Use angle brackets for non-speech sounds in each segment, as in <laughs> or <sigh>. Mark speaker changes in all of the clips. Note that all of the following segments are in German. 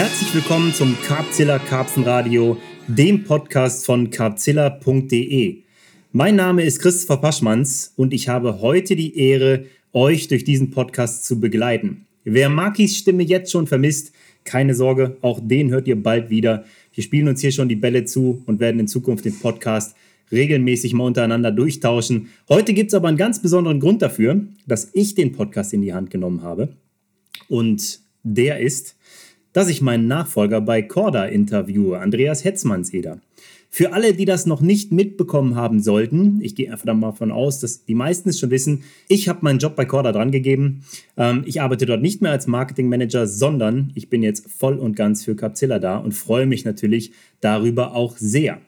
Speaker 1: Herzlich willkommen zum Carpzilla Karpfenradio, dem Podcast von carpzilla.de. Mein Name ist Christopher Paschmanns und ich habe heute die Ehre, euch durch diesen Podcast zu begleiten. Wer Markis Stimme jetzt schon vermisst, keine Sorge, auch den hört ihr bald wieder. Wir spielen uns hier schon die Bälle zu und werden in Zukunft den Podcast regelmäßig mal untereinander durchtauschen. Heute gibt es aber einen ganz besonderen Grund dafür, dass ich den Podcast in die Hand genommen habe. Und der ist, dass ich meinen Nachfolger bei Corda interviewe, Andreas Hetzmannseder. Für alle, die das noch nicht mitbekommen haben sollten, ich gehe einfach davon aus, dass die meisten es schon wissen, ich habe meinen Job bei Corda drangegeben. Ähm, ich arbeite dort nicht mehr als Marketingmanager, sondern ich bin jetzt voll und ganz für Capzilla da und freue mich natürlich darüber auch sehr.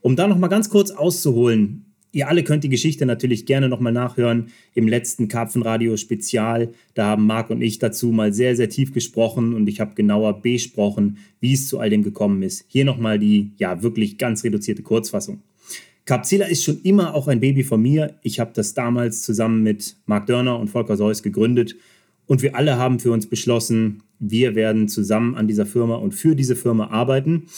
Speaker 1: Um da nochmal ganz kurz auszuholen, Ihr alle könnt die Geschichte natürlich gerne nochmal nachhören im letzten Karpfenradio-Spezial. Da haben Marc und ich dazu mal sehr, sehr tief gesprochen und ich habe genauer besprochen, wie es zu all dem gekommen ist. Hier nochmal die, ja, wirklich ganz reduzierte Kurzfassung. Capzilla ist schon immer auch ein Baby von mir. Ich habe das damals zusammen mit Marc Dörner und Volker Seuss gegründet und wir alle haben für uns beschlossen, wir werden zusammen an dieser Firma und für diese Firma arbeiten.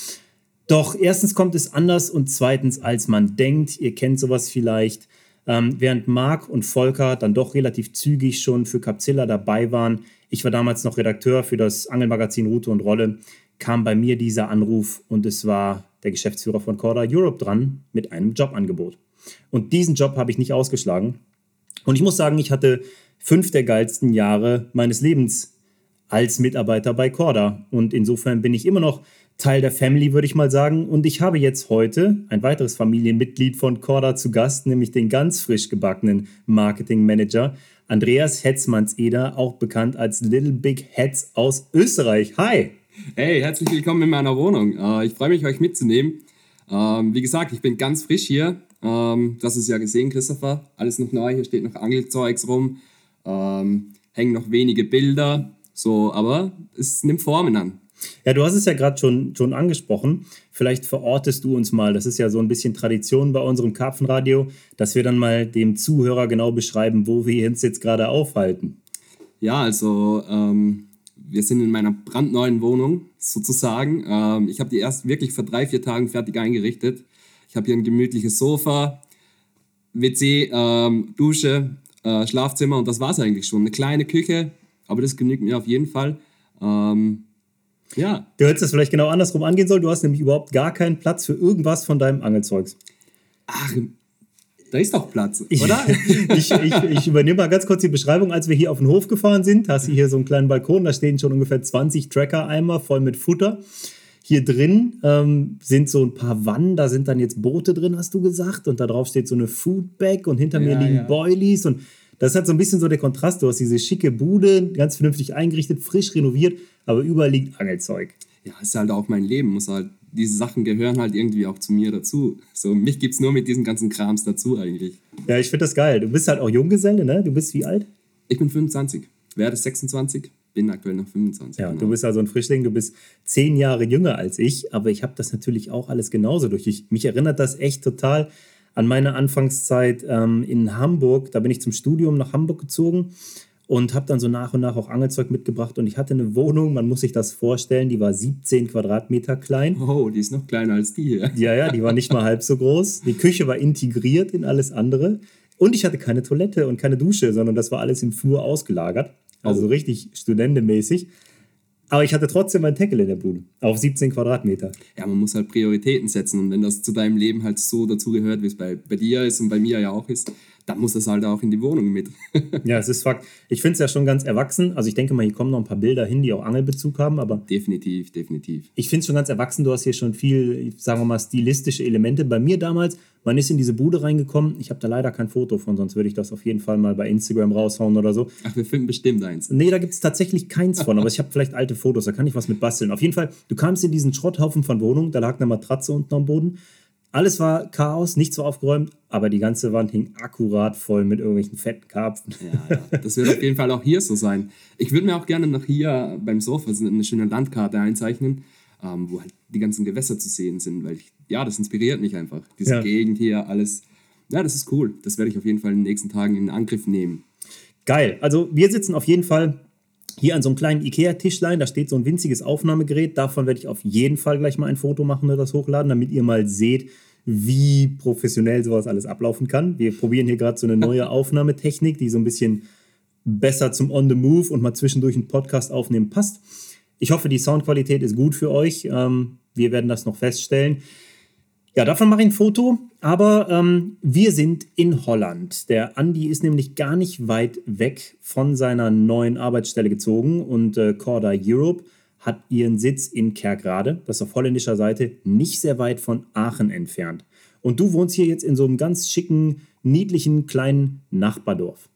Speaker 1: Doch erstens kommt es anders und zweitens, als man denkt. Ihr kennt sowas vielleicht. Ähm, während Marc und Volker dann doch relativ zügig schon für Capzilla dabei waren, ich war damals noch Redakteur für das Angelmagazin Route und Rolle, kam bei mir dieser Anruf und es war der Geschäftsführer von Corda Europe dran mit einem Jobangebot. Und diesen Job habe ich nicht ausgeschlagen. Und ich muss sagen, ich hatte fünf der geilsten Jahre meines Lebens als Mitarbeiter bei Corda. Und insofern bin ich immer noch Teil der Family, würde ich mal sagen. Und ich habe jetzt heute ein weiteres Familienmitglied von Corda zu Gast, nämlich den ganz frisch gebackenen Marketing Manager Andreas Hetzmanns-Eder, auch bekannt als Little Big Heads aus Österreich. Hi!
Speaker 2: Hey, herzlich willkommen in meiner Wohnung. Äh, ich freue mich, euch mitzunehmen. Ähm, wie gesagt, ich bin ganz frisch hier. Ähm, du hast es ja gesehen, Christopher. Alles noch neu. Hier steht noch Angelzeugs rum. Ähm, hängen noch wenige Bilder. So, aber es nimmt Formen an.
Speaker 1: Ja, du hast es ja gerade schon, schon angesprochen. Vielleicht verortest du uns mal, das ist ja so ein bisschen Tradition bei unserem Karpfenradio, dass wir dann mal dem Zuhörer genau beschreiben, wo wir uns jetzt gerade aufhalten.
Speaker 2: Ja, also ähm, wir sind in meiner brandneuen Wohnung sozusagen. Ähm, ich habe die erst wirklich vor drei, vier Tagen fertig eingerichtet. Ich habe hier ein gemütliches Sofa, WC, ähm, Dusche, äh, Schlafzimmer und das war es eigentlich schon. Eine kleine Küche, aber das genügt mir auf jeden Fall. Ähm,
Speaker 1: ja. Du hättest das vielleicht genau andersrum angehen sollen. Du hast nämlich überhaupt gar keinen Platz für irgendwas von deinem Angelzeugs.
Speaker 2: Ach, da ist doch Platz, oder? <laughs>
Speaker 1: ich, ich, ich, übernehme mal ganz kurz die Beschreibung. Als wir hier auf den Hof gefahren sind, hast du hier so einen kleinen Balkon, da stehen schon ungefähr 20 Tracker-Eimer voll mit Futter. Hier drin ähm, sind so ein paar Wannen, da sind dann jetzt Boote drin, hast du gesagt. Und da drauf steht so eine Foodbag und hinter ja, mir liegen ja. Boilies. Und das hat so ein bisschen so der Kontrast. Du hast diese schicke Bude, ganz vernünftig eingerichtet, frisch renoviert aber überall liegt Angelzeug.
Speaker 2: Ja, ist halt auch mein Leben. Muss halt, diese Sachen gehören halt irgendwie auch zu mir dazu. So, mich gibt es nur mit diesen ganzen Krams dazu eigentlich.
Speaker 1: Ja, ich finde das geil. Du bist halt auch Junggeselle, ne? Du bist wie alt?
Speaker 2: Ich bin 25. Werde 26, bin aktuell noch 25.
Speaker 1: Ja, genau. du bist also ein Frischling, du bist zehn Jahre jünger als ich, aber ich habe das natürlich auch alles genauso durch. Ich, mich erinnert das echt total an meine Anfangszeit ähm, in Hamburg. Da bin ich zum Studium nach Hamburg gezogen und habe dann so nach und nach auch Angelzeug mitgebracht und ich hatte eine Wohnung, man muss sich das vorstellen, die war 17 Quadratmeter klein.
Speaker 2: Oh, die ist noch kleiner als die hier.
Speaker 1: Ja, ja, die war nicht mal halb so groß. Die Küche war integriert in alles andere und ich hatte keine Toilette und keine Dusche, sondern das war alles im Flur ausgelagert, also oh. richtig studentemäßig. Aber ich hatte trotzdem einen Tackle in der Bude auf 17 Quadratmeter.
Speaker 2: Ja, man muss halt Prioritäten setzen und wenn das zu deinem Leben halt so dazugehört, wie es bei, bei dir ist und bei mir ja auch ist, dann muss das halt auch in die Wohnung mit. <laughs>
Speaker 1: ja, es ist Fakt. Ich finde es ja schon ganz erwachsen. Also ich denke mal, hier kommen noch ein paar Bilder hin, die auch Angelbezug haben, aber.
Speaker 2: Definitiv, definitiv.
Speaker 1: Ich finde es schon ganz erwachsen. Du hast hier schon viel, sagen wir mal, stilistische Elemente. Bei mir damals, man ist in diese Bude reingekommen. Ich habe da leider kein Foto von, sonst würde ich das auf jeden Fall mal bei Instagram raushauen oder so.
Speaker 2: Ach, wir finden bestimmt eins.
Speaker 1: Nee, da gibt es tatsächlich keins von, aber ich habe vielleicht alte Fotos, da kann ich was mit basteln. Auf jeden Fall, du kamst in diesen Schrotthaufen von Wohnung, da lag eine Matratze unten am Boden. Alles war Chaos, nicht so aufgeräumt, aber die ganze Wand hing akkurat voll mit irgendwelchen fetten Karpfen.
Speaker 2: Ja, ja. das wird auf jeden Fall auch hier so sein. Ich würde mir auch gerne noch hier beim Sofa eine schöne Landkarte einzeichnen, ähm, wo halt die ganzen Gewässer zu sehen sind, weil ich, ja, das inspiriert mich einfach. Diese ja. Gegend hier, alles. Ja, das ist cool. Das werde ich auf jeden Fall in den nächsten Tagen in Angriff nehmen.
Speaker 1: Geil. Also wir sitzen auf jeden Fall hier an so einem kleinen Ikea-Tischlein, da steht so ein winziges Aufnahmegerät. Davon werde ich auf jeden Fall gleich mal ein Foto machen und das hochladen, damit ihr mal seht, wie professionell sowas alles ablaufen kann. Wir probieren hier gerade so eine neue Aufnahmetechnik, die so ein bisschen besser zum On the Move und mal zwischendurch einen Podcast aufnehmen passt. Ich hoffe, die Soundqualität ist gut für euch. Ähm, wir werden das noch feststellen. Ja, davon mache ich ein Foto, aber ähm, wir sind in Holland. Der Andi ist nämlich gar nicht weit weg von seiner neuen Arbeitsstelle gezogen und äh, Corda Europe hat ihren Sitz in Kerkrade, das ist auf holländischer Seite nicht sehr weit von Aachen entfernt. Und du wohnst hier jetzt in so einem ganz schicken, niedlichen kleinen Nachbardorf.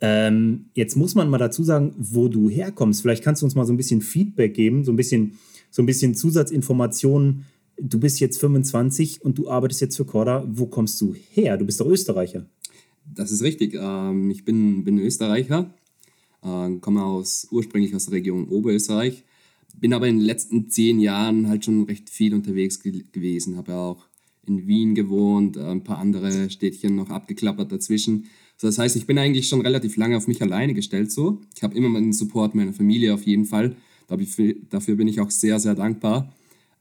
Speaker 1: Ähm, jetzt muss man mal dazu sagen, wo du herkommst. Vielleicht kannst du uns mal so ein bisschen Feedback geben, so ein bisschen, so ein bisschen Zusatzinformationen du bist jetzt 25 und du arbeitest jetzt für Corda. Wo kommst du her? Du bist doch Österreicher.
Speaker 2: Das ist richtig. Ähm, ich bin, bin Österreicher, äh, komme aus, ursprünglich aus der Region Oberösterreich, bin aber in den letzten zehn Jahren halt schon recht viel unterwegs ge gewesen. Habe auch in Wien gewohnt, äh, ein paar andere Städtchen noch abgeklappert dazwischen. So, das heißt, ich bin eigentlich schon relativ lange auf mich alleine gestellt. So. Ich habe immer den Support meiner Familie auf jeden Fall. Dafür bin ich auch sehr, sehr dankbar.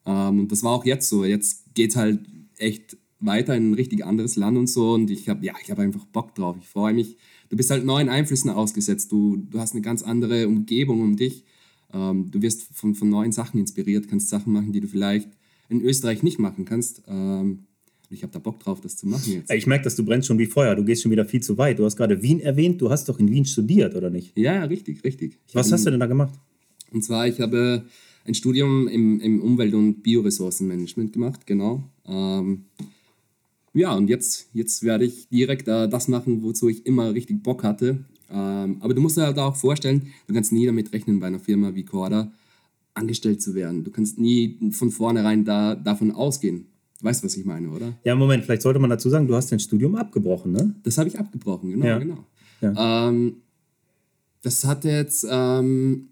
Speaker 2: Ähm, und das war auch jetzt so. Jetzt geht es halt echt weiter in ein richtig anderes Land und so. Und ich habe ja, ich habe einfach Bock drauf. Ich freue mich. Du bist halt neuen Einflüssen ausgesetzt. Du, du hast eine ganz andere Umgebung um dich. Ähm, du wirst von, von neuen Sachen inspiriert, kannst Sachen machen, die du vielleicht in Österreich nicht machen kannst. Ähm, ich habe da Bock drauf, das zu machen jetzt.
Speaker 1: Ich merke, dass du brennst schon wie Feuer. Du gehst schon wieder viel zu weit. Du hast gerade Wien erwähnt. Du hast doch in Wien studiert, oder nicht?
Speaker 2: Ja, ja richtig, richtig.
Speaker 1: Ich Was hast du denn da gemacht?
Speaker 2: Und zwar, ich habe ein Studium im, im Umwelt- und Bioressourcenmanagement gemacht, genau. Ähm, ja, und jetzt, jetzt werde ich direkt äh, das machen, wozu ich immer richtig Bock hatte. Ähm, aber du musst dir halt auch vorstellen, du kannst nie damit rechnen, bei einer Firma wie Corda angestellt zu werden. Du kannst nie von vornherein da, davon ausgehen. Du weißt, was ich meine, oder?
Speaker 1: Ja, Moment, vielleicht sollte man dazu sagen, du hast dein Studium abgebrochen, ne?
Speaker 2: Das habe ich abgebrochen, genau, ja. genau. Ja. Ähm, das hat jetzt ähm,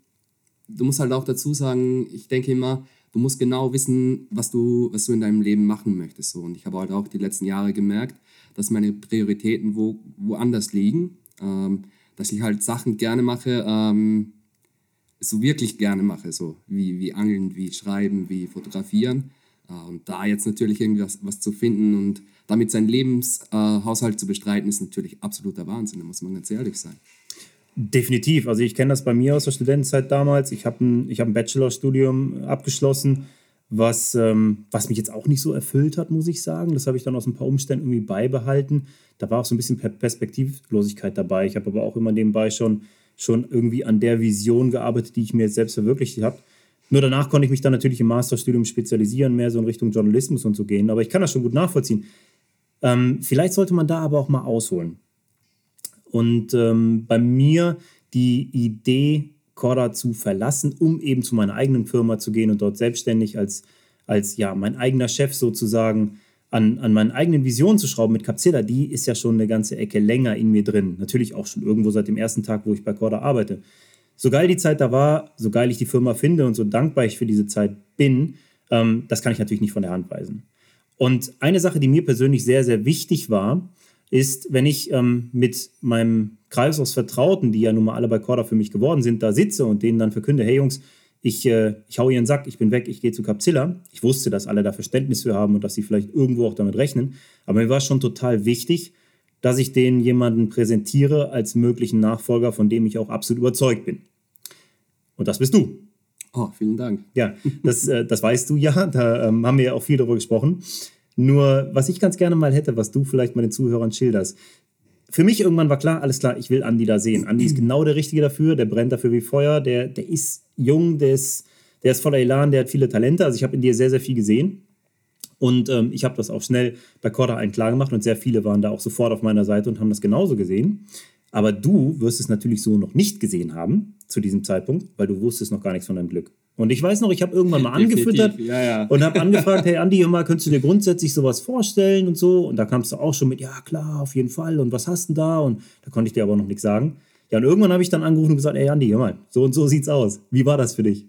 Speaker 2: du musst halt auch dazu sagen, ich denke immer, du musst genau wissen, was du, was du in deinem Leben machen möchtest. So. Und ich habe halt auch die letzten Jahre gemerkt, dass meine Prioritäten wo, woanders liegen. Ähm, dass ich halt Sachen gerne mache, ähm, so wirklich gerne mache, so wie, wie Angeln, wie Schreiben, wie Fotografieren. Äh, und da jetzt natürlich irgendwas was zu finden und damit seinen Lebenshaushalt äh, zu bestreiten, ist natürlich absoluter Wahnsinn, da muss man ganz ehrlich sein.
Speaker 1: Definitiv. Also ich kenne das bei mir aus der Studentenzeit damals. Ich habe ein, hab ein Bachelorstudium abgeschlossen, was, ähm, was mich jetzt auch nicht so erfüllt hat, muss ich sagen. Das habe ich dann aus ein paar Umständen irgendwie beibehalten. Da war auch so ein bisschen Perspektivlosigkeit dabei. Ich habe aber auch immer nebenbei schon, schon irgendwie an der Vision gearbeitet, die ich mir jetzt selbst verwirklicht habe. Nur danach konnte ich mich dann natürlich im Masterstudium spezialisieren, mehr so in Richtung Journalismus und so gehen. Aber ich kann das schon gut nachvollziehen. Ähm, vielleicht sollte man da aber auch mal ausholen. Und ähm, bei mir die Idee, Corda zu verlassen, um eben zu meiner eigenen Firma zu gehen und dort selbstständig als, als ja, mein eigener Chef sozusagen an, an meinen eigenen Visionen zu schrauben mit Capsilla, die ist ja schon eine ganze Ecke länger in mir drin. Natürlich auch schon irgendwo seit dem ersten Tag, wo ich bei Corda arbeite. So geil die Zeit da war, so geil ich die Firma finde und so dankbar ich für diese Zeit bin, ähm, das kann ich natürlich nicht von der Hand weisen. Und eine Sache, die mir persönlich sehr, sehr wichtig war, ist, wenn ich ähm, mit meinem Kreis aus Vertrauten, die ja nun mal alle bei Corda für mich geworden sind, da sitze und denen dann verkünde, hey Jungs, ich, äh, ich hau ihren Sack, ich bin weg, ich gehe zu Capzilla. Ich wusste, dass alle da Verständnis für haben und dass sie vielleicht irgendwo auch damit rechnen. Aber mir war schon total wichtig, dass ich denen jemanden präsentiere als möglichen Nachfolger, von dem ich auch absolut überzeugt bin. Und das bist du.
Speaker 2: Oh, vielen Dank.
Speaker 1: Ja, das, äh, das weißt du ja, da ähm, haben wir ja auch viel darüber gesprochen. Nur, was ich ganz gerne mal hätte, was du vielleicht mal den Zuhörern schilderst. Für mich irgendwann war klar, alles klar, ich will Andi da sehen. Andi ist genau der Richtige dafür, der brennt dafür wie Feuer, der, der ist jung, der ist, der ist voller Elan, der hat viele Talente. Also ich habe in dir sehr, sehr viel gesehen. Und ähm, ich habe das auch schnell bei Korda allen klar gemacht und sehr viele waren da auch sofort auf meiner Seite und haben das genauso gesehen. Aber du wirst es natürlich so noch nicht gesehen haben zu diesem Zeitpunkt, weil du wusstest noch gar nichts von deinem Glück. Und ich weiß noch, ich habe irgendwann mal angefüttert
Speaker 2: ja, ja. <laughs>
Speaker 1: und habe angefragt, hey Andi, mal, könntest du dir grundsätzlich sowas vorstellen und so? Und da kamst du auch schon mit, ja klar, auf jeden Fall. Und was hast du denn da? Und da konnte ich dir aber noch nichts sagen. Ja, und irgendwann habe ich dann angerufen und gesagt, hey Andi, hör mal, so und so sieht's aus. Wie war das für dich?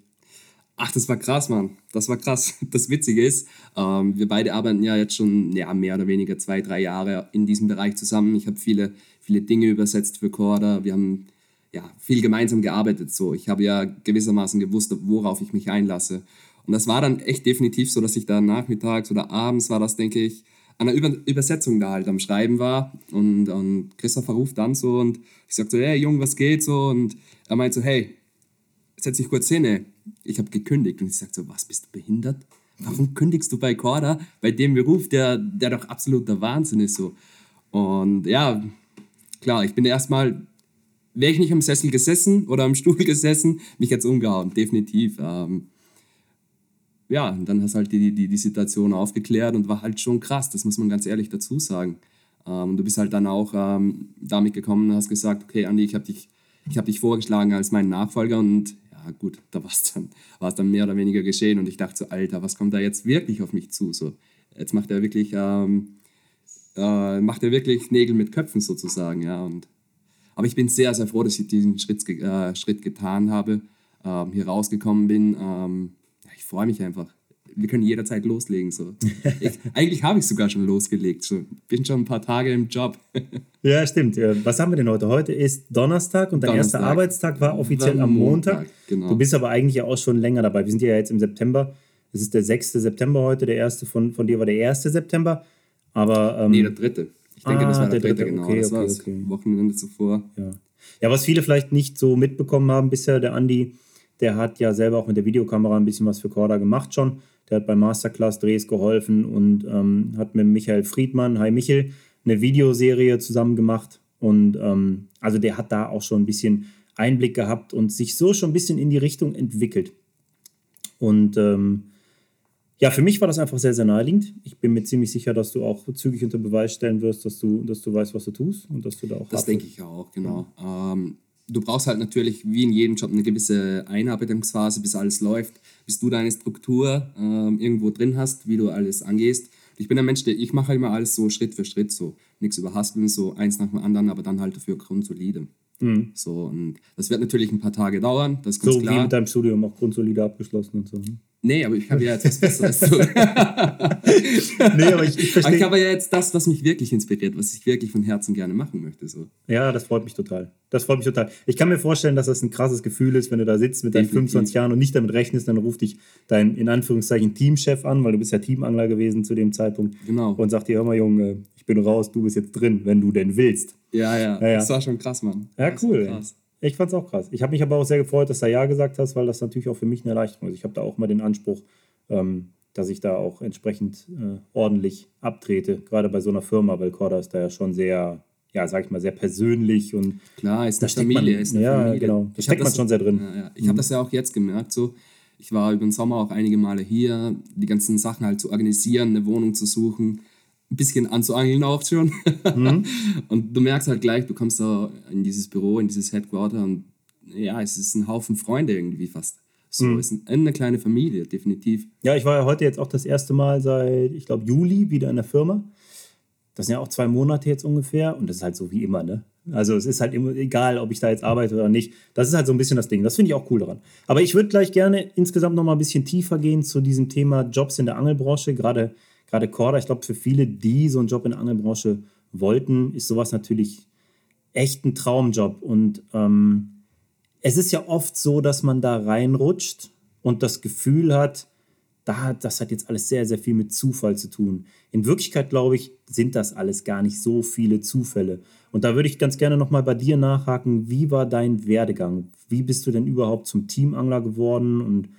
Speaker 2: Ach, das war krass, Mann. Das war krass. <laughs> Das Witzige ist, ähm, wir beide arbeiten ja jetzt schon ja, mehr oder weniger zwei, drei Jahre in diesem Bereich zusammen. Ich habe viele, viele Dinge übersetzt für Corda. Wir haben ja, viel gemeinsam gearbeitet. So. Ich habe ja gewissermaßen gewusst, worauf ich mich einlasse. Und das war dann echt definitiv so, dass ich da nachmittags oder abends war das, denke ich, an der Über Übersetzung da halt am Schreiben war. Und, und Christopher ruft dann so und ich sag so, hey Jung, was geht so? Und er meint so, hey, setz dich kurz hin. Ich habe gekündigt. Und ich sag so, was, bist du behindert? Warum kündigst du bei Corda, bei dem Beruf, der, der doch absoluter Wahnsinn ist so? Und ja, klar, ich bin erstmal wäre ich nicht am Sessel gesessen oder am Stuhl <laughs> gesessen, mich jetzt umgehauen, definitiv. Ähm, ja, und dann hast halt die, die, die Situation aufgeklärt und war halt schon krass, das muss man ganz ehrlich dazu sagen. Ähm, du bist halt dann auch ähm, damit gekommen und hast gesagt, okay, Andi, ich habe dich, hab dich vorgeschlagen als meinen Nachfolger und ja gut, <laughs> da war es dann, dann mehr oder weniger geschehen und ich dachte so, Alter, was kommt da jetzt wirklich auf mich zu? So, jetzt macht er wirklich, ähm, äh, macht er wirklich Nägel mit Köpfen sozusagen, ja, und aber ich bin sehr, sehr froh, dass ich diesen Schritt, äh, Schritt getan habe, ähm, hier rausgekommen bin. Ähm, ja, ich freue mich einfach. Wir können jederzeit loslegen. So. <laughs> Ich, eigentlich habe ich sogar schon losgelegt. So. Bin schon ein paar Tage im Job. <laughs>
Speaker 1: ja, stimmt. Was haben wir denn heute? Heute ist Donnerstag und dein Donnerstag. erster Arbeitstag war offiziell war am Montag. Montag genau. Du bist aber eigentlich ja auch schon länger dabei. Wir sind ja jetzt im September. Es ist der 6. September heute. Der erste von, von dir war der 1. September. Aber, ähm,
Speaker 2: nee, der dritte. Ich denke, ah, das war der, der dritte, genau. Okay, das okay, war das okay. Wochenende zuvor.
Speaker 1: Ja. ja, was viele vielleicht nicht so mitbekommen haben bisher, der Andi, der hat ja selber auch mit der Videokamera ein bisschen was für Corda gemacht schon. Der hat bei Masterclass-Drehs geholfen und ähm, hat mit Michael Friedmann, hi Michel, eine Videoserie zusammen gemacht. Und ähm, also der hat da auch schon ein bisschen Einblick gehabt und sich so schon ein bisschen in die Richtung entwickelt. Und ähm, ja, für mich war das einfach sehr, sehr naheliegend. Ich bin mir ziemlich sicher, dass du auch zügig unter Beweis stellen wirst, dass du, dass du weißt, was du tust und dass du da auch.
Speaker 2: Das denke ich auch, genau. Ähm, du brauchst halt natürlich wie in jedem Job eine gewisse Einarbeitungsphase, bis alles läuft, bis du deine Struktur ähm, irgendwo drin hast, wie du alles angehst. Ich bin ein Mensch, der ich mache immer alles so Schritt für Schritt, so nichts überhasteln, so eins nach dem anderen, aber dann halt dafür grundsolide. Mhm. So, und das wird natürlich ein paar Tage dauern, das ist ganz
Speaker 1: so
Speaker 2: klar.
Speaker 1: So wie mit deinem Studium auch grundsolide abgeschlossen und so. Ne?
Speaker 2: Nee, aber ich habe ja jetzt was Besseres <laughs> nee, aber ich, ich verstehe. Ich habe ja jetzt das, was mich wirklich inspiriert, was ich wirklich von Herzen gerne machen möchte. So.
Speaker 1: Ja, das freut mich total. Das freut mich total. Ich kann mir vorstellen, dass das ein krasses Gefühl ist, wenn du da sitzt mit deinen 25 Jahren und nicht damit rechnest, dann ruft dich dein, in Anführungszeichen, Teamchef an, weil du bist ja Teamangler gewesen zu dem Zeitpunkt. Genau. Und sagt dir, hör mal, Junge, bin raus, du bist jetzt drin, wenn du denn willst.
Speaker 2: Ja, ja. ja, ja. Das war schon krass, Mann.
Speaker 1: Ja, cool. Krass. Ich fand es auch krass. Ich habe mich aber auch sehr gefreut, dass du Ja gesagt hast, weil das natürlich auch für mich eine Erleichterung ist. Ich habe da auch mal den Anspruch, ähm, dass ich da auch entsprechend äh, ordentlich abtrete, gerade bei so einer Firma, weil Corda ist da ja schon sehr, ja, sag ich mal, sehr persönlich und
Speaker 2: klar, ist eine Familie,
Speaker 1: man,
Speaker 2: ist eine
Speaker 1: ja,
Speaker 2: Familie.
Speaker 1: genau, da steckt man schon sehr drin.
Speaker 2: Ja, ja. Ich mhm. habe das ja auch jetzt gemerkt, so ich war über den Sommer auch einige Male hier, die ganzen Sachen halt zu organisieren, eine Wohnung zu suchen, ein bisschen anzuangeln auch schon. Mhm. <laughs> und du merkst halt gleich, du kommst da in dieses Büro, in dieses Headquarter und ja, es ist ein Haufen Freunde irgendwie fast. So, mhm. ist eine kleine Familie, definitiv.
Speaker 1: Ja, ich war ja heute jetzt auch das erste Mal seit, ich glaube, Juli wieder in der Firma. Das sind ja auch zwei Monate jetzt ungefähr und das ist halt so wie immer, ne? Also es ist halt immer egal, ob ich da jetzt arbeite oder nicht. Das ist halt so ein bisschen das Ding. Das finde ich auch cool daran. Aber ich würde gleich gerne insgesamt noch mal ein bisschen tiefer gehen zu diesem Thema Jobs in der Angelbranche. Gerade gerade Corda, ich glaube, für viele, die so einen Job in der Angelbranche wollten, ist sowas natürlich echt ein Traumjob. Und ähm, es ist ja oft so, dass man da reinrutscht und das Gefühl hat, da, das hat jetzt alles sehr, sehr viel mit Zufall zu tun. In Wirklichkeit, glaube ich, sind das alles gar nicht so viele Zufälle. Und da würde ich ganz gerne nochmal bei dir nachhaken, wie war dein Werdegang? Wie bist du denn überhaupt zum Teamangler geworden? Und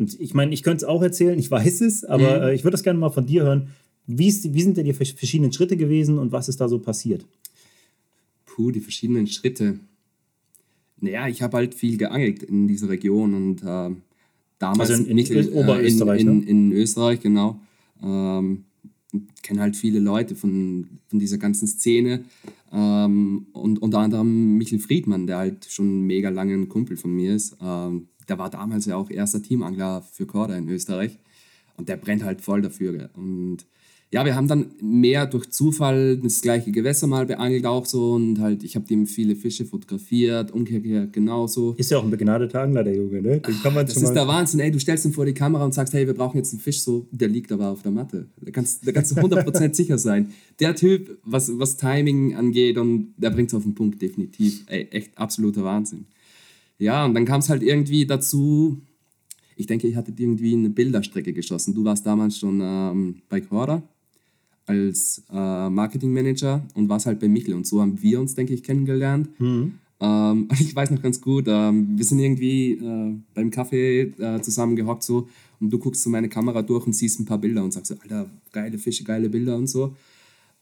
Speaker 1: und ich meine, ich könnte es auch erzählen, ich weiß es, aber mhm. äh, ich würde das gerne mal von dir hören. Wie, ist, wie sind denn die verschiedenen Schritte gewesen und was ist da so passiert?
Speaker 2: Puh, die verschiedenen Schritte. Naja, ich habe halt viel geangelt in dieser Region und äh, damals
Speaker 1: also in, in, in Oberösterreich.
Speaker 2: In, in, ne? in, Österreich, genau. Ähm, kenne halt viele Leute von, von dieser ganzen Szene ähm, und unter anderem Michel Friedmann, der halt schon mega lange ein Kumpel von mir ist. Ähm, der war damals ja auch erster Teamangler für Korda in Österreich und der brennt halt voll dafür. Und ja, wir haben dann mehr durch Zufall das gleiche Gewässer mal beangelt auch so und halt, ich habe dem viele Fische fotografiert, umgekehrt genauso.
Speaker 1: Ist ja auch ein begnadeter Angler, der Junge, ne? Den kann man
Speaker 2: das ist der Wahnsinn, ey, du stellst ihn vor die Kamera und sagst, hey, wir brauchen jetzt einen Fisch, so, der liegt aber auf der Matte. Da kannst, da kannst du 100% sicher sein. Der Typ, was, was Timing angeht und der bringt es auf den Punkt, definitiv. Ey, echt absoluter Wahnsinn. Ja, und dann kam es halt irgendwie dazu, ich denke, ihr hattet irgendwie eine Bilderstrecke geschossen. Du warst damals schon ähm, bei Quora als äh, Marketingmanager und warst halt bei Michel. Und so haben wir uns, denke ich, kennengelernt. Mhm. Ähm, <laughs> ich weiß noch ganz gut, ähm, wir sind irgendwie äh, beim Kaffee äh, zusammen gehockt so und du guckst so meine Kamera durch und siehst ein paar Bilder und sagst so, Alter, geile Fische, geile Bilder und so.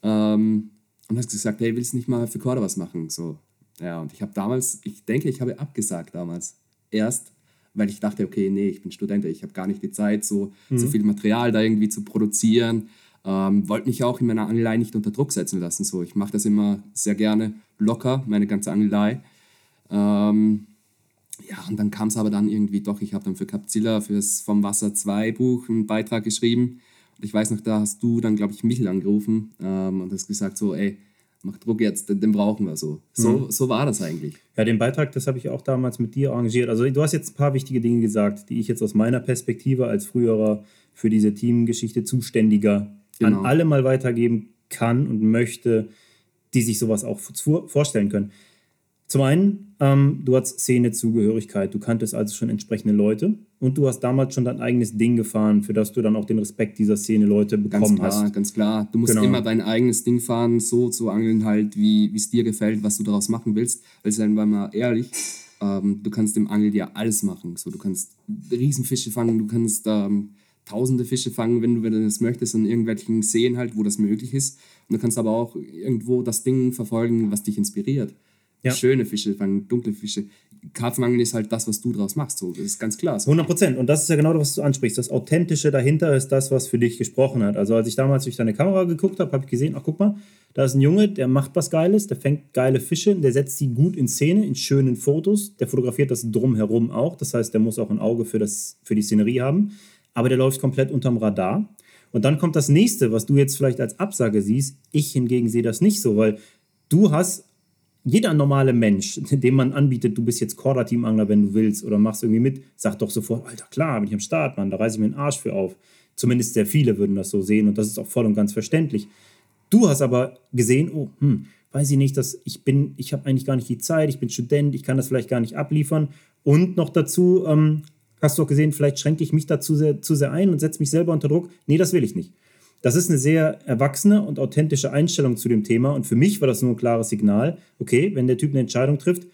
Speaker 2: Ähm, und hast gesagt, hey, willst du nicht mal für Korda was machen? So, ja, und ich habe damals, ich denke, ich habe abgesagt damals. Erst, weil ich dachte, okay, nee, ich bin Student, ich habe gar nicht die Zeit, so, mhm. so viel Material da irgendwie zu produzieren. Ähm, wollte mich auch in meiner Angelei nicht unter Druck setzen lassen. So, ich mache das immer sehr gerne locker, meine ganze Angelei. Ähm, ja, und dann kam es aber dann irgendwie doch, ich habe dann für Capzilla fürs Vom Wasser 2 Buch einen Beitrag geschrieben. Und ich weiß noch, da hast du dann, glaube ich, Michel angerufen ähm, und hast gesagt so, ey, mach Druck jetzt, den, den brauchen wir so. So, mhm. so war das eigentlich.
Speaker 1: Ja, den Beitrag, das habe ich auch damals mit dir arrangiert. Also du hast jetzt ein paar wichtige Dinge gesagt, die ich jetzt aus meiner Perspektive als früherer für diese Teamgeschichte zuständiger genau. an alle mal weitergeben kann und möchte, die sich sowas auch vorstellen können. Zum einen, ähm, du hast Szenezugehörigkeit, du kanntest also schon entsprechende Leute und du hast damals schon dein eigenes Ding gefahren, für das du dann auch den Respekt dieser Szene-Leute bekommen
Speaker 2: ganz klar,
Speaker 1: hast.
Speaker 2: Ganz klar, du musst genau. immer dein eigenes Ding fahren, so zu angeln halt, wie es dir gefällt, was du daraus machen willst. Weil, seien wir mal ehrlich, ähm, du kannst im Angel ja alles machen. So, du kannst Riesenfische fangen, du kannst ähm, tausende Fische fangen, wenn du, wenn du das möchtest, in irgendwelchen Seen halt, wo das möglich ist. Und du kannst aber auch irgendwo das Ding verfolgen, was dich inspiriert. Ja. Schöne Fische fangen, dunkle Fische. Karpfenangeln ist halt das, was du daraus machst. So, das ist ganz klar. So.
Speaker 1: 100 Prozent. Und das ist ja genau das, was du ansprichst. Das Authentische dahinter ist das, was für dich gesprochen hat. Also als ich damals durch deine Kamera geguckt habe, habe ich gesehen, ach guck mal, da ist ein Junge, der macht was Geiles, der fängt geile Fische, der setzt sie gut in Szene, in schönen Fotos, der fotografiert das drumherum auch. Das heißt, der muss auch ein Auge für, das, für die Szenerie haben aber der läuft komplett unterm Radar. Und dann kommt das nächste, was du jetzt vielleicht als Absage siehst. Ich hingegen sehe das nicht so, weil du hast jeder normale Mensch, <laughs> dem man anbietet, du bist jetzt Corda-Team-Angler, wenn du willst, oder machst irgendwie mit, sagt doch sofort, Alter, klar, bin ich am Start, Mann, da reiße ich mir den Arsch für auf. Zumindest sehr viele würden das so sehen und das ist auch voll und ganz verständlich. Du hast aber gesehen, oh, hm, weiß ich nicht, dass ich bin, ich habe eigentlich gar nicht die Zeit, ich bin Student, ich kann das vielleicht gar nicht abliefern. Und noch dazu ähm, hast du auch gesehen, vielleicht schränke ich mich da zu sehr, zu sehr ein und setze mich selber unter Druck. Nee, das will ich nicht. Das ist eine sehr erwachsene und authentische Einstellung zu dem Thema. Und für mich war das nur ein klares Signal, okay, wenn der Typ eine Entscheidung trifft,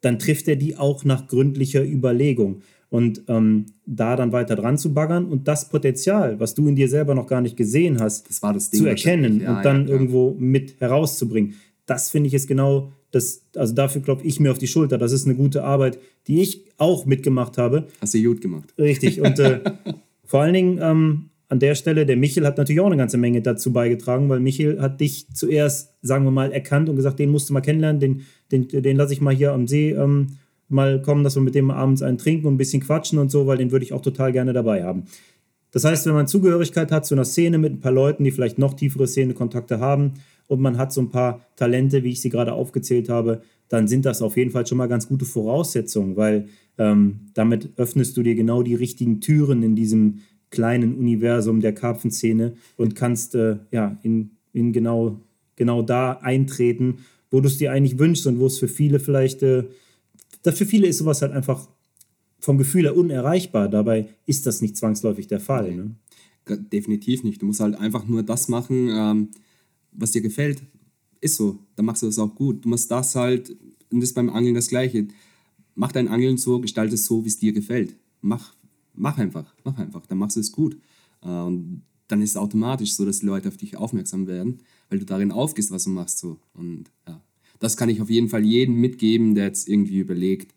Speaker 1: dann trifft er die auch nach gründlicher Überlegung. Und ähm, da dann weiter dran zu baggern und das Potenzial, was du in dir selber noch gar nicht gesehen hast, zu erkennen ja, und dann ja, irgendwo mit herauszubringen. Das finde ich ist genau das, also dafür klopfe ich mir auf die Schulter. Das ist eine gute Arbeit, die ich auch mitgemacht habe.
Speaker 2: Hast du gut gemacht.
Speaker 1: Richtig. Und äh, <laughs> vor allen Dingen ähm, an der Stelle, der Michel hat natürlich auch eine ganze Menge dazu beigetragen, weil Michel hat dich zuerst, sagen wir mal, erkannt und gesagt, den musst du mal kennenlernen, den, den, den lasse ich mal hier am See ähm, mal kommen, dass wir mit dem abends einen trinken und ein bisschen quatschen und so, weil den würde ich auch total gerne dabei haben. Das heißt, wenn man Zugehörigkeit hat zu einer Szene mit ein paar Leuten, die vielleicht noch tiefere Szenekontakte haben und man hat so ein paar Talente, wie ich sie gerade aufgezählt habe, dann sind das auf jeden Fall schon mal ganz gute Voraussetzungen, weil ähm, damit öffnest du dir genau die richtigen Türen in diesem kleinen Universum der Karpfenszene und kannst äh, ja, in, in genau, genau da eintreten, wo du es dir eigentlich wünschst und wo es für viele vielleicht, äh, für viele ist sowas halt einfach vom Gefühl her unerreichbar. Dabei ist das nicht zwangsläufig der Fall. Ne?
Speaker 2: Definitiv nicht. Du musst halt einfach nur das machen, ähm, was dir gefällt. Ist so. Dann machst du das auch gut. Du musst das halt, und das ist beim Angeln das Gleiche. Mach dein Angeln so, gestalte es so, wie es dir gefällt. Mach, mach einfach, mach einfach. Dann machst du es gut. Äh, und dann ist es automatisch so, dass die Leute auf dich aufmerksam werden, weil du darin aufgehst, was du machst. So. Und ja, das kann ich auf jeden Fall jedem mitgeben, der jetzt irgendwie überlegt,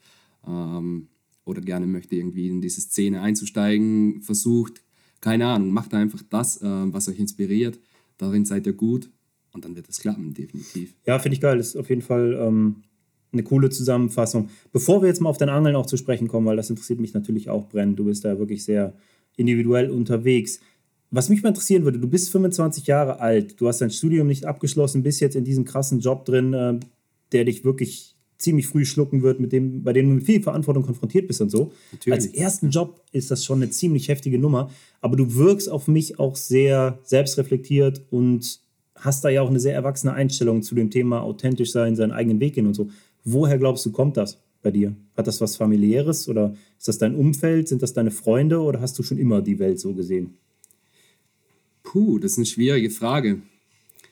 Speaker 2: ähm, oder gerne möchte irgendwie in diese Szene einzusteigen, versucht, keine Ahnung, macht einfach das, äh, was euch inspiriert. Darin seid ihr gut und dann wird es klappen, definitiv.
Speaker 1: Ja, finde ich geil. Das ist auf jeden Fall ähm, eine coole Zusammenfassung. Bevor wir jetzt mal auf dein Angeln auch zu sprechen kommen, weil das interessiert mich natürlich auch brennend. Du bist da wirklich sehr individuell unterwegs. was mich mal interessieren würde, du bist 25 Jahre alt, du hast dein Studium nicht abgeschlossen, bist jetzt in diesem krassen Job drin, äh, der dich wirklich ziemlich früh schlucken wird, mit dem, bei dem du mit viel Verantwortung konfrontiert bist und so. Natürlich. Als ersten Job ist das schon eine ziemlich heftige Nummer, aber du wirkst auf mich auch sehr selbstreflektiert und hast da ja auch eine sehr erwachsene Einstellung zu dem Thema authentisch sein, seinen eigenen Weg gehen und so. Woher glaubst du, kommt das bei dir? Hat das was familiäres oder ist das dein Umfeld? Sind das deine Freunde oder hast du schon immer die Welt so gesehen?
Speaker 2: Puh, das ist eine schwierige Frage.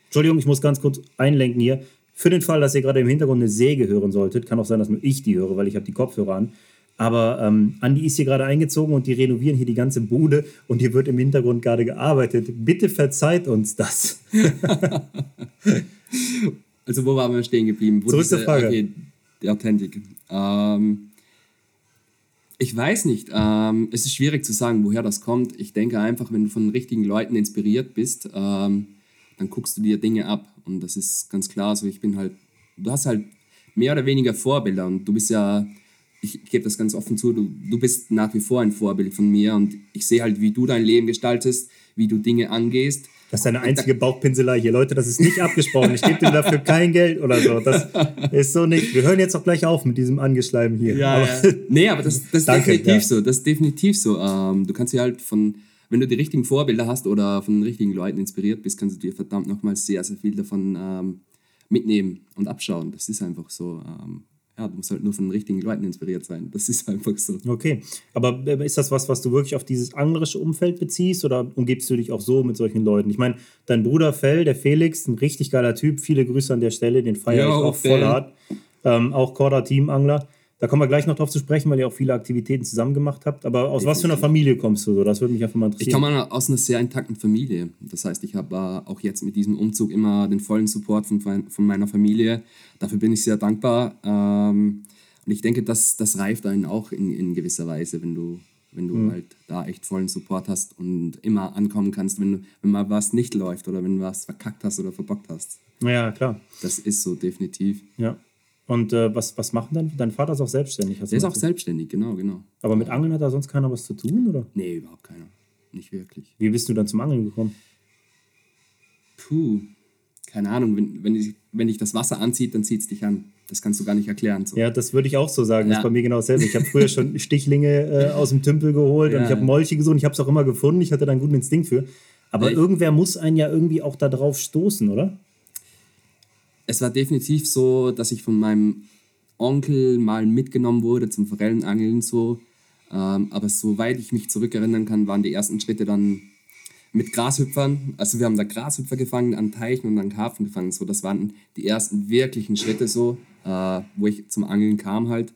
Speaker 1: Entschuldigung, ich muss ganz kurz einlenken hier. Für den Fall, dass ihr gerade im Hintergrund eine Säge hören solltet, kann auch sein, dass nur ich die höre, weil ich habe die Kopfhörer an. Aber ähm, Andi ist hier gerade eingezogen und die renovieren hier die ganze Bude und hier wird im Hintergrund gerade gearbeitet. Bitte verzeiht uns das. <laughs> <laughs>
Speaker 2: also wo waren wir stehen geblieben? Wo
Speaker 1: Zurück zur Frage. Okay,
Speaker 2: die Authentik. Ähm, ich weiß nicht. Ähm, es ist schwierig zu sagen, woher das kommt. Ich denke einfach, wenn du von richtigen Leuten inspiriert bist, ähm, dann guckst du dir Dinge ab. Und das ist ganz klar so. Ich bin halt, du hast halt mehr oder weniger Vorbilder und du bist ja, ich gebe das ganz offen zu, du, du bist nach wie vor ein Vorbild von mir und ich sehe halt, wie du dein Leben gestaltest, wie du Dinge angehst.
Speaker 1: Das ist deine einzige Bauchpinselei hier. Leute, das ist nicht abgesprochen. Ich gebe dir dafür <laughs> kein Geld oder so. Das ist so nicht. Wir hören jetzt auch gleich auf mit diesem Angeschleimen hier.
Speaker 2: Ja, aber, ja. Nee, aber das, das ist Danke, definitiv ja. so. Das ist definitiv so. Ähm, du kannst ja halt von, wenn du die richtigen Vorbilder hast oder von den richtigen Leuten inspiriert bist, kannst du dir verdammt nochmal sehr, sehr viel davon ähm, mitnehmen und abschauen. Das ist einfach so. Ähm, ja, du musst halt nur von den richtigen Leuten inspiriert sein. Das ist einfach so.
Speaker 1: Okay, aber äh, ist das was, was du wirklich auf dieses anglerische Umfeld beziehst oder umgibst du dich auch so mit solchen Leuten? Ich meine, dein Bruder Fell, der Felix, ein richtig geiler Typ. Viele Grüße an der Stelle, den feiere ich auch voll hart. Ähm, auch Korda Teamangler. Da kommen wir gleich noch drauf zu sprechen, weil ihr auch viele Aktivitäten zusammen gemacht habt. Aber aus Definitiv. was für einer Familie kommst du so? Das würde mich einfach mal interessieren.
Speaker 2: Ich komme aus einer sehr intakten Familie. Das heißt, ich habe äh, auch jetzt mit diesem Umzug immer den vollen Support von, von meiner Familie. Dafür bin ich sehr dankbar. Ähm, und ich denke, das, das reift einen auch in, in gewisser Weise, wenn du, wenn du mhm. halt da echt vollen Support hast und immer ankommen kannst, wenn, du, wenn mal was nicht läuft oder wenn du was verkackt hast oder verbockt hast.
Speaker 1: Ja, klar.
Speaker 2: Das ist so, definitiv.
Speaker 1: Ja. Und äh, was, was machen dann? Dein Vater ist auch selbstständig.
Speaker 2: Er ist auch selbstständig, genau, genau.
Speaker 1: Aber mit Angeln hat da sonst keiner was zu tun, oder?
Speaker 2: Nee, überhaupt keiner. Nicht wirklich.
Speaker 1: Wie bist du dann zum Angeln gekommen?
Speaker 2: Puh, keine Ahnung. Wenn, wenn, ich, wenn dich das Wasser anzieht, dann zieht es dich an. Das kannst du gar nicht erklären. So.
Speaker 1: Ja, das würde ich auch so sagen. Ja. Das ist bei mir genau dasselbe. Ich habe früher schon <laughs> Stichlinge äh, aus dem Tümpel geholt ja. und ich habe Molche gesucht. Ich habe es auch immer gefunden. Ich hatte da einen guten Instinkt für. Aber Echt? irgendwer muss einen ja irgendwie auch da drauf stoßen, oder?
Speaker 2: Es war definitiv so, dass ich von meinem Onkel mal mitgenommen wurde zum Forellenangeln so. Ähm, aber soweit ich mich zurückerinnern kann, waren die ersten Schritte dann mit Grashüpfern. Also wir haben da Grashüpfer gefangen an Teichen und an Karpfen gefangen. So, das waren die ersten wirklichen Schritte so, äh, wo ich zum Angeln kam halt.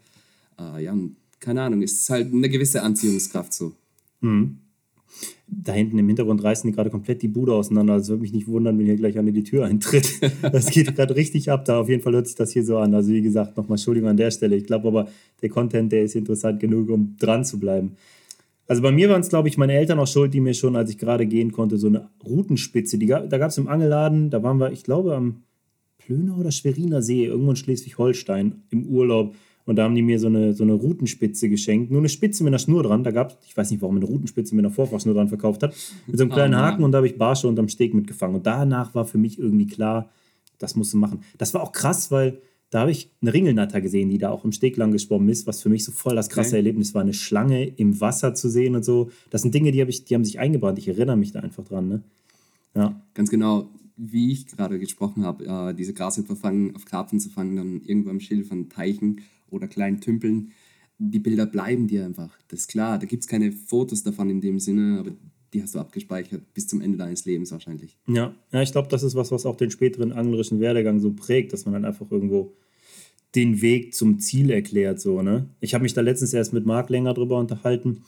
Speaker 2: Äh, ja, keine Ahnung, es ist halt eine gewisse Anziehungskraft so.
Speaker 1: Mhm da hinten im Hintergrund reißen die gerade komplett die Bude auseinander. Also würde mich nicht wundern, wenn hier gleich eine die Tür eintritt. <laughs> Das geht gerade richtig ab. Da auf jeden Fall hört sich das hier so an. Also wie gesagt, nochmal Entschuldigung an der Stelle. Ich glaube aber, der Content, der ist interessant genug, um dran zu bleiben. Also bei mir waren es, glaube ich, meine Eltern auch schuld, die mir schon, als ich gerade gehen konnte, so eine Rutenspitze, die, da gab es im Angelladen, da waren wir, ich glaube, am Plöner oder Schweriner See, irgendwo in Schleswig-Holstein im Urlaub. Und da haben die mir so eine, so eine Rutenspitze geschenkt. Nur eine Spitze mit einer Schnur dran. Da gab es, ich weiß nicht, warum eine Rutenspitze mit einer Vorfachschnur dran verkauft hat. Mit so einem kleinen oh, Haken und da habe ich Barsche unterm Steg mitgefangen. Und danach war für mich irgendwie klar, das musst du machen. Das war auch krass, weil da habe ich eine Ringelnatter gesehen, die da auch im Steg lang geschwommen ist, was für mich so voll das krasse okay. Erlebnis war, eine Schlange im Wasser zu sehen und so. Das sind Dinge, die, hab ich, die haben sich eingebrannt. Ich erinnere mich da einfach dran. Ne?
Speaker 2: Ja. Ganz genau, wie ich gerade gesprochen habe, äh, diese Grashüpfer fangen, auf Karpfen zu fangen, dann irgendwo am Schild von Teichen oder kleinen Tümpeln, die Bilder bleiben dir einfach. Das ist klar, da gibt es keine Fotos davon in dem Sinne, aber die hast du abgespeichert bis zum Ende deines Lebens wahrscheinlich.
Speaker 1: Ja, ja ich glaube, das ist was, was auch den späteren anglerischen Werdegang so prägt, dass man dann einfach irgendwo den Weg zum Ziel erklärt. So, ne? Ich habe mich da letztens erst mit Marc länger drüber unterhalten.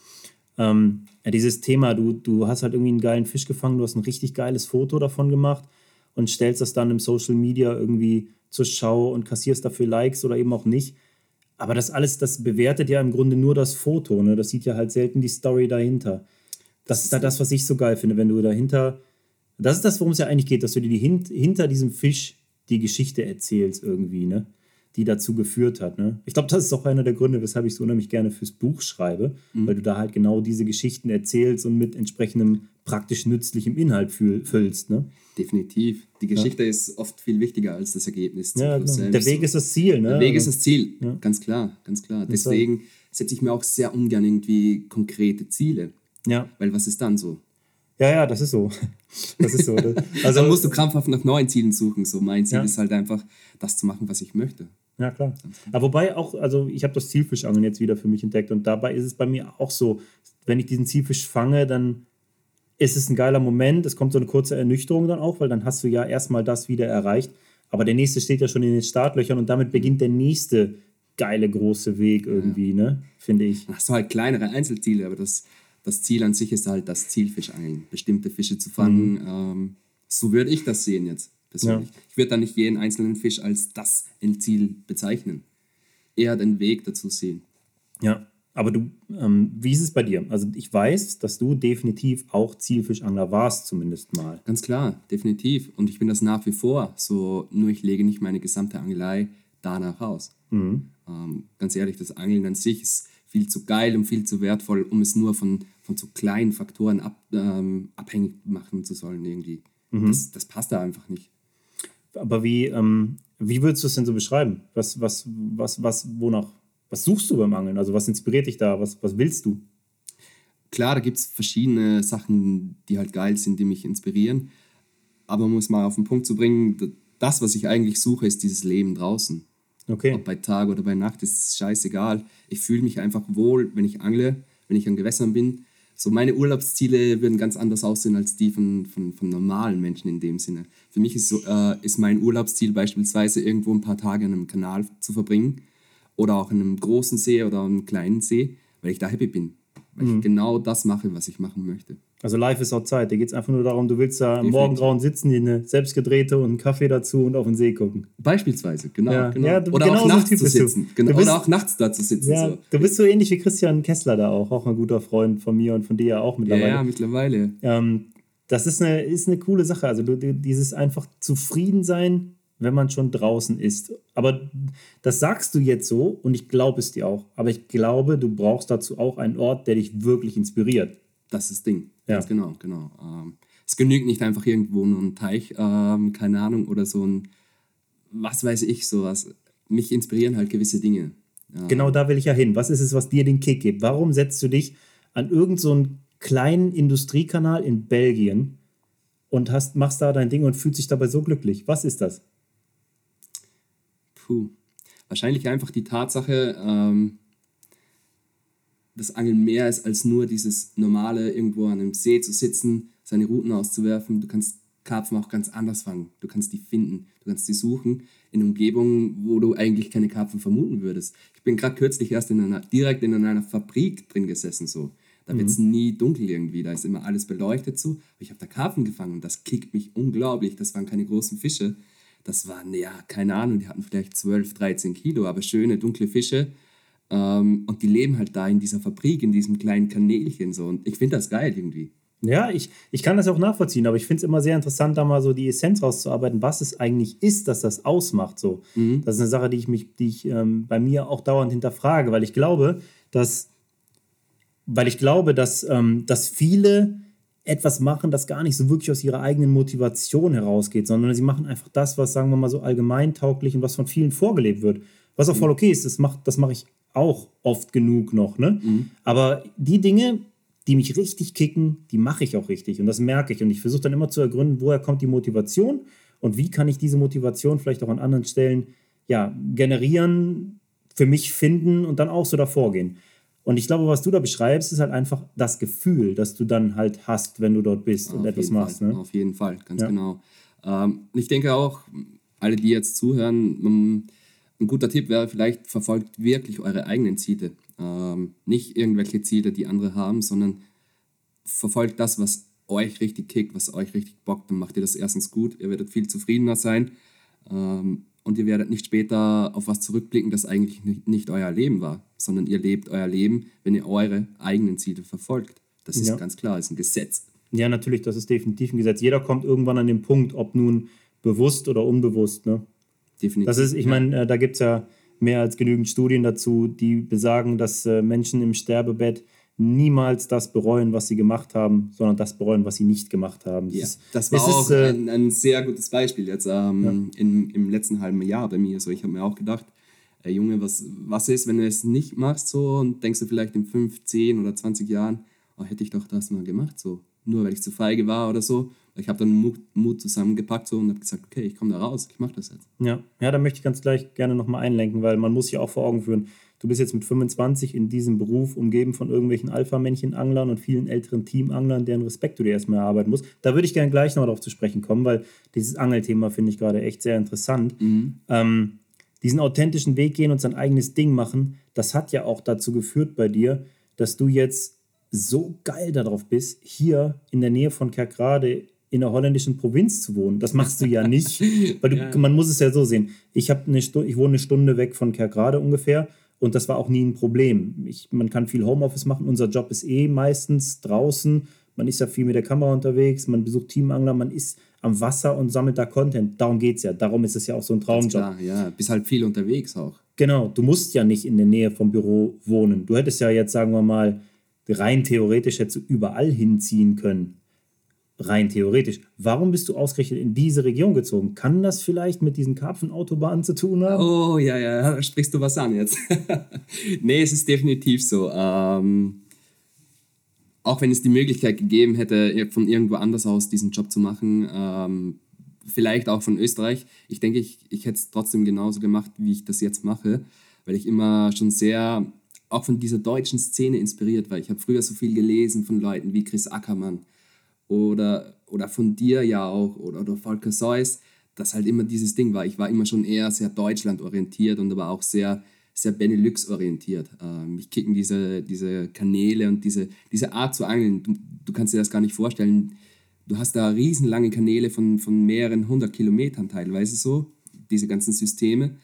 Speaker 1: Ähm, ja, dieses Thema, du, du hast halt irgendwie einen geilen Fisch gefangen, du hast ein richtig geiles Foto davon gemacht und stellst das dann im Social Media irgendwie zur Schau und kassierst dafür Likes oder eben auch nicht. Aber das alles, das bewertet ja im Grunde nur das Foto. Ne? Das sieht ja halt selten die Story dahinter. Das ist da das, was ich so geil finde, wenn du dahinter. Das ist das, worum es ja eigentlich geht, dass du dir die, hinter diesem Fisch die Geschichte erzählst irgendwie, ne? die dazu geführt hat. Ne? Ich glaube, das ist auch einer der Gründe, weshalb ich so unheimlich gerne fürs Buch schreibe, mhm. weil du da halt genau diese Geschichten erzählst und mit entsprechendem praktisch nützlichem Inhalt füllst. Ne?
Speaker 2: Definitiv. Die Geschichte ja. ist oft viel wichtiger als das Ergebnis.
Speaker 1: Ja, genau. Der Weg ist das Ziel. Ne?
Speaker 2: Der Weg ist das Ziel, ja. ganz klar, ganz klar. Deswegen setze ich mir auch sehr ungern irgendwie konkrete Ziele. Ja. Weil was ist dann so?
Speaker 1: Ja, ja, das ist so. <laughs> Das ist so. <laughs>
Speaker 2: Also dann musst du krampfhaft nach neuen Zielen suchen. So mein Ziel ist halt einfach, das zu machen, was ich möchte.
Speaker 1: Ja, klar. Aber wobei auch, also ich habe das Zielfischangeln jetzt wieder für mich entdeckt und dabei ist es bei mir auch so, wenn ich diesen Zielfisch fange, dann ist es ein geiler Moment. Es kommt so eine kurze Ernüchterung dann auch, weil dann hast du ja erstmal das wieder erreicht. Aber der nächste steht ja schon in den Startlöchern und damit beginnt der nächste geile große Weg irgendwie, ja. ne? Finde ich.
Speaker 2: Hast du halt kleinere Einzelziele, aber das das Ziel an sich ist halt das Zielfischangeln, bestimmte Fische zu fangen. Mhm. Ähm, so würde ich das sehen jetzt persönlich. Ja. Ich würde da nicht jeden einzelnen Fisch als das Endziel bezeichnen. Eher den Weg dazu sehen.
Speaker 1: Ja, aber du, ähm, wie ist es bei dir? Also ich weiß, dass du definitiv auch Zielfischangler warst, zumindest mal.
Speaker 2: Ganz klar, definitiv. Und ich bin das nach wie vor. So, nur ich lege nicht meine gesamte Angelei danach aus. Mhm. Ähm, ganz ehrlich, das Angeln an sich ist viel zu geil und viel zu wertvoll, um es nur von, von so kleinen Faktoren ab, ähm, abhängig machen zu sollen irgendwie. Mhm. Das, das passt da einfach nicht.
Speaker 1: Aber wie, ähm, wie würdest du es denn so beschreiben? Was, was, was, was, wonach, was suchst du beim Angeln? Also was inspiriert dich da? Was, was willst du?
Speaker 2: Klar, da gibt es verschiedene Sachen, die halt geil sind, die mich inspirieren. Aber um es mal auf den Punkt zu bringen, das, was ich eigentlich suche, ist dieses Leben draußen. Okay. Ob bei Tag oder bei Nacht ist scheißegal. Ich fühle mich einfach wohl, wenn ich angle, wenn ich an Gewässern bin. So meine Urlaubsziele würden ganz anders aussehen als die von, von, von normalen Menschen in dem Sinne. Für mich ist, so, äh, ist mein Urlaubsziel beispielsweise irgendwo ein paar Tage an einem Kanal zu verbringen oder auch in einem großen See oder einem kleinen See, weil ich da happy bin. Weil mhm. ich genau das mache, was ich machen möchte.
Speaker 1: Also live ist auch Zeit. Da geht es einfach nur darum, du willst da im Morgengrauen sitzen, dir eine selbstgedrehte und einen Kaffee dazu und auf den See gucken.
Speaker 2: Beispielsweise, genau. Ja. genau. Ja, oder genau auch nachts zu sitzen. Genau, bist, oder auch nachts da zu sitzen.
Speaker 1: Ja,
Speaker 2: so.
Speaker 1: Du bist so ähnlich wie Christian Kessler da auch, auch ein guter Freund von mir und von dir ja auch mittlerweile.
Speaker 2: Ja, ja mittlerweile.
Speaker 1: Ähm, das ist eine, ist eine coole Sache. Also du, dieses einfach zufrieden sein, wenn man schon draußen ist. Aber das sagst du jetzt so und ich glaube es dir auch. Aber ich glaube, du brauchst dazu auch einen Ort, der dich wirklich inspiriert.
Speaker 2: Das ist das Ding. Ja. Ganz genau, genau. Ähm, es genügt nicht einfach irgendwo nur ein Teich, ähm, keine Ahnung, oder so ein, was weiß ich, sowas. Mich inspirieren halt gewisse Dinge.
Speaker 1: Ja. Genau da will ich ja hin. Was ist es, was dir den Kick gibt? Warum setzt du dich an irgendeinen so kleinen Industriekanal in Belgien und hast, machst da dein Ding und fühlst dich dabei so glücklich? Was ist das?
Speaker 2: Puh. Wahrscheinlich einfach die Tatsache, ähm, das Angeln mehr ist als nur dieses normale, irgendwo an einem See zu sitzen, seine Routen auszuwerfen. Du kannst Karpfen auch ganz anders fangen. Du kannst die finden, du kannst die suchen in Umgebungen, wo du eigentlich keine Karpfen vermuten würdest. Ich bin gerade kürzlich erst in einer, direkt in einer Fabrik drin gesessen, so. Da wird es mhm. nie dunkel irgendwie, da ist immer alles beleuchtet so. Ich habe da Karpfen gefangen und das kickt mich unglaublich. Das waren keine großen Fische. Das waren, ja, keine Ahnung, die hatten vielleicht 12, 13 Kilo, aber schöne, dunkle Fische ähm, und die leben halt da in dieser Fabrik, in diesem kleinen Kanälchen so. Und ich finde das geil irgendwie.
Speaker 1: Ja, ich, ich kann das auch nachvollziehen, aber ich finde es immer sehr interessant, da mal so die Essenz rauszuarbeiten, was es eigentlich ist, dass das ausmacht. So. Mhm. Das ist eine Sache, die ich, mich, die ich ähm, bei mir auch dauernd hinterfrage, weil ich glaube, dass, weil ich glaube, dass, ähm, dass viele etwas machen, das gar nicht so wirklich aus ihrer eigenen Motivation herausgeht, sondern sie machen einfach das, was, sagen wir mal, so allgemeintauglich und was von vielen vorgelebt wird. Was auch voll okay ist, das mache das mach ich auch oft genug noch. Ne? Mhm. Aber die Dinge, die mich richtig kicken, die mache ich auch richtig. Und das merke ich. Und ich versuche dann immer zu ergründen, woher kommt die Motivation und wie kann ich diese Motivation vielleicht auch an anderen Stellen ja, generieren, für mich finden und dann auch so davor gehen. Und ich glaube, was du da beschreibst, ist halt einfach das Gefühl, das du dann halt hast, wenn du dort bist und Auf etwas machst.
Speaker 2: Ne? Auf jeden Fall, ganz ja. genau. Ähm, ich denke auch, alle, die jetzt zuhören, ein guter Tipp wäre vielleicht, verfolgt wirklich eure eigenen Ziele. Ähm, nicht irgendwelche Ziele, die andere haben, sondern verfolgt das, was euch richtig kickt, was euch richtig bockt. Dann macht ihr das erstens gut, ihr werdet viel zufriedener sein ähm, und ihr werdet nicht später auf was zurückblicken, das eigentlich nicht, nicht, euer Leben war, sondern ihr lebt euer Leben, wenn ihr eure eigenen Ziele verfolgt. Das ist ja. ganz klar, ist ein Gesetz.
Speaker 1: Ja, natürlich, das ist definitiv ein Gesetz. Jeder kommt irgendwann an den Punkt, ob nun bewusst oder unbewusst. Ne? definitiv. Das ist, ich ja. meine, äh, da gibt es ja mehr als genügend Studien dazu, die besagen, dass äh, Menschen im Sterbebett niemals das bereuen, was sie gemacht haben, sondern das bereuen, was sie nicht gemacht haben.
Speaker 2: Ja, das war auch ist, äh, ein, ein, sehr gutes Beispiel jetzt ähm, ja. in, im letzten halben Jahr bei mir. So, ich habe mir auch gedacht, ey Junge, was, was ist, wenn du es nicht machst so und denkst du vielleicht in 5, 10 oder 20 Jahren, oh, hätte ich doch das mal gemacht, so nur weil ich zu feige war oder so. Ich habe dann Mut, Mut, zusammengepackt so und habe gesagt, okay, ich komme da raus, ich mache das jetzt.
Speaker 1: Ja, ja, da möchte ich ganz gleich gerne nochmal einlenken, weil man muss sich auch vor Augen führen, du bist jetzt mit 25 in diesem Beruf umgeben von irgendwelchen Alpha-Männchen-Anglern und vielen älteren Teamanglern, deren Respekt du dir erstmal erarbeiten musst. Da würde ich gerne gleich noch darauf zu sprechen kommen, weil dieses Angelthema finde ich gerade echt sehr interessant. Mhm. Ähm, diesen authentischen Weg gehen und sein eigenes Ding machen, das hat ja auch dazu geführt bei dir, dass du jetzt so geil darauf bist, hier in der Nähe von Kerkrade in der holländischen Provinz zu wohnen. Das machst du ja <laughs> nicht, weil du, ja. man muss es ja so sehen. Ich, eine ich wohne eine Stunde weg von Kerkrade ungefähr und das war auch nie ein Problem. Ich, man kann viel Homeoffice machen. Unser Job ist eh meistens draußen. Man ist ja viel mit der Kamera unterwegs, man besucht Teamangler, man ist am Wasser und sammelt da Content. Darum geht es ja. Darum ist es ja auch so ein Traumjob. Klar,
Speaker 2: ja, bist halt viel unterwegs auch.
Speaker 1: Genau, du musst ja nicht in der Nähe vom Büro wohnen. Du hättest ja jetzt, sagen wir mal, rein theoretisch hättest du überall hinziehen können. Rein theoretisch. Warum bist du ausgerechnet in diese Region gezogen? Kann das vielleicht mit diesen Karpfenautobahnen zu tun haben?
Speaker 2: Oh, ja, ja, sprichst du was an jetzt. <laughs> nee, es ist definitiv so. Ähm, auch wenn es die Möglichkeit gegeben hätte, von irgendwo anders aus diesen Job zu machen, ähm, vielleicht auch von Österreich, ich denke, ich, ich hätte es trotzdem genauso gemacht, wie ich das jetzt mache, weil ich immer schon sehr auch von dieser deutschen Szene inspiriert war. Ich habe früher so viel gelesen von Leuten wie Chris Ackermann oder, oder von dir ja auch oder, oder Volker Seuss, das halt immer dieses Ding war. Ich war immer schon eher sehr Deutschland-orientiert und aber auch sehr, sehr Benelux-orientiert. Äh, mich kicken diese, diese Kanäle und diese, diese Art zu angeln. Du, du kannst dir das gar nicht vorstellen. Du hast da riesenlange Kanäle von, von mehreren hundert Kilometern teilweise so, diese ganzen Systeme.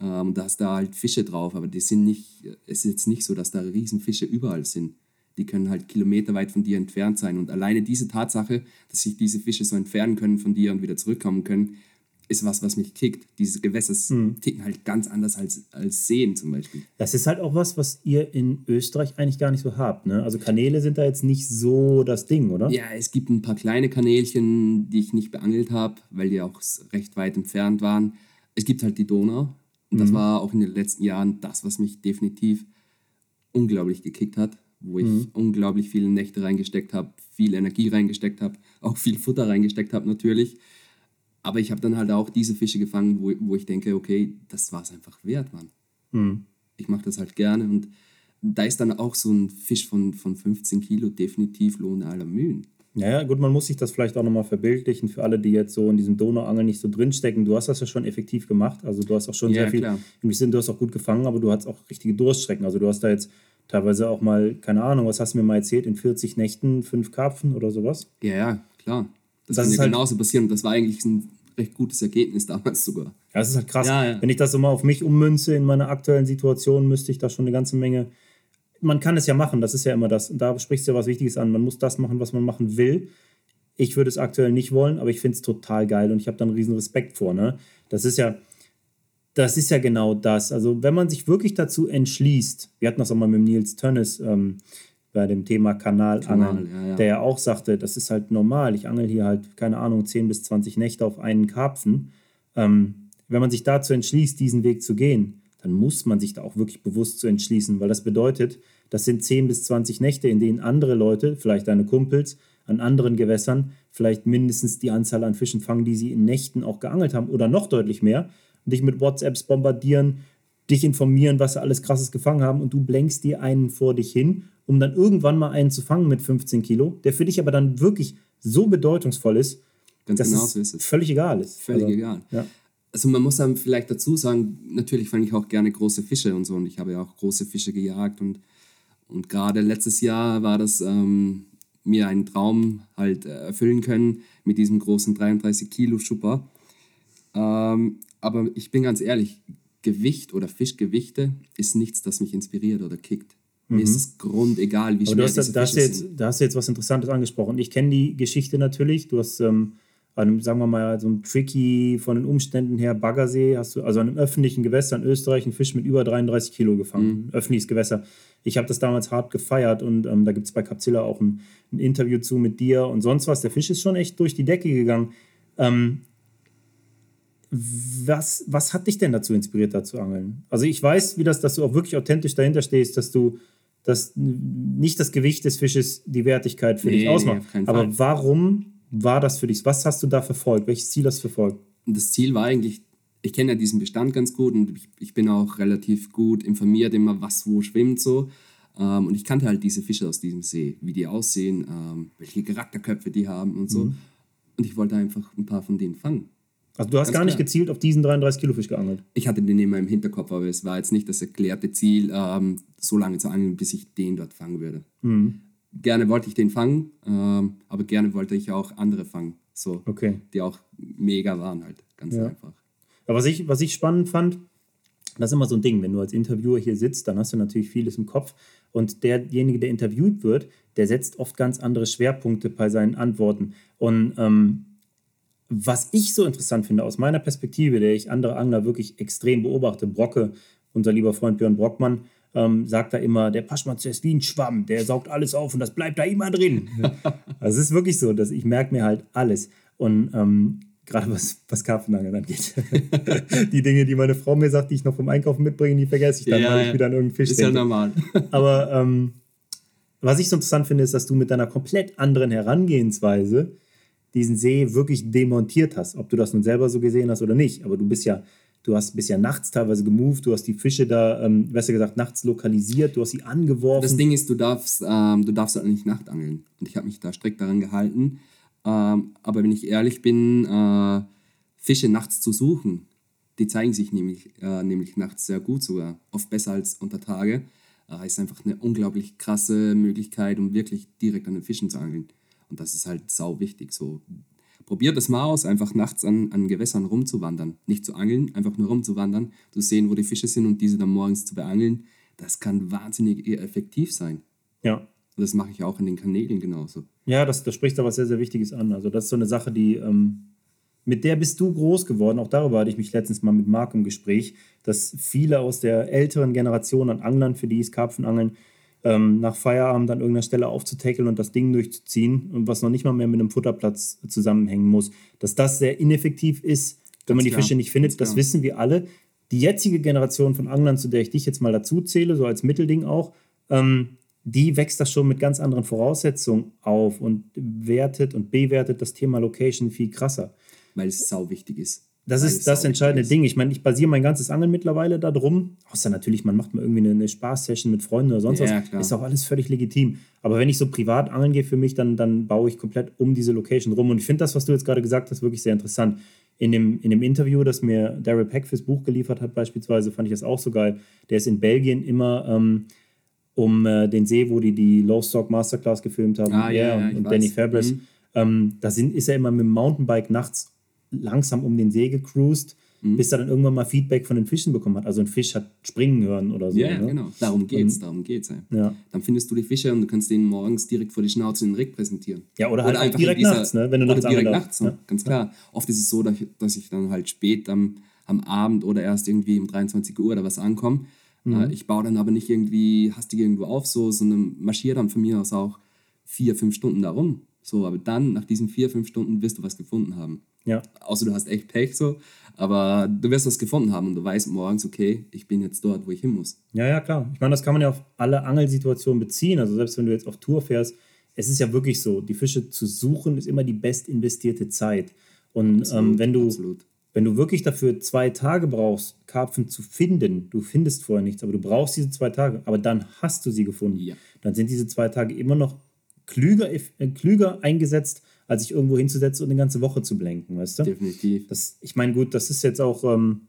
Speaker 2: Ähm, da hast da halt Fische drauf, aber die sind nicht, es ist jetzt nicht so, dass da Riesenfische überall sind. Die können halt kilometerweit von dir entfernt sein. Und alleine diese Tatsache, dass sich diese Fische so entfernen können von dir und wieder zurückkommen können, ist was, was mich kickt. Diese Gewässer mhm. ticken halt ganz anders als, als Seen zum Beispiel.
Speaker 1: Das ist halt auch was, was ihr in Österreich eigentlich gar nicht so habt. Ne? Also Kanäle sind da jetzt nicht so das Ding, oder?
Speaker 2: Ja, es gibt ein paar kleine Kanälchen, die ich nicht beangelt habe, weil die auch recht weit entfernt waren. Es gibt halt die Donau, und das mhm. war auch in den letzten Jahren das, was mich definitiv unglaublich gekickt hat, wo ich mhm. unglaublich viele Nächte reingesteckt habe, viel Energie reingesteckt habe, auch viel Futter reingesteckt habe natürlich. Aber ich habe dann halt auch diese Fische gefangen, wo, wo ich denke, okay, das war es einfach wert, Mann. Mhm. Ich mache das halt gerne und da ist dann auch so ein Fisch von, von 15 Kilo definitiv Lohn aller Mühen.
Speaker 1: Ja, gut, man muss sich das vielleicht auch nochmal verbildlichen für alle, die jetzt so in diesem Donauangel nicht so drinstecken. Du hast das ja schon effektiv gemacht. Also du hast auch schon ja, sehr viel, klar. im Sinn, du hast auch gut gefangen, aber du hast auch richtige Durststrecken. Also du hast da jetzt teilweise auch mal, keine Ahnung, was hast du mir mal erzählt, in 40 Nächten fünf Karpfen oder sowas?
Speaker 2: Ja, ja, klar. Das, das kann ja halt genauso passieren. Und das war eigentlich ein recht gutes Ergebnis damals sogar. Ja,
Speaker 1: das ist halt krass. Ja, ja. Wenn ich das so mal auf mich ummünze in meiner aktuellen Situation, müsste ich da schon eine ganze Menge man kann es ja machen, das ist ja immer das. Und da sprichst du ja was Wichtiges an. Man muss das machen, was man machen will. Ich würde es aktuell nicht wollen, aber ich finde es total geil und ich habe da einen riesen Respekt vor. Ne? Das ist ja, das ist ja genau das. Also wenn man sich wirklich dazu entschließt, wir hatten das auch mal mit Nils Tönnes ähm, bei dem Thema Kanalangeln, Kanal, ja, ja. der ja auch sagte, das ist halt normal. Ich angel hier halt, keine Ahnung, 10 bis 20 Nächte auf einen Karpfen. Ähm, wenn man sich dazu entschließt, diesen Weg zu gehen, dann muss man sich da auch wirklich bewusst zu entschließen, weil das bedeutet, das sind 10 bis 20 Nächte, in denen andere Leute, vielleicht deine Kumpels, an anderen Gewässern vielleicht mindestens die Anzahl an Fischen fangen, die sie in Nächten auch geangelt haben oder noch deutlich mehr und dich mit WhatsApps bombardieren, dich informieren, was sie alles krasses gefangen haben und du blenkst dir einen vor dich hin, um dann irgendwann mal einen zu fangen mit 15 Kilo, der für dich aber dann wirklich so bedeutungsvoll ist, Ganz dass genau so ist es. völlig egal ist.
Speaker 2: Völlig also, egal. Ja also man muss dann vielleicht dazu sagen, natürlich fange ich auch gerne große Fische und so und ich habe ja auch große Fische gejagt und, und gerade letztes Jahr war das ähm, mir ein Traum halt äh, erfüllen können mit diesem großen 33 Kilo Schupper. Ähm, aber ich bin ganz ehrlich, Gewicht oder Fischgewichte ist nichts, das mich inspiriert oder kickt. Mhm. Mir ist es grundegal, wie schwer
Speaker 1: aber du hast, diese da, hast jetzt, da hast du jetzt was Interessantes angesprochen. Ich kenne die Geschichte natürlich. Du hast ähm, an einem, sagen wir mal, so einem tricky von den Umständen her Baggersee, hast du also an einem öffentlichen Gewässer in Österreich einen Fisch mit über 33 Kilo gefangen. Mhm. Öffentliches Gewässer. Ich habe das damals hart gefeiert und ähm, da gibt es bei Capzilla auch ein, ein, Interview zu mit dir und sonst was. Der Fisch ist schon echt durch die Decke gegangen. Ähm, was, was hat dich denn dazu inspiriert, da zu angeln? Also ich weiß, wie das, dass du auch wirklich authentisch dahinter stehst, dass du dass nicht das Gewicht des Fisches die Wertigkeit für nee, dich ausmacht. Aber warum war das für dich? Was hast du da verfolgt? Welches Ziel hast du verfolgt?
Speaker 2: Das Ziel war eigentlich, ich kenne ja diesen Bestand ganz gut und ich, ich, bin auch relativ gut informiert, immer was wo schwimmt so. Ähm, und ich kannte halt diese Fische aus diesem See, wie die aussehen, ähm, welche Charakterköpfe die haben und so. Mhm. Und ich wollte einfach ein paar von denen fangen.
Speaker 1: Also du hast Ganz gar nicht klar. gezielt auf diesen 33 Kilo Fisch geangelt?
Speaker 2: Ich hatte den in meinem Hinterkopf, aber es war jetzt nicht das erklärte Ziel, ähm, so lange zu angeln, bis ich den dort fangen würde. Mhm gerne wollte ich den fangen, ähm, aber gerne wollte ich auch andere fangen, so, okay. die auch mega waren halt, ganz ja. einfach.
Speaker 1: Ja, was, ich, was ich spannend fand, das ist immer so ein Ding, wenn du als Interviewer hier sitzt, dann hast du natürlich vieles im Kopf und derjenige, der interviewt wird, der setzt oft ganz andere Schwerpunkte bei seinen Antworten. Und ähm, was ich so interessant finde aus meiner Perspektive, der ich andere Angler wirklich extrem beobachte, Brocke, unser lieber Freund Björn Brockmann, ähm, sagt er immer, der Paschmatz ist wie ein Schwamm, der saugt alles auf und das bleibt da immer drin. <laughs> also es ist wirklich so, dass ich merke mir halt alles. Und ähm, gerade was, was Karpfenangeln angeht. <laughs> die Dinge, die meine Frau mir sagt, die ich noch vom Einkaufen mitbringe, die vergesse ich dann, ja, weil ich wieder an irgendeinen Fisch ist denke. Ja normal. <laughs> Aber ähm, was ich so interessant finde, ist, dass du mit deiner komplett anderen Herangehensweise diesen See wirklich demontiert hast. Ob du das nun selber so gesehen hast oder nicht. Aber du bist ja Du hast bist ja nachts teilweise gemoved, du hast die Fische da, ähm, besser gesagt, nachts lokalisiert, du hast sie angeworfen.
Speaker 2: Das Ding ist, du darfst, ähm, du darfst halt nicht nachtangeln. Und ich habe mich da strikt daran gehalten. Ähm, aber wenn ich ehrlich bin, äh, Fische nachts zu suchen, die zeigen sich nämlich, äh, nämlich nachts sehr gut sogar, oft besser als unter Tage. Äh, ist einfach eine unglaublich krasse Möglichkeit, um wirklich direkt an den Fischen zu angeln. Und das ist halt sau wichtig. So Probiert es mal aus, einfach nachts an, an Gewässern rumzuwandern. Nicht zu angeln, einfach nur rumzuwandern, zu sehen, wo die Fische sind und diese dann morgens zu beangeln. Das kann wahnsinnig effektiv sein. Ja. Und das mache ich auch in den Kanälen genauso.
Speaker 1: Ja, das, das spricht aber sehr, sehr Wichtiges an. Also, das ist so eine Sache, die. Ähm, mit der bist du groß geworden. Auch darüber hatte ich mich letztens mal mit Marc im Gespräch, dass viele aus der älteren Generation an Anglern, für die ist Karpfenangeln, ähm, nach Feierabend an irgendeiner Stelle aufzutackeln und das Ding durchzuziehen und was noch nicht mal mehr mit einem Futterplatz zusammenhängen muss. Dass das sehr ineffektiv ist, wenn man die klar. Fische nicht findet, das wissen wir alle. Die jetzige Generation von Anglern, zu der ich dich jetzt mal dazu zähle, so als Mittelding auch, ähm, die wächst das schon mit ganz anderen Voraussetzungen auf und wertet und bewertet das Thema Location viel krasser.
Speaker 2: Weil es sau wichtig ist.
Speaker 1: Das ist das entscheidende Ding. Ich meine, ich basiere mein ganzes Angeln mittlerweile darum. Außer natürlich, man macht mal irgendwie eine, eine Spaß-Session mit Freunden oder sonst ja, was. Klar. Ist auch alles völlig legitim. Aber wenn ich so privat angeln gehe für mich, dann, dann baue ich komplett um diese Location rum. Und ich finde das, was du jetzt gerade gesagt hast, wirklich sehr interessant. In dem, in dem Interview, das mir Daryl Peck fürs Buch geliefert hat, beispielsweise, fand ich das auch so geil. Der ist in Belgien immer ähm, um äh, den See, wo die die Lowstock Masterclass gefilmt haben. Ah, ja, ja, und, und Danny Fabris. Mhm. Ähm, da sind, ist er immer mit dem Mountainbike nachts langsam um den See gecruised, mhm. bis er dann irgendwann mal Feedback von den Fischen bekommen hat. Also ein Fisch hat springen hören oder so.
Speaker 2: Ja, ne? genau. Darum geht's, und, darum geht's. Ja. Dann findest du die Fische und du kannst denen morgens direkt vor die Schnauze den Rick präsentieren. Ja, oder, halt oder einfach direkt dieser, nachts, ne? wenn du nachts direkt nachts, ja. ganz klar. Oft ist es so, dass ich, dann halt spät am, am Abend oder erst irgendwie um 23 Uhr oder was ankomme. Mhm. Äh, ich baue dann aber nicht irgendwie hastig irgendwo auf, so, sondern marschiere dann von mir aus auch vier, fünf Stunden da rum. So, aber dann, nach diesen vier, fünf Stunden, wirst du was gefunden haben. Ja. Außer du hast echt Pech so. Aber du wirst was gefunden haben und du weißt morgens, okay, ich bin jetzt dort, wo ich hin muss.
Speaker 1: Ja, ja, klar. Ich meine, das kann man ja auf alle Angelsituationen beziehen. Also selbst wenn du jetzt auf Tour fährst, es ist ja wirklich so, die Fische zu suchen ist immer die best investierte Zeit. Und absolut, ähm, wenn, du, absolut. wenn du wirklich dafür zwei Tage brauchst, Karpfen zu finden, du findest vorher nichts, aber du brauchst diese zwei Tage, aber dann hast du sie gefunden. Ja. Dann sind diese zwei Tage immer noch klüger, äh, klüger eingesetzt, als sich irgendwo hinzusetzen und eine ganze Woche zu blenken, weißt du? Definitiv. Das, ich meine, gut, das ist jetzt auch ähm,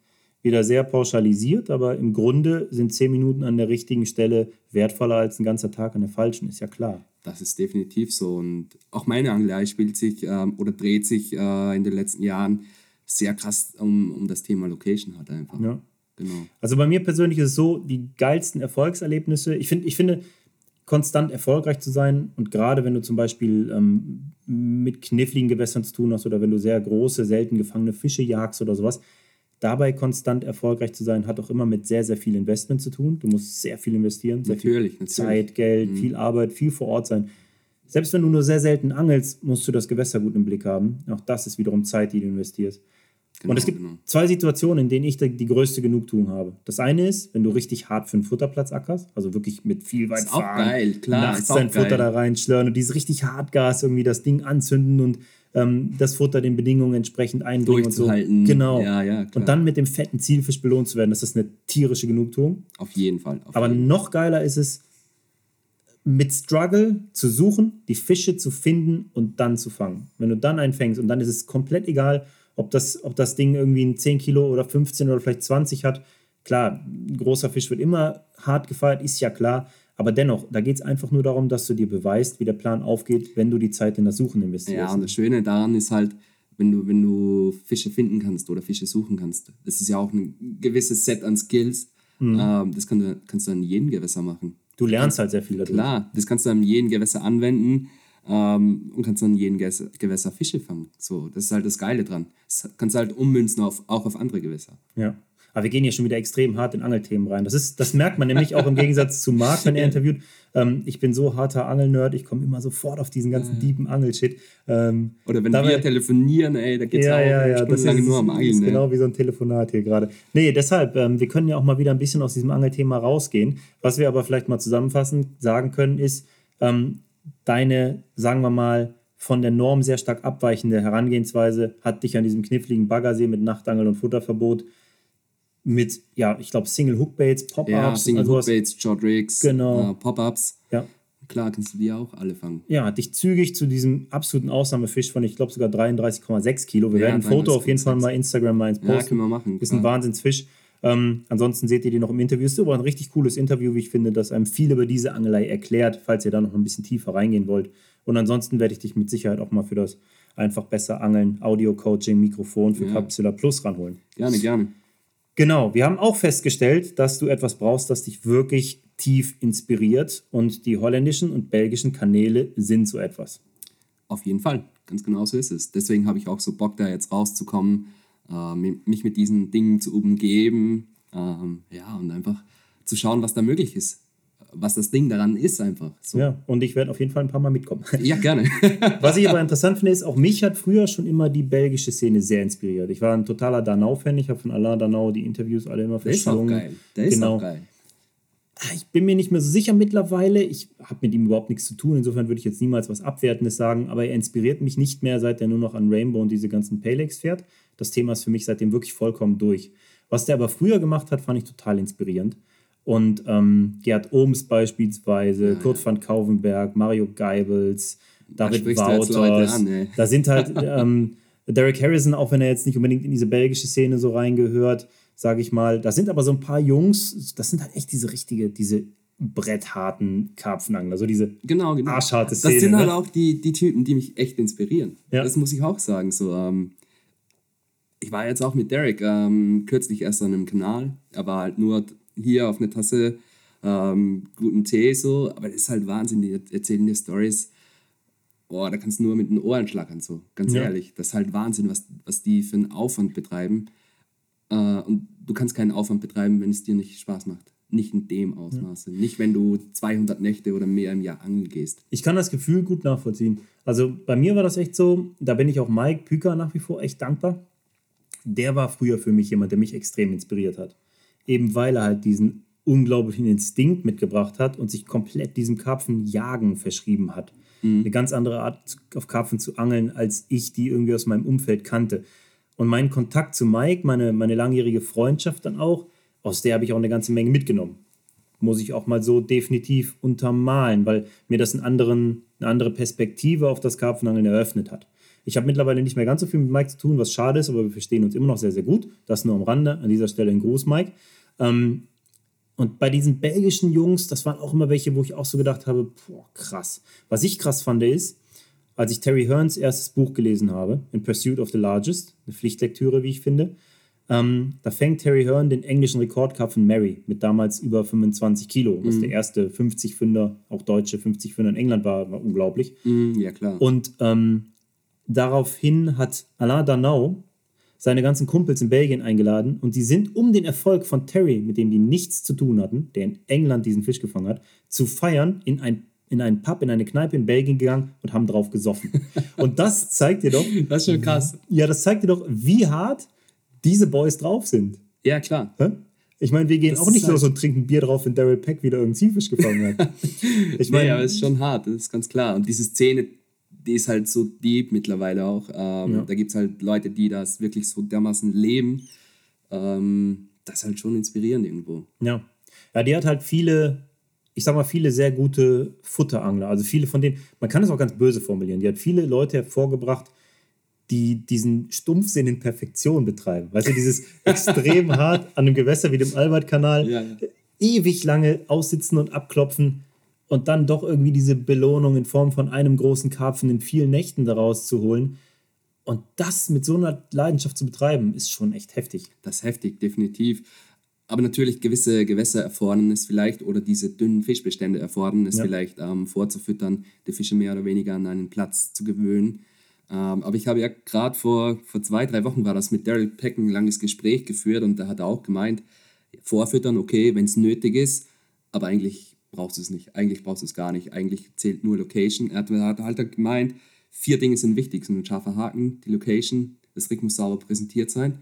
Speaker 1: wieder sehr pauschalisiert, aber im Grunde sind zehn Minuten an der richtigen Stelle wertvoller als ein ganzer Tag an der falschen, ist ja klar.
Speaker 2: Das ist definitiv so. Und auch meine Angelei spielt sich ähm, oder dreht sich äh, in den letzten Jahren sehr krass um, um das Thema Location halt einfach. Ja.
Speaker 1: Genau. Also bei mir persönlich ist es so, die geilsten Erfolgserlebnisse, ich, find, ich finde, konstant erfolgreich zu sein und gerade wenn du zum Beispiel ähm, mit kniffligen Gewässern zu tun hast oder wenn du sehr große, selten gefangene Fische jagst oder sowas, dabei konstant erfolgreich zu sein, hat auch immer mit sehr, sehr viel Investment zu tun. Du musst sehr viel investieren. Sehr
Speaker 2: natürlich,
Speaker 1: viel
Speaker 2: natürlich.
Speaker 1: Zeit, Geld, mhm. viel Arbeit, viel vor Ort sein. Selbst wenn du nur sehr selten angelst, musst du das Gewässer gut im Blick haben. Auch das ist wiederum Zeit, die du investierst. Genau, und es gibt genau. zwei Situationen, in denen ich die, größte Genugtuung habe. Das eine ist, wenn du richtig hart für einen Futterplatz ackerst, also wirklich mit viel weit ist fahren, auch geil, klar, nachts dein Futter da reinschlören und dieses richtig Hartgas irgendwie das Ding anzünden und ähm, das Futter den Bedingungen entsprechend einbringen und so. Genau. Ja, ja, und dann mit dem fetten Zielfisch belohnt zu werden, das ist eine tierische Genugtuung.
Speaker 2: Auf jeden Fall. Auf
Speaker 1: Aber
Speaker 2: jeden.
Speaker 1: noch geiler ist es, mit Struggle zu suchen, die Fische zu finden und dann zu fangen. Wenn du dann einen fängst und dann ist es komplett egal, ob das, ob das Ding irgendwie ein 10 Kilo oder 15 oder vielleicht 20 hat. Klar, ein großer Fisch wird immer hart gefeiert, ist ja klar. Aber dennoch, da geht es einfach nur darum, dass du dir beweist, wie der Plan aufgeht, wenn du die Zeit in das Suchen investierst.
Speaker 2: Ja, und das Schöne daran ist halt, wenn du, wenn du Fische finden kannst oder Fische suchen kannst, das ist ja auch ein gewisses Set an Skills. Mhm. Ähm, das kann du, kannst du an jedem Gewässer machen.
Speaker 1: Du lernst halt sehr viel dadurch.
Speaker 2: Klar, das kannst du an jedem Gewässer anwenden ähm, und kannst dann jeden Gewässer, Gewässer, Fische fangen. So, das ist halt das Geile dran. Das kannst du halt ummünzen auf, auch auf andere Gewässer.
Speaker 1: Ja. Aber wir gehen hier schon wieder extrem hart in Angelthemen rein. Das, ist, das merkt man nämlich auch im Gegensatz zu Marc, wenn er interviewt. Ähm, ich bin so harter Angelnerd, ich komme immer sofort auf diesen ganzen ja, ja. deepen Angelshit. Ähm,
Speaker 2: Oder wenn dabei, wir telefonieren, ey, da geht es ja, auch ja, ja,
Speaker 1: das ist, nur am Angeln. Das ist genau wie so ein Telefonat hier gerade. Nee, deshalb, ähm, wir können ja auch mal wieder ein bisschen aus diesem Angelthema rausgehen. Was wir aber vielleicht mal zusammenfassend sagen können, ist, ähm, deine, sagen wir mal, von der Norm sehr stark abweichende Herangehensweise hat dich an diesem kniffligen Baggersee mit Nachtangel und Futterverbot mit, ja, ich glaube, Single Hookbaits, Pop-Ups. Ja,
Speaker 2: Single also Hookbaits, Short Rigs,
Speaker 1: genau.
Speaker 2: Äh, Pop-Ups. Ja. Klar, kannst du die auch alle fangen.
Speaker 1: Ja, hat dich zügig zu diesem absoluten Ausnahmefisch von, ich glaube, sogar 33,6 Kilo. Wir ja, werden ein Foto auf jeden Fall mal Instagram mal ins
Speaker 2: posten. Ja, können wir machen.
Speaker 1: Ist ein Wahnsinnsfisch. Ähm, ansonsten seht ihr die noch im Interview. Es ist aber ein richtig cooles Interview, wie ich finde, das einem viel über diese Angelei erklärt, falls ihr da noch ein bisschen tiefer reingehen wollt. Und ansonsten werde ich dich mit Sicherheit auch mal für das einfach besser Angeln, Audio-Coaching, Mikrofon für ja. Capsula Plus ranholen.
Speaker 2: Gerne, gerne.
Speaker 1: Genau, wir haben auch festgestellt, dass du etwas brauchst, das dich wirklich tief inspiriert. Und die holländischen und belgischen Kanäle sind so etwas.
Speaker 2: Auf jeden Fall, ganz genau so ist es. Deswegen habe ich auch so Bock, da jetzt rauszukommen äh, mich mit diesen Dingen zu umgeben, ähm, ja, und einfach zu schauen, was da möglich ist. Was das Ding daran ist, einfach.
Speaker 1: So. Ja, und ich werde auf jeden Fall ein paar Mal mitkommen. <laughs>
Speaker 2: Ja, gerne. <laughs>
Speaker 1: was ich aber interessant finde, ist, auch mich hat früher schon immer die belgische Szene sehr inspiriert. Ich war ein totaler Danau-Fan. Ich habe von Alain Danau die Interviews alle immer verschlungen.
Speaker 2: Der ist auch geil. Der ist genau. auch geil.
Speaker 1: Ah, ich bin mir nicht mehr so sicher mittlerweile. Ich habe mit ihm überhaupt nichts zu tun. Insofern würde ich jetzt niemals was Abwertendes sagen. Aber er inspiriert mich nicht mehr, seit er nur noch an Rainbow und diese ganzen Paylegs fährt. Das Thema ist für mich seitdem wirklich vollkommen durch. Was der aber früher gemacht hat, fand ich total inspirierend. Und ähm, Gerd Ohms beispielsweise, ja, Kurt ja. van Kauvenberg, Mario Geibels, David Wouters. Da sind halt <laughs> ähm, Derek Harrison, auch wenn er jetzt nicht unbedingt in diese belgische Szene so reingehört, sage ich mal. Da sind aber so ein paar Jungs, das sind halt echt diese richtige, diese brettharten Karpfenangler, so diese
Speaker 2: genau, genau.
Speaker 1: arschharte Szene.
Speaker 2: Das sind halt ne? auch die, die Typen, die mich echt inspirieren. Ja. Das muss ich auch sagen. So, ähm, ich war jetzt auch mit Derek ähm, kürzlich erst an einem Kanal. Er war halt nur hier auf eine Tasse ähm, guten Tee so, aber das ist halt Wahnsinn, die erzählen dir Stories. Oh, da kannst du nur mit den Ohren schlackern, so, ganz ja. ehrlich. Das ist halt Wahnsinn, was, was die für einen Aufwand betreiben. Äh, und du kannst keinen Aufwand betreiben, wenn es dir nicht Spaß macht. Nicht in dem Ausmaße. Ja. Nicht, wenn du 200 Nächte oder mehr im Jahr angeln gehst.
Speaker 1: Ich kann das Gefühl gut nachvollziehen. Also bei mir war das echt so, da bin ich auch Mike Püker nach wie vor echt dankbar der war früher für mich jemand, der mich extrem inspiriert hat. Eben weil er halt diesen unglaublichen Instinkt mitgebracht hat und sich komplett diesem Karpfenjagen verschrieben hat. Mhm. Eine ganz andere Art, auf Karpfen zu angeln, als ich die irgendwie aus meinem Umfeld kannte. Und mein Kontakt zu Mike, meine, meine langjährige Freundschaft dann auch, aus der habe ich auch eine ganze Menge mitgenommen. Muss ich auch mal so definitiv untermalen, weil mir das einen anderen, eine andere Perspektive auf das Karpfenangeln eröffnet hat. Ich habe mittlerweile nicht mehr ganz so viel mit Mike zu tun, was schade ist, aber wir verstehen uns immer noch sehr, sehr gut. Das nur am Rande. An dieser Stelle ein Gruß, Mike. Ähm, und bei diesen belgischen Jungs, das waren auch immer welche, wo ich auch so gedacht habe, boah, krass. Was ich krass fand, ist, als ich Terry Hearns erstes Buch gelesen habe, In Pursuit of the Largest, eine Pflichtlektüre, wie ich finde, Ähm, da fängt Terry Hearn den englischen Rekordcup von Mary mit damals über 25 Kilo, was
Speaker 2: Mhm.
Speaker 1: der erste 50-Fünder, auch deutsche 50-Fünder in England war, war unglaublich.
Speaker 2: Mm, ja, klar.
Speaker 1: Und ähm, daraufhin hat Alain Danau seine ganzen Kumpels in Belgien eingeladen und die sind um den Erfolg von Terry, mit dem die nichts zu tun hatten, der in England diesen Fisch gefangen hat, zu feiern in ein in einen Pub, in eine Kneipe in Belgien gegangen und haben drauf gesoffen. <laughs> Und das zeigt dir doch,
Speaker 2: das ist schon krass.
Speaker 1: ja, das zeigt dir doch, wie hart diese Boys drauf sind.
Speaker 2: Ja, klar.
Speaker 1: Ich meine, wir gehen
Speaker 2: Das
Speaker 1: auch nicht
Speaker 2: halt-
Speaker 1: los und trinken Bier drauf, wenn Daryl Peck wieder irgendeinen Zielfisch gefangen hat. <laughs> Ich
Speaker 2: Nee,
Speaker 1: meine,
Speaker 2: aber es ist schon hart, das ist ganz klar. Und diese Szene, die ist halt so deep mittlerweile auch. Ähm,
Speaker 1: Ja.
Speaker 2: Da gibt es halt Leute, die das wirklich so dermaßen leben. Ähm, das ist halt schon inspirierend irgendwo.
Speaker 1: Ja. Ja, die hat halt viele, ich sag mal, viele sehr gute Futterangler. Also viele von denen, man kann es auch ganz böse formulieren, die hat viele Leute hervorgebracht, die diesen Stumpfsinn in Perfektion betreiben. Weißt du, dieses <laughs> extrem hart an einem Gewässer wie dem Albert-Kanal
Speaker 2: Ja, ja.
Speaker 1: ewig lange aussitzen und abklopfen und dann doch irgendwie diese Belohnung in Form von einem großen Karpfen in vielen Nächten daraus zu holen. Und das mit so einer Leidenschaft zu betreiben, ist schon echt heftig.
Speaker 2: Das ist heftig, definitiv. Aber natürlich gewisse Gewässer erfordern es vielleicht oder diese dünnen Fischbestände erfordern es
Speaker 1: Ja.
Speaker 2: vielleicht ähm, vorzufüttern, die Fische mehr oder weniger an einen Platz zu gewöhnen. Ähm, aber ich habe ja gerade vor, vor zwei, drei Wochen war das mit Daryl Peck ein langes Gespräch geführt und da hat er auch gemeint, vorfüttern, okay, wenn es nötig ist, aber eigentlich brauchst du es nicht. Eigentlich brauchst du es gar nicht. Eigentlich zählt nur Location. Er hat, halt gemeint, vier Dinge sind wichtig. So ein scharfer Haken, die Location, das Rig muss sauber präsentiert sein.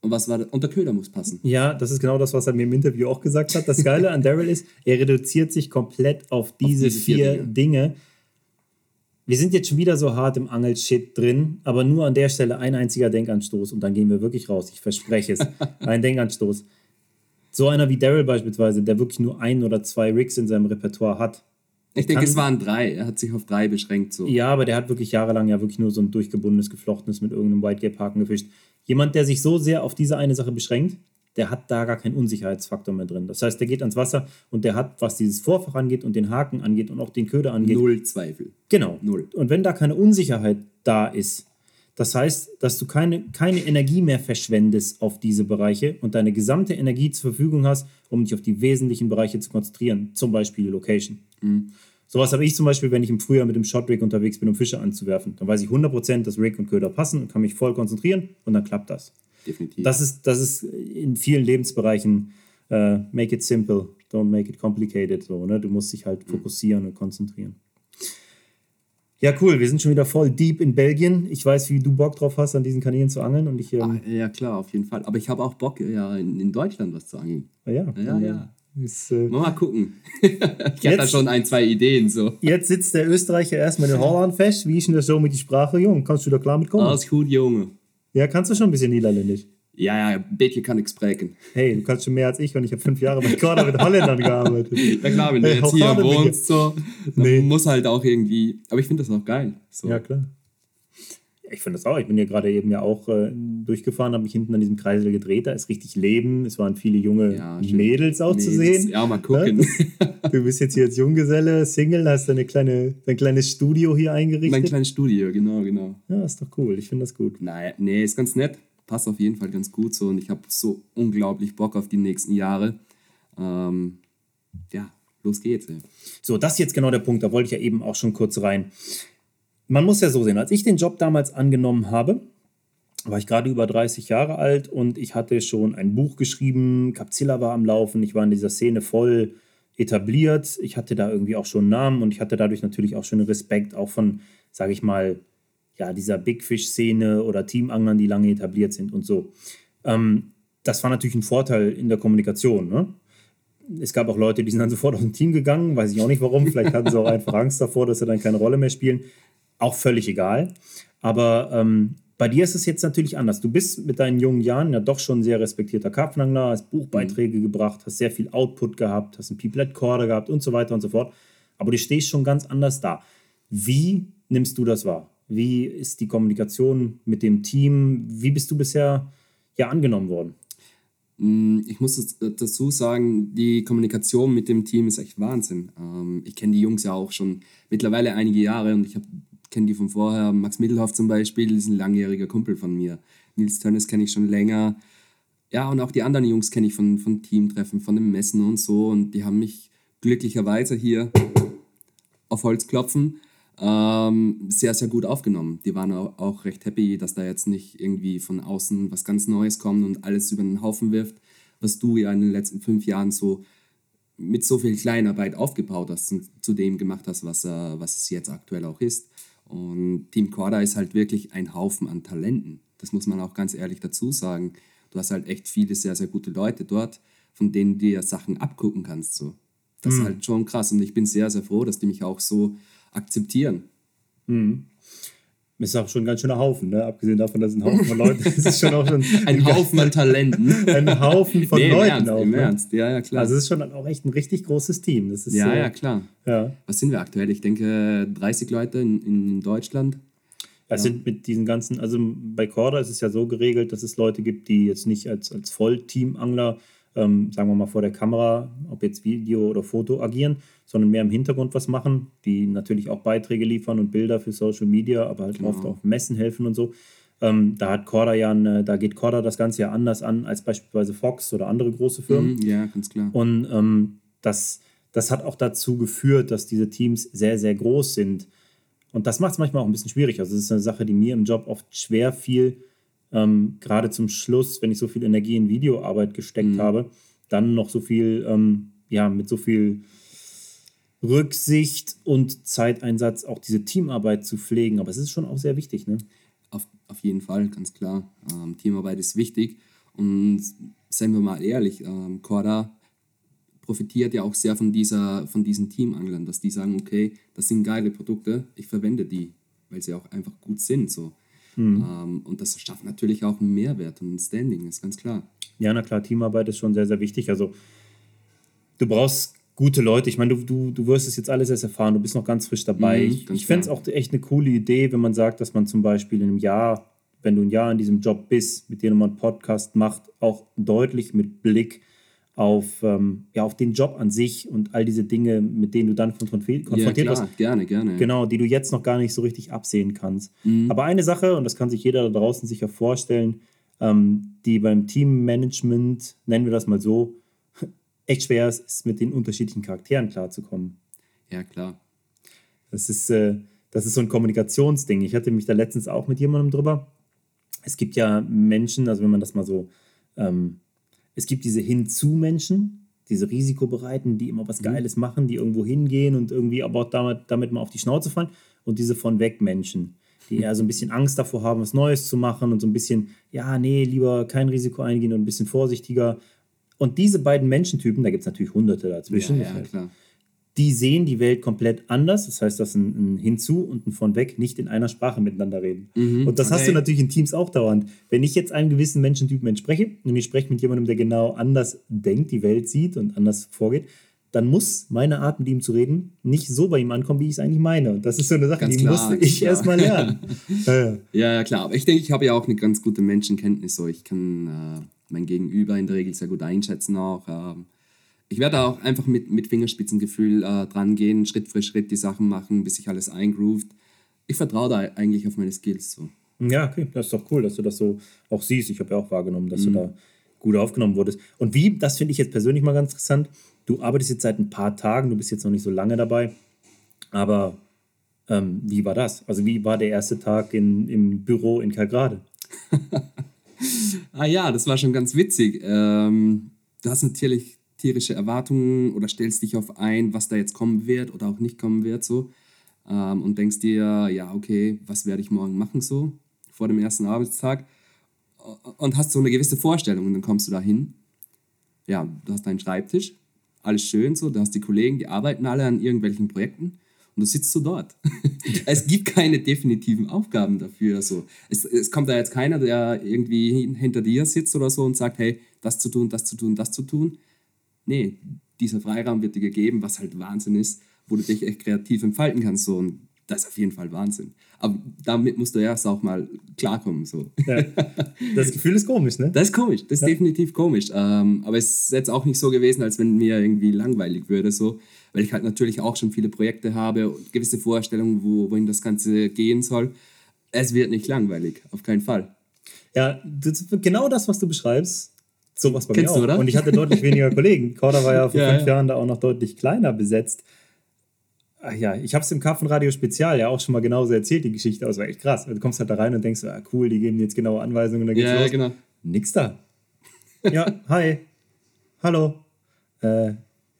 Speaker 2: Und was war das? Und der Köder muss passen.
Speaker 1: Ja, das ist genau das, was er mir im Interview auch gesagt hat. Das Geile an Daryl ist, er reduziert sich komplett auf diese,
Speaker 2: diese vier
Speaker 1: vier Dinge. Wir sind jetzt schon wieder so hart im Angel-Shit drin, aber nur an der Stelle ein einziger Denkanstoß und dann gehen wir wirklich raus. Ich verspreche es. <laughs> Ein Denkanstoß. So einer wie Daryl beispielsweise, der wirklich nur ein oder zwei Rigs in seinem Repertoire hat.
Speaker 2: Ich denke, es waren drei. Er hat sich auf drei beschränkt. So.
Speaker 1: Ja, aber der hat wirklich jahrelang ja wirklich nur so ein durchgebundenes, geflochtenes mit irgendeinem White Gap Haken gefischt. Jemand, der sich so sehr auf diese eine Sache beschränkt, der hat da gar keinen Unsicherheitsfaktor mehr drin. Das heißt, der geht ans Wasser und der hat, was dieses Vorfach angeht und den Haken angeht und auch den Köder angeht,
Speaker 2: Null Zweifel.
Speaker 1: Genau.
Speaker 2: Null.
Speaker 1: Und wenn da keine Unsicherheit da ist, das heißt, dass du keine, keine Energie mehr verschwendest auf diese Bereiche und deine gesamte Energie zur Verfügung hast, um dich auf die wesentlichen Bereiche zu konzentrieren, zum Beispiel die Location. Sowas habe ich zum Beispiel, wenn ich im Frühjahr mit dem Shot Rig unterwegs bin, um Fische anzuwerfen. Dann weiß ich 100%, dass Rig und Köder passen und kann mich voll konzentrieren und dann klappt das.
Speaker 2: Definitiv.
Speaker 1: Das ist, das ist in vielen Lebensbereichen äh, make it simple, don't make it complicated. So, ne? Du musst dich halt fokussieren und konzentrieren. Ja, cool. Wir sind schon wieder voll deep in Belgien. Ich weiß, wie du Bock drauf hast, an diesen Kanälen zu angeln. Und ich, ähm,
Speaker 2: Ah, ja, klar, auf jeden Fall. Aber ich habe auch Bock, ja, in, in Deutschland was zu angeln.
Speaker 1: ah, ja,
Speaker 2: Ja,
Speaker 1: äh,
Speaker 2: ja.
Speaker 1: Ist, äh,
Speaker 2: Mal, mal gucken. <laughs> ich habe da schon ein, zwei Ideen. So.
Speaker 1: jetzt sitzt der Österreicher erstmal in Holland fest. Wie ist denn das so mit die Sprache? Jung, kannst du da klar mitkommen?
Speaker 2: Alles gut, Junge.
Speaker 1: Ja, kannst du schon ein bisschen Niederländisch.
Speaker 2: Ja, ja, bisschen kann ich sprechen.
Speaker 1: Hey, du kannst schon mehr als ich und ich habe fünf Jahre bei Corda mit Holländern gearbeitet.
Speaker 2: Ja <laughs> klar, wenn du
Speaker 1: Hey,
Speaker 2: jetzt hier wohnst, so, dann
Speaker 1: Nee.
Speaker 2: muss halt auch irgendwie. Aber ich finde das auch geil. So.
Speaker 1: Ja, klar. Ja, Ich finde das auch. Ich bin ja gerade eben ja auch äh, durchgefahren, habe mich hinten an diesem Kreisel gedreht. Da ist richtig Leben. Es waren viele junge
Speaker 2: Ja.
Speaker 1: Mädels auch zu
Speaker 2: Mädels.
Speaker 1: sehen.
Speaker 2: Ja, mal gucken.
Speaker 1: Du bist jetzt hier als Junggeselle, Single, hast deine kleine, dein kleines Studio hier eingerichtet.
Speaker 2: mein kleines Studio, genau, genau.
Speaker 1: ja, ist doch cool. Ich finde das gut.
Speaker 2: Naja, nee, ist ganz nett. Passt auf jeden Fall ganz gut so und ich habe so unglaublich Bock auf die nächsten Jahre. Ähm, ja, los geht's. Ey.
Speaker 1: So, das ist jetzt genau der Punkt. Da wollte ich ja eben auch schon kurz rein. Man muss ja so sehen, als ich den Job damals angenommen habe, war ich gerade über 30 Jahre alt und ich hatte schon ein Buch geschrieben, Capzilla war am Laufen, ich war in dieser Szene voll etabliert, ich hatte da irgendwie auch schon einen Namen und ich hatte dadurch natürlich auch schon Respekt, auch von, sage ich mal, ja, dieser Big Fish-Szene oder Teamanglern, die lange etabliert sind und so. Ähm, das war natürlich ein Vorteil in der Kommunikation. Ne? Es gab auch Leute, die sind dann <laughs> sofort aus dem Team gegangen, weiß ich auch nicht warum. Vielleicht hatten sie auch einfach Angst davor, dass sie dann keine Rolle mehr spielen. Auch völlig egal. Aber ähm, bei dir ist es jetzt natürlich anders. Du bist mit deinen jungen Jahren ja doch schon ein sehr respektierter Karpfenangler, hast Buchbeiträge gebracht, hast sehr viel Output gehabt, hast einen Piplet Corder gehabt und so weiter und so fort. Aber du stehst schon ganz anders da. Wie nimmst du das wahr? Wie ist die Kommunikation mit dem Team? Wie bist du bisher ja angenommen worden?
Speaker 2: Mm, Ich muss es dazu sagen, die Kommunikation mit dem Team ist echt Wahnsinn. Ähm, ich kenne die Jungs ja auch schon mittlerweile einige Jahre und ich kenne die von vorher. Max Mittelhoff zum Beispiel ist ein langjähriger Kumpel von mir. Nils Tönnes kenne ich schon länger. ja, und auch die anderen Jungs kenne ich von, von Teamtreffen, von den Messen und so. Und die haben mich glücklicherweise hier auf Holz klopfen ähm, sehr, sehr gut aufgenommen. Die waren auch, recht happy, dass da jetzt nicht irgendwie von außen was ganz Neues kommt und alles über den Haufen wirft, was du ja in den letzten fünf Jahren so mit so viel Kleinarbeit aufgebaut hast und zu dem gemacht hast, was, äh, was es jetzt aktuell auch ist. Und Team Corda ist halt wirklich ein Haufen an Talenten. Das muss man auch ganz ehrlich dazu sagen. Du hast halt echt viele sehr, sehr gute Leute dort, von denen du dir Sachen abgucken kannst. So. Das mhm. ist halt schon krass und ich bin sehr, sehr froh, dass die mich auch so akzeptieren.
Speaker 1: Mhm. Ist auch schon ein ganz schöner Haufen, ne? abgesehen davon, dass ein Haufen von Leuten ist.
Speaker 2: Es schon auch schon <laughs> ein Haufen an Talenten. <laughs>
Speaker 1: ein Haufen von nee, Leuten
Speaker 2: Ernst, auch. Im ne? Ernst, ja, ja, klar.
Speaker 1: Also es ist schon auch echt ein richtig großes Team. Das ist,
Speaker 2: ja, äh, ja, klar. Ja. Was sind wir aktuell? Ich denke 30 Leute in, in Deutschland.
Speaker 1: Es ja. sind mit diesen ganzen, also bei Corda ist es ja so geregelt, dass es Leute gibt, die jetzt nicht als, als Vollteam-Angler ähm, sagen wir mal, vor der Kamera, ob jetzt Video oder Foto agieren, sondern mehr im Hintergrund was machen, die natürlich auch Beiträge liefern und Bilder für Social Media, aber halt genau. oft auf Messen helfen und so. Ähm, da hat Corda ja eine, da geht Corda das Ganze ja anders an als beispielsweise Fox oder andere große Firmen.
Speaker 2: Mhm, ja, ganz klar.
Speaker 1: Und ähm, das, das hat auch dazu geführt, dass diese Teams sehr, sehr groß sind. Und das macht es manchmal auch ein bisschen schwierig. Also, es ist eine Sache, die mir im Job oft schwer fiel, ähm, gerade zum Schluss, wenn ich so viel Energie in Videoarbeit gesteckt mhm. habe, dann noch so viel, ähm, ja, mit so viel Rücksicht und Zeiteinsatz auch diese Teamarbeit zu pflegen. Aber es ist schon auch sehr wichtig, ne?
Speaker 2: Auf, auf jeden Fall, ganz klar. Ähm, Teamarbeit ist wichtig. Und seien wir mal ehrlich, ähm, Corda profitiert ja auch sehr von, dieser, von diesen Teamanglern, dass die sagen, okay, das sind geile Produkte, ich verwende die, weil sie auch einfach gut sind. So. Mhm. Ähm, und das schafft natürlich auch einen Mehrwert und ein Standing, ist ganz klar.
Speaker 1: Ja, na klar, Teamarbeit ist schon sehr, sehr wichtig. Also du brauchst gute Leute. Ich meine, du, du, du wirst es jetzt alles erst erfahren, du bist noch ganz frisch dabei. Mhm, ich ich fände es auch echt eine coole Idee, wenn man sagt, dass man zum Beispiel in einem Jahr, wenn du ein Jahr in diesem Job bist, mit dem man einen Podcast macht, auch deutlich mit Blick auf, ähm, ja, auf den Job an sich und all diese Dinge, mit denen du dann konfrontiert ja, klar,
Speaker 2: wirst. Gerne, gerne.
Speaker 1: Genau, die du jetzt noch gar nicht so richtig absehen kannst. Mhm. Aber eine Sache, und das kann sich jeder da draußen sicher vorstellen, ähm, die beim Teammanagement, nennen wir das mal so, <laughs> echt schwer ist, ist mit den unterschiedlichen Charakteren klarzukommen.
Speaker 2: Ja, klar.
Speaker 1: Das ist, äh, das ist so ein Kommunikationsding. Ich hatte mich da letztens auch mit jemandem drüber. Es gibt ja Menschen, also wenn man das mal so ähm, es gibt diese Hinzu-Menschen, diese Risikobereiten, die immer was mhm. Geiles machen, die irgendwo hingehen und irgendwie aber auch damit, damit mal auf die Schnauze fallen. Und diese von weg Menschen, die eher so ein bisschen Angst davor haben, was Neues zu machen und so ein bisschen, ja, nee, lieber kein Risiko eingehen und ein bisschen vorsichtiger. Und diese beiden Menschentypen, da gibt es natürlich hunderte dazwischen.
Speaker 2: Ja, ja, klar
Speaker 1: die sehen die Welt komplett anders. Das heißt, dass ein, ein Hinzu und ein von weg nicht in einer Sprache miteinander reden. Mhm, und das okay. hast du natürlich in Teams auch dauernd. Wenn ich jetzt einem gewissen Menschentypen entspreche und ich spreche mit jemandem, der genau anders denkt, die Welt sieht und anders vorgeht, dann muss meine Art, mit ihm zu reden, nicht so bei ihm ankommen, wie ich es eigentlich meine. Und das ist so eine Sache, ganz die klar, musste ich erstmal lernen. <laughs>
Speaker 2: ja, ja, klar. Aber ich denke, ich habe ja auch eine ganz gute Menschenkenntnis. So. Ich kann äh, mein Gegenüber in der Regel sehr gut einschätzen auch. Ähm, ich werde auch einfach mit, mit Fingerspitzengefühl äh, dran gehen, Schritt für Schritt die Sachen machen, bis sich alles eingroovt. Ich vertraue da eigentlich auf meine Skills. So.
Speaker 1: Ja, okay, das ist doch cool, dass du das so auch siehst. Ich habe ja auch wahrgenommen, dass mhm. du da gut aufgenommen wurdest. Und wie, das finde ich jetzt persönlich mal ganz interessant, du arbeitest jetzt seit ein paar Tagen, du bist jetzt noch nicht so lange dabei, aber ähm, wie war das? Also wie war der erste Tag in, im Büro in Kalgrade? <laughs>
Speaker 2: ah ja, das war schon ganz witzig. Ähm, du hast natürlich tierische Erwartungen oder stellst dich auf ein, was da jetzt kommen wird oder auch nicht kommen wird, so. Ähm, und denkst dir, ja, okay, was werde ich morgen machen, so, vor dem ersten Arbeitstag. Und hast so eine gewisse Vorstellung und dann kommst du da hin. Ja, du hast deinen Schreibtisch, alles schön so, du hast die Kollegen, die arbeiten alle an irgendwelchen Projekten und du sitzt so dort. <laughs> es gibt keine definitiven Aufgaben dafür. So. Es, es kommt da jetzt keiner, der irgendwie hinter dir sitzt oder so und sagt, hey, das zu tun, das zu tun, das zu tun, nee, dieser Freiraum wird dir gegeben, was halt Wahnsinn ist, wo du dich echt kreativ entfalten kannst. So. Und das ist auf jeden Fall Wahnsinn. Aber damit musst du erst auch mal klarkommen. So. Ja.
Speaker 1: Das <laughs> Gefühl ist komisch, ne?
Speaker 2: Das ist komisch, das ist ja. definitiv komisch. Ähm, aber es ist jetzt auch nicht so gewesen, als wenn mir irgendwie langweilig würde, so, weil ich halt natürlich auch schon viele Projekte habe und gewisse Vorstellungen, wo, wohin das Ganze gehen soll. Es wird nicht langweilig, auf keinen Fall.
Speaker 1: Ja, genau das, was du beschreibst, Sowas bei
Speaker 2: Kennst
Speaker 1: mir auch.
Speaker 2: du, oder?
Speaker 1: Und ich hatte deutlich weniger Kollegen. Korda war ja vor
Speaker 2: Ja,
Speaker 1: fünf
Speaker 2: ja.
Speaker 1: Jahren da auch noch deutlich kleiner besetzt. Ach ja, ich habe es im Karpfenradio Spezial ja auch schon mal genauso erzählt, die Geschichte. Das war echt krass. Du kommst halt da rein und denkst, ah, cool, die geben jetzt genaue Anweisungen und dann geht's
Speaker 2: Ja,
Speaker 1: los.
Speaker 2: genau.
Speaker 1: Nix da. Ja, hi. Hallo. Äh,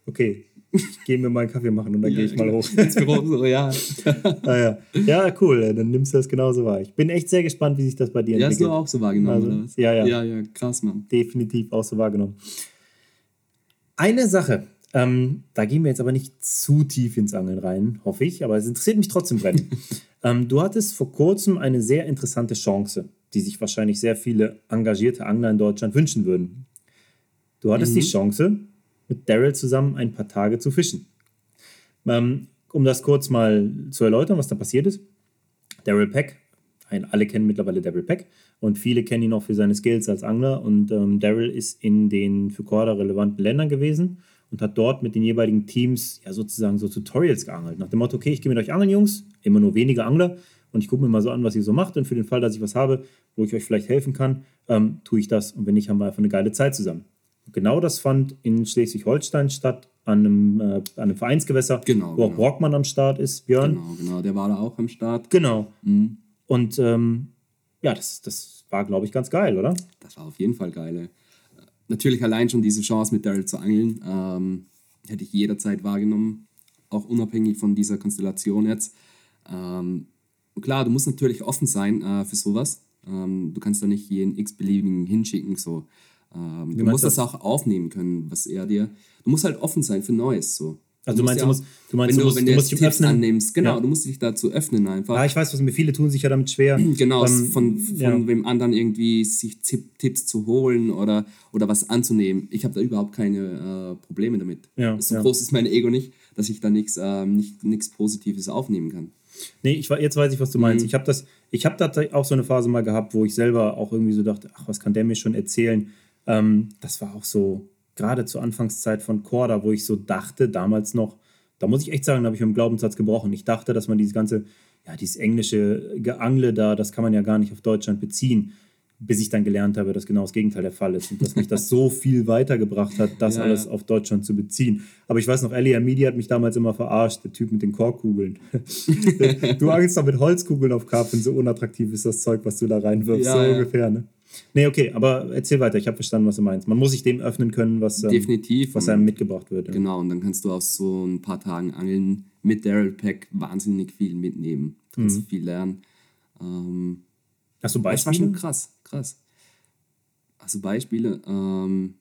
Speaker 1: okay. Ich gehe mir mal einen Kaffee machen und dann gehe ich mal hoch.
Speaker 2: Ins Büro, so, ja. <laughs>
Speaker 1: ah, ja. ja, cool. Dann nimmst du das genauso wahr. Ich bin echt sehr gespannt, wie sich das bei dir
Speaker 2: Ja, hast
Speaker 1: entwickelt.
Speaker 2: du auch so wahrgenommen,
Speaker 1: Also,
Speaker 2: oder was?
Speaker 1: ja, ja.
Speaker 2: Ja, ja, krass, Mann.
Speaker 1: definitiv auch so wahrgenommen. Eine Sache, ähm, da gehen wir jetzt aber nicht zu tief ins Angeln rein, hoffe ich, aber es interessiert mich trotzdem brennend. <laughs> ähm, du hattest vor kurzem eine sehr interessante Chance, die sich wahrscheinlich sehr viele engagierte Angler in Deutschland wünschen würden. Du hattest die Chance, mit Daryl zusammen ein paar Tage zu fischen. Ähm, um das kurz mal zu erläutern, was da passiert ist. Daryl Peck, ein, alle kennen mittlerweile Daryl Peck und viele kennen ihn auch für seine Skills als Angler. Und ähm, Daryl ist in den für Korda relevanten Ländern gewesen und hat dort mit den jeweiligen Teams ja sozusagen so Tutorials geangelt. Nach dem Motto, okay, ich gehe mit euch angeln, Jungs, immer nur wenige Angler und ich gucke mir mal so an, was ihr so macht. Und für den Fall, dass ich was habe, wo ich euch vielleicht helfen kann, ähm, tue ich das. Und wenn nicht, haben wir einfach eine geile Zeit zusammen. Genau das fand in Schleswig-Holstein statt, an einem, äh, an einem Vereinsgewässer,
Speaker 2: Genau,
Speaker 1: wo auch
Speaker 2: genau.
Speaker 1: Brockmann am Start ist, Björn.
Speaker 2: Genau, genau. Der war da auch am Start.
Speaker 1: Genau.
Speaker 2: Mhm.
Speaker 1: Und ähm, ja, das, das war, glaube ich, ganz geil, oder?
Speaker 2: Das war auf jeden Fall geil. ey. Natürlich allein schon diese Chance mit Daryl zu angeln, ähm, hätte ich jederzeit wahrgenommen, auch unabhängig von dieser Konstellation jetzt. Ähm, klar, du musst natürlich offen sein äh, für sowas. Ähm, du kannst da nicht jeden x-beliebigen hinschicken. So. Ähm, du musst das
Speaker 1: das?
Speaker 2: auch aufnehmen können, was er dir. Du musst halt offen sein für Neues. So.
Speaker 1: Also du meinst,
Speaker 2: ja
Speaker 1: du musst- du meinst,
Speaker 2: wenn
Speaker 1: du musst-
Speaker 2: wenn
Speaker 1: du musst dich
Speaker 2: Tipps
Speaker 1: öffnen.
Speaker 2: annimmst, genau,
Speaker 1: Ja.
Speaker 2: du musst dich dazu öffnen einfach.
Speaker 1: Ja, ich weiß, was mir viele tun sich ja damit schwer. <clears throat>
Speaker 2: Genau,
Speaker 1: ähm,
Speaker 2: von, von
Speaker 1: ja.
Speaker 2: wem anderen irgendwie sich Tipp, Tipps zu holen oder, oder was anzunehmen. Ich habe da überhaupt keine äh, Probleme damit.
Speaker 1: Ja,
Speaker 2: so
Speaker 1: ja.
Speaker 2: groß ist mein Ego nicht, dass ich da nichts ähm, nicht, Positives aufnehmen kann.
Speaker 1: Nee, ich, jetzt weiß ich, was du meinst.
Speaker 2: Mhm.
Speaker 1: Ich habe das, ich habe da auch so eine Phase mal gehabt, wo ich selber auch irgendwie so dachte, ach, was kann der mir schon erzählen? Ähm, das war auch so, gerade zur Anfangszeit von Corda, wo ich so dachte, damals noch, da muss ich echt sagen, da habe ich dem Glaubenssatz gebrochen. Ich dachte, dass man dieses ganze, ja, dieses englische Geangle da, das kann man ja gar nicht auf Deutschland beziehen, bis ich dann gelernt habe, dass genau das Gegenteil der Fall ist und dass mich das so <laughs> viel weitergebracht hat, das
Speaker 2: Ja,
Speaker 1: alles
Speaker 2: ja.
Speaker 1: auf Deutschland zu beziehen. Aber ich weiß noch, Ellie Media hat mich damals immer verarscht, der Typ mit den Korkkugeln. <laughs> du angelst doch mit Holzkugeln auf Karpfen, so unattraktiv ist das Zeug, was du da reinwirfst,
Speaker 2: Ja,
Speaker 1: so ungefähr, ne? Nee, okay, aber erzähl weiter, ich habe verstanden, was du meinst. Man muss sich dem öffnen können, was, ähm,
Speaker 2: Definitiv.
Speaker 1: was einem mitgebracht wird. Ja.
Speaker 2: Genau, und dann kannst du aus so ein paar Tagen Angeln mit Daryl Pack wahnsinnig viel mitnehmen. Du kannst
Speaker 1: Mhm.
Speaker 2: viel lernen. Ähm,
Speaker 1: Hast du
Speaker 2: Das war
Speaker 1: Beispiele?
Speaker 2: schon krass, krass. Also Beispiele, ähm,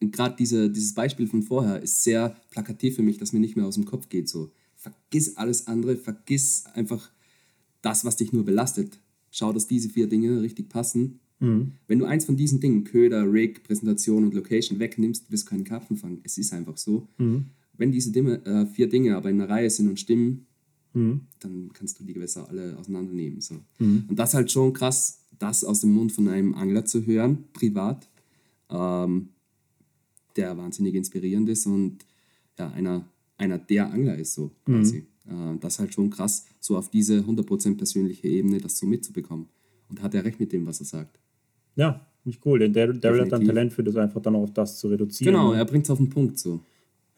Speaker 2: gerade diese, dieses Beispiel von vorher ist sehr plakativ für mich, dass mir nicht mehr aus dem Kopf geht. So, vergiss alles andere, vergiss einfach das, was dich nur belastet. Schau, dass diese vier Dinge richtig passen.
Speaker 1: Mhm.
Speaker 2: Wenn du eins von diesen Dingen, Köder, Rig, Präsentation und Location, wegnimmst, wirst du keinen Karpfen fangen. Es ist einfach so.
Speaker 1: Mhm.
Speaker 2: Wenn diese Dinge, äh, vier Dinge aber in einer Reihe sind und stimmen,
Speaker 1: Mhm.
Speaker 2: dann kannst du die Gewässer alle auseinandernehmen. So. Und das ist halt schon krass, das aus dem Mund von einem Angler zu hören, privat, ähm, der wahnsinnig inspirierend ist und ja, einer, einer der Angler ist so quasi. Äh, das ist halt schon krass, so auf diese 100% persönliche Ebene das so mitzubekommen. Und hat er recht mit dem, was er sagt.
Speaker 1: Ja, nicht cool, denn Daryl Daryl hat dann
Speaker 2: Definitiv.
Speaker 1: Talent für das einfach dann auch auf das zu reduzieren.
Speaker 2: Genau,
Speaker 1: ne?
Speaker 2: er bringt es auf den Punkt so.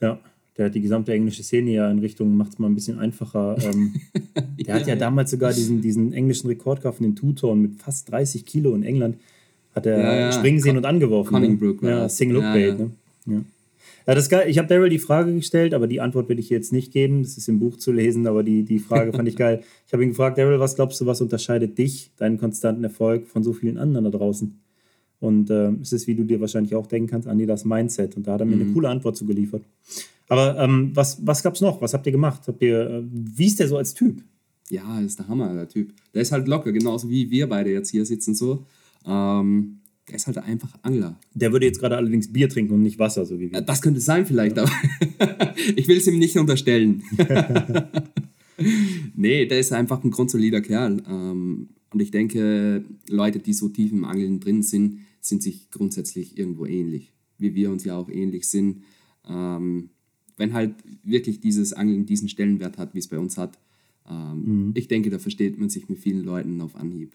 Speaker 1: Ja, der hat die gesamte englische Szene ja in Richtung, macht es mal ein bisschen einfacher. Ähm, <laughs> der hat ja,
Speaker 2: Ja, ja.
Speaker 1: damals sogar diesen, diesen englischen Rekord gehabt, den Two-Ton mit fast 30 Kilo in England. Hat er
Speaker 2: Ja, ja.
Speaker 1: springen sehen
Speaker 2: Con-
Speaker 1: und angeworfen.
Speaker 2: Conningbrook
Speaker 1: ne? Ja. Single Hook
Speaker 2: Ja,
Speaker 1: Bait.
Speaker 2: ja.
Speaker 1: Ne? Ja. Ja, das geil. Ich habe Daryl die Frage gestellt, aber die Antwort will ich jetzt nicht geben. Das ist im Buch zu lesen, aber die, die Frage fand ich <laughs> geil. Ich habe ihn gefragt, Daryl, was glaubst du, was unterscheidet dich, deinen konstanten Erfolg von so vielen anderen da draußen? Und ähm, es ist, wie du dir wahrscheinlich auch denken kannst, Andi, das Mindset. Und da hat er mir
Speaker 2: Mhm.
Speaker 1: eine coole Antwort zu geliefert. Aber ähm, was, was gab es noch? Was habt ihr gemacht? Habt ihr, äh, wie ist der so als Typ?
Speaker 2: Ja, ist der Hammer, der Typ. Der ist halt locker, genauso wie wir beide jetzt hier sitzen so. Ähm, der ist halt einfach Angler.
Speaker 1: Der würde jetzt gerade allerdings Bier trinken und nicht Wasser, so wie wir.
Speaker 2: Äh, Das könnte sein vielleicht, aber <laughs> ich will es ihm nicht unterstellen. <laughs> nee, der ist einfach ein grundsolider Kerl. Ähm, und ich denke, Leute, die so tief im Angeln drin sind, sind sich grundsätzlich irgendwo ähnlich. Wie wir uns ja auch ähnlich sind. Ähm, wenn halt wirklich dieses Angeln diesen Stellenwert hat, wie es bei uns hat, ähm, ich denke, da versteht man sich mit vielen Leuten auf Anhieb.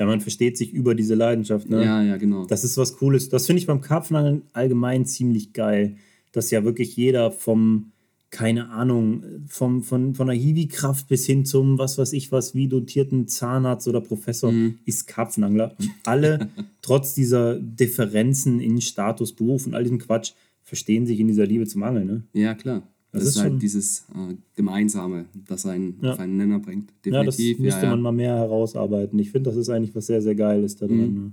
Speaker 1: Ja, man versteht sich über diese Leidenschaft. Ne?
Speaker 2: Ja, ja, genau.
Speaker 1: Das ist was Cooles. Das finde ich beim Karpfenangeln allgemein ziemlich geil, dass ja wirklich jeder vom, keine Ahnung, vom, von, von der Hiwi-Kraft bis hin zum, was weiß ich was, wie dotierten Zahnarzt oder Professor ist Karpfenangler. Und alle, <laughs> trotz dieser Differenzen in Status, Beruf und all diesem Quatsch, verstehen sich in dieser Liebe zum Angeln. Ne?
Speaker 2: Ja, klar. Das,
Speaker 1: Das
Speaker 2: ist, halt dieses äh, Gemeinsame, das einen
Speaker 1: Ja.
Speaker 2: auf einen Nenner bringt.
Speaker 1: Ja, das
Speaker 2: Definitiv.
Speaker 1: müsste
Speaker 2: ja,
Speaker 1: man mal mehr herausarbeiten. Ich finde, das ist eigentlich was sehr, sehr Geiles da drin. Ne?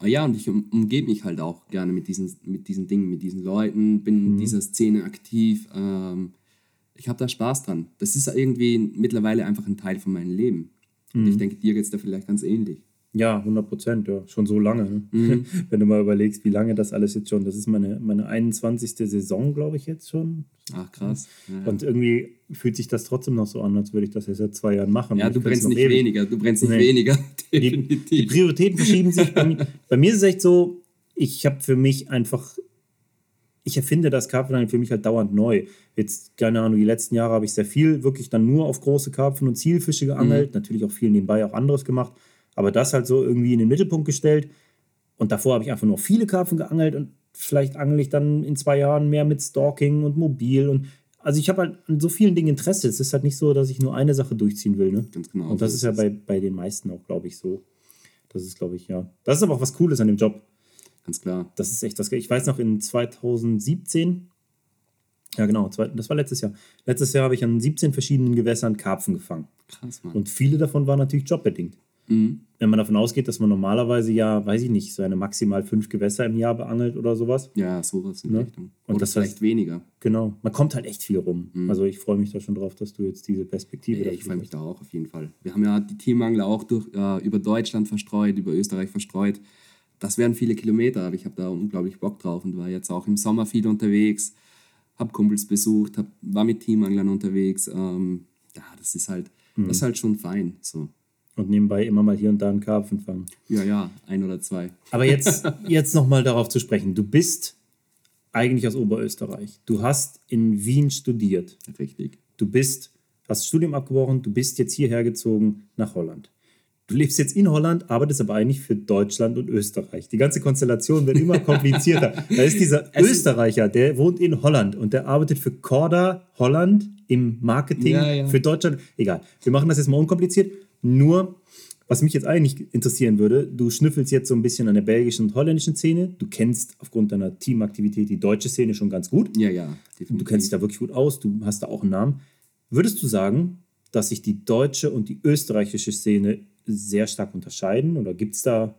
Speaker 2: Ah Ja, und ich um, umgebe mich halt auch gerne mit diesen, mit diesen Dingen, mit diesen Leuten, bin
Speaker 1: Mhm.
Speaker 2: in dieser Szene aktiv. Ähm, ich habe da Spaß dran. Das ist irgendwie mittlerweile einfach ein Teil von meinem Leben. Und
Speaker 1: Mhm.
Speaker 2: ich denke, dir geht es da vielleicht ganz ähnlich.
Speaker 1: Ja, 100 Prozent, ja. Schon so lange. Ne?
Speaker 2: Mhm. <laughs>
Speaker 1: Wenn du mal überlegst, wie lange das alles jetzt schon, das ist meine, meine 21. Saison, glaube ich, jetzt schon.
Speaker 2: Ach, krass. Ja, ja.
Speaker 1: Und irgendwie fühlt sich das trotzdem noch so an, als würde ich das jetzt seit zwei Jahren machen.
Speaker 2: ja
Speaker 1: Ich
Speaker 2: du brennst nicht
Speaker 1: ewig.
Speaker 2: weniger, du brennst nicht
Speaker 1: Nee.
Speaker 2: weniger. <laughs>
Speaker 1: Die, die
Speaker 2: Definitiv.
Speaker 1: Prioritäten verschieben sich. Bei mir, bei mir ist es echt so, ich habe für mich einfach, ich erfinde das Karpfenangeln für mich halt dauernd neu. Jetzt, keine Ahnung, die letzten Jahre habe ich sehr viel wirklich dann nur auf große Karpfen und Zielfische geangelt. Natürlich auch viel nebenbei auch anderes gemacht. Aber das halt so irgendwie in den Mittelpunkt gestellt. Und davor habe ich einfach nur viele Karpfen geangelt und vielleicht angel ich dann in zwei Jahren mehr mit Stalking und Mobil. Und also ich habe halt an so vielen Dingen Interesse. Es ist halt nicht so, dass ich nur eine Sache durchziehen will. Ne?
Speaker 2: Ganz genau.
Speaker 1: Und das ist ja bei, bei den meisten auch, glaube ich, so. Das ist, glaube ich, ja. Das ist aber auch was Cooles an dem Job.
Speaker 2: Ganz klar.
Speaker 1: Das ist echt was. Ich weiß noch, in 2017, ja genau, das war letztes Jahr. Letztes Jahr habe ich an 17 verschiedenen Gewässern Karpfen gefangen.
Speaker 2: Krass, Mann.
Speaker 1: Und viele davon waren natürlich jobbedingt.
Speaker 2: Mhm.
Speaker 1: Wenn man davon ausgeht, dass man normalerweise ja, weiß ich nicht, so eine maximal fünf Gewässer im Jahr beangelt oder sowas.
Speaker 2: Ja, sowas in
Speaker 1: Ne?
Speaker 2: Richtung.
Speaker 1: Und
Speaker 2: Oder
Speaker 1: das
Speaker 2: vielleicht
Speaker 1: heißt-
Speaker 2: weniger.
Speaker 1: Genau. Man kommt halt echt viel rum. Also ich freue mich da schon drauf, dass du jetzt diese Perspektive
Speaker 2: Ja,
Speaker 1: dafür
Speaker 2: ich freue mich
Speaker 1: hast.
Speaker 2: da auch auf jeden Fall. Wir haben ja die Teamangler auch durch, äh, über Deutschland verstreut, über Österreich verstreut. Das wären viele Kilometer, aber ich habe da unglaublich Bock drauf und war jetzt auch im Sommer viel unterwegs, habe Kumpels besucht, hab, war mit Teamanglern unterwegs. Ähm, ja, das ist halt,
Speaker 1: Mhm.
Speaker 2: das ist halt schon fein. So.
Speaker 1: Und nebenbei immer mal hier und da einen Karpfen fangen.
Speaker 2: Ja, ja, ein oder zwei.
Speaker 1: Aber jetzt, <laughs> jetzt nochmal darauf zu sprechen. Du bist eigentlich aus Oberösterreich. Du hast in Wien studiert.
Speaker 2: Richtig.
Speaker 1: Du bist, hast das Studium abgebrochen, du bist jetzt hierher gezogen nach Holland. Du lebst jetzt in Holland, arbeitest aber eigentlich für Deutschland und Österreich. Die ganze Konstellation wird immer <laughs> komplizierter. Da ist dieser
Speaker 2: Es
Speaker 1: Österreicher, der wohnt in Holland und der arbeitet für Corda Holland im Marketing
Speaker 2: Ja, ja.
Speaker 1: für Deutschland. Egal, wir machen das jetzt mal unkompliziert. Nur, was mich jetzt eigentlich interessieren würde, du schnüffelst jetzt so ein bisschen an der belgischen und holländischen Szene. Du kennst aufgrund deiner Teamaktivität die deutsche Szene schon ganz gut.
Speaker 2: Ja, ja, definitiv.
Speaker 1: Du kennst dich da wirklich gut aus, du hast da auch einen Namen. Würdest du sagen, dass sich die deutsche und die österreichische Szene sehr stark unterscheiden? Oder gibt es da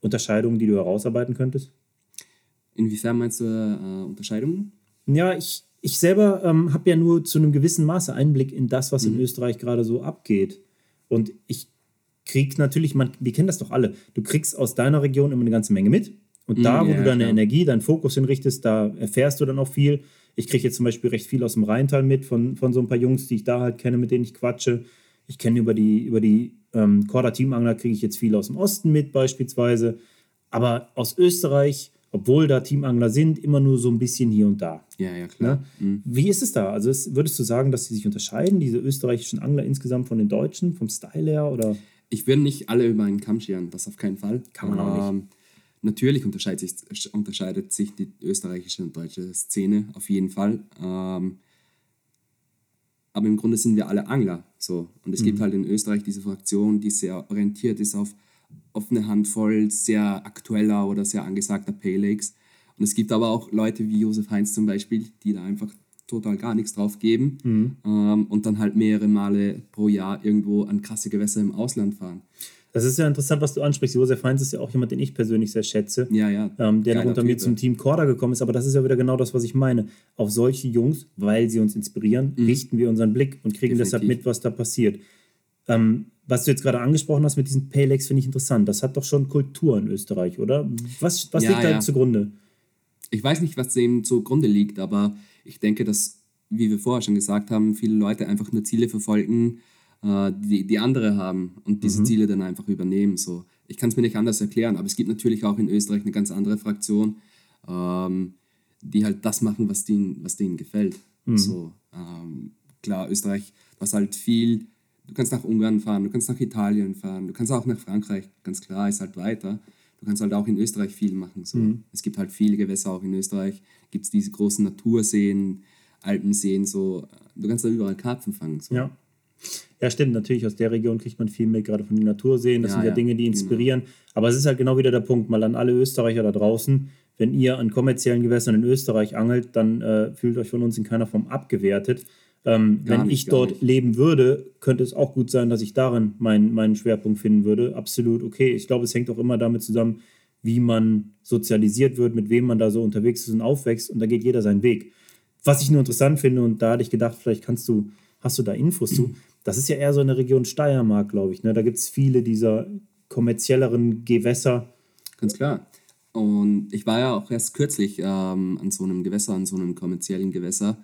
Speaker 1: Unterscheidungen, die du herausarbeiten könntest?
Speaker 2: Inwiefern meinst du äh, Unterscheidungen?
Speaker 1: Ja, ich, ich selber ähm, habe ja nur zu einem gewissen Maße Einblick in das, was in Österreich gerade so abgeht. Und ich krieg natürlich, man, wir kennen das doch alle, du kriegst aus deiner Region immer eine ganze Menge mit. Und da, wo
Speaker 2: ja,
Speaker 1: du deine
Speaker 2: klar.
Speaker 1: Energie, deinen Fokus hinrichtest, da erfährst du dann auch viel. Ich kriege jetzt zum Beispiel recht viel aus dem Rheintal mit, von, von so ein paar Jungs, die ich da halt kenne, mit denen ich quatsche. Ich kenne über die, über die ähm, Korda Teamangler, kriege ich jetzt viel aus dem Osten mit, beispielsweise. Aber aus Österreich, obwohl da Teamangler sind, immer nur so ein bisschen hier und da.
Speaker 2: Ja, ja, klar.
Speaker 1: Ne? Wie ist es da? Also es, würdest du sagen, dass sie sich unterscheiden, diese österreichischen Angler insgesamt von den Deutschen, vom Style her? Oder?
Speaker 2: Ich würde nicht alle über einen Kamm scheren, das auf keinen Fall.
Speaker 1: Kann man auch
Speaker 2: Ähm, natürlich unterscheidet sich, unterscheidet sich die österreichische und deutsche Szene auf jeden Fall. Ähm, aber im Grunde sind wir alle Angler. So. Und es
Speaker 1: Mhm.
Speaker 2: gibt halt in Österreich diese Fraktion, die sehr orientiert ist auf, auf eine Handvoll sehr aktueller oder sehr angesagter Lakes. Und es gibt aber auch Leute wie Josef Heinz zum Beispiel, die da einfach total gar nichts drauf geben
Speaker 1: Mhm.
Speaker 2: ähm, und dann halt mehrere Male pro Jahr irgendwo an krasse Gewässer im Ausland fahren.
Speaker 1: Das ist ja interessant, was du ansprichst. Josef Heinz ist ja auch jemand, den ich persönlich sehr schätze.
Speaker 2: Ja, ja.
Speaker 1: Ähm, der
Speaker 2: Geiler
Speaker 1: unter mir zum. Team Corda gekommen ist. Aber das ist ja wieder genau das, was ich meine. Auf solche Jungs, weil sie uns inspirieren, richten wir unseren Blick und kriegen deshalb
Speaker 2: Mhm. Definitiv.
Speaker 1: mit, was da passiert. Ähm, was du jetzt gerade angesprochen hast mit diesen Paylegs, finde ich interessant. Das hat doch schon Kultur in Österreich, oder? Was, was
Speaker 2: Ja,
Speaker 1: liegt da
Speaker 2: ja.
Speaker 1: zugrunde?
Speaker 2: Ich weiß nicht, was dem zugrunde liegt, aber ich denke, dass, wie wir vorher schon gesagt haben, viele Leute einfach nur Ziele verfolgen, äh, die, die andere haben und diese Ziele dann einfach übernehmen. So. Ich kann es mir nicht anders erklären, aber es gibt natürlich auch in Österreich eine ganz andere Fraktion, ähm, die halt das machen, was denen, was denen gefällt. So, ähm, klar, Österreich, was halt viel Du kannst nach Ungarn fahren, du kannst nach Italien fahren, du kannst auch nach Frankreich, ganz klar, ist halt weiter. Du kannst halt auch in Österreich viel machen. So. Mhm. Es gibt halt viele Gewässer auch in Österreich. Gibt es diese großen Naturseen, Alpenseen, so. Du kannst da überall Karpfen fangen. So.
Speaker 1: Ja. Ja, stimmt. Natürlich, aus der Region kriegt man viel mit, gerade von den Naturseen. Das ja, sind ja, ja, Dinge, die genau. inspirieren. Genau. Aber es ist halt genau wieder der Punkt, mal an alle Österreicher da draußen. Wenn ihr an kommerziellen Gewässern in Österreich angelt, dann äh, fühlt euch von uns in keiner Form abgewertet. Ähm, wenn nicht, ich dort nicht. leben würde, könnte es auch gut sein, dass ich darin mein, meinen Schwerpunkt finden würde. Absolut okay. Ich glaube, es hängt auch immer damit zusammen, wie man sozialisiert wird, mit wem man da so unterwegs ist und aufwächst. Und da geht jeder seinen Weg. Was ich nur interessant finde, und da hatte ich gedacht, vielleicht kannst du, hast du da Infos zu. <clears throat> Das ist ja eher so eine Region Steiermark, glaube ich. Ne? Da gibt es viele dieser kommerzielleren Gewässer.
Speaker 2: Ganz klar. Und ich war ja auch erst kürzlich ähm, an so einem Gewässer, an so einem kommerziellen Gewässer.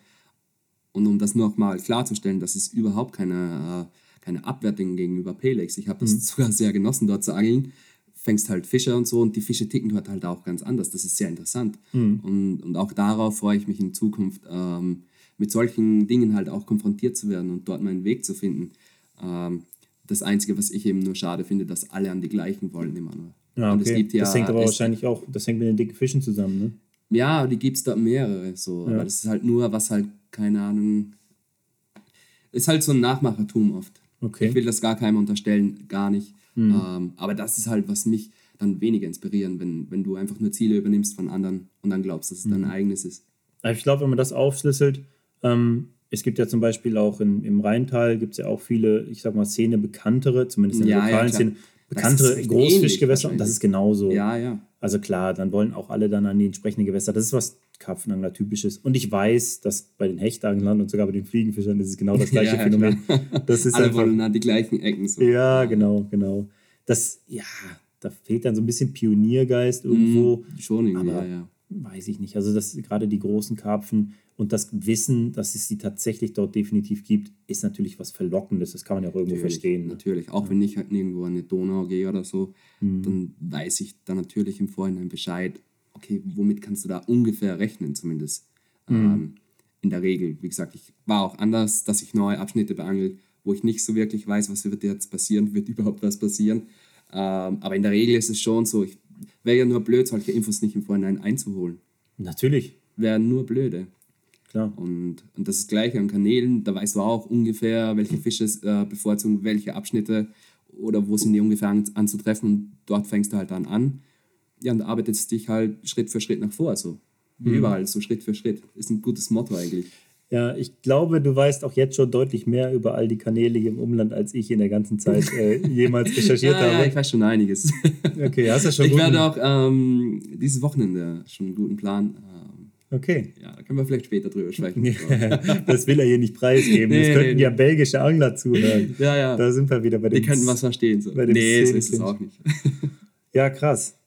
Speaker 2: Und um das nochmal klarzustellen, das ist überhaupt keine, äh, keine Abwertung gegenüber Pelex. Ich habe das mhm. sogar sehr genossen, dort zu angeln. Fängst halt Fische und so und die Fische ticken dort halt auch ganz anders. Das ist sehr interessant. Mhm. Und, und auch darauf freue ich mich in Zukunft, ähm, mit solchen Dingen halt auch konfrontiert zu werden und dort meinen Weg zu finden. Ähm, das Einzige, was ich eben nur schade finde, dass alle an die gleichen wollen immer nur.
Speaker 1: Ja, okay. ja, das hängt aber wahrscheinlich auch, das hängt mit den dicken Fischen zusammen, ne?
Speaker 2: Ja, die gibt es da mehrere. So. Ja. Aber das ist halt nur, was halt, keine Ahnung, ist halt so ein Nachmachertum oft. Okay. Ich will das gar keinem unterstellen, gar nicht. Mhm. Ähm, aber das ist halt, was mich dann weniger inspirieren, wenn, wenn du einfach nur Ziele übernimmst von anderen und dann glaubst, dass es mhm. dein eigenes ist.
Speaker 1: Ich glaube, wenn man das aufschlüsselt, ähm, es gibt ja zum Beispiel auch in, im Rheintal gibt es ja auch viele, ich sag mal, Szene bekanntere, zumindest in der ja, lokalen ja, Szene, bekanntere Großfischgewässer und das ist genauso.
Speaker 2: Ja, ja.
Speaker 1: Also klar, dann wollen auch alle dann an die entsprechenden Gewässer. Das ist was Karpfenangler typisches. Und ich weiß, dass bei den Hechtanglern und sogar bei den Fliegenfischern das ist genau das <laughs> gleiche ja, Phänomen.
Speaker 2: Das ist <laughs> alle einfach, wollen an die gleichen Ecken.
Speaker 1: So. Ja, genau, genau. Das, ja, da fehlt dann so ein bisschen Pioniergeist irgendwo.
Speaker 2: Mm, schon irgendwie, aber, ja, ja
Speaker 1: weiß ich nicht. Also das gerade die großen Karpfen und das Wissen, dass es sie tatsächlich dort definitiv gibt, ist natürlich was Verlockendes. Das kann man ja auch irgendwo
Speaker 2: natürlich,
Speaker 1: verstehen.
Speaker 2: Ne? Natürlich. Auch wenn ich halt nirgendwo an eine Donau gehe oder so, mhm. dann weiß ich da natürlich im Vorhinein Bescheid, okay, womit kannst du da ungefähr rechnen zumindest. Mhm. Ähm, in der Regel, wie gesagt, ich war auch anders, dass ich neue Abschnitte beangel, wo ich nicht so wirklich weiß, was wird jetzt passieren, wird <laughs> überhaupt was passieren. Ähm, aber in der Regel ist es schon so, ich wäre ja nur blöd, solche Infos nicht im Vorhinein einzuholen.
Speaker 1: Natürlich.
Speaker 2: Wäre nur blöde.
Speaker 1: Klar.
Speaker 2: Und, und das ist gleich an Kanälen, da weißt du auch ungefähr, welche Fische äh, bevorzugen welche Abschnitte oder wo sind die ungefähr an, anzutreffen und dort fängst du halt dann an. Ja, und arbeitest dich halt Schritt für Schritt nach vor, so. Wie mhm. überall, so Schritt für Schritt. Ist ein gutes Motto eigentlich.
Speaker 1: Ja, ich glaube, du weißt auch jetzt schon deutlich mehr über all die Kanäle hier im Umland, als ich in der ganzen Zeit äh, <laughs> jemals recherchiert ja, habe.
Speaker 2: Ja, ich weiß schon einiges. <laughs>
Speaker 1: Okay, hast du schon
Speaker 2: Ich werde auch ähm, dieses Wochenende schon einen guten Plan. Ähm,
Speaker 1: okay.
Speaker 2: Ja, da können wir vielleicht später drüber sprechen. <laughs>
Speaker 1: das will er hier nicht preisgeben. Nee, das könnten nee, ja nee. belgische Angler zuhören.
Speaker 2: Ja, ja.
Speaker 1: Da sind wir wieder bei
Speaker 2: den. Die könnten was verstehen. So. Bei den nee, so ist es auch nicht.
Speaker 1: ja, krass.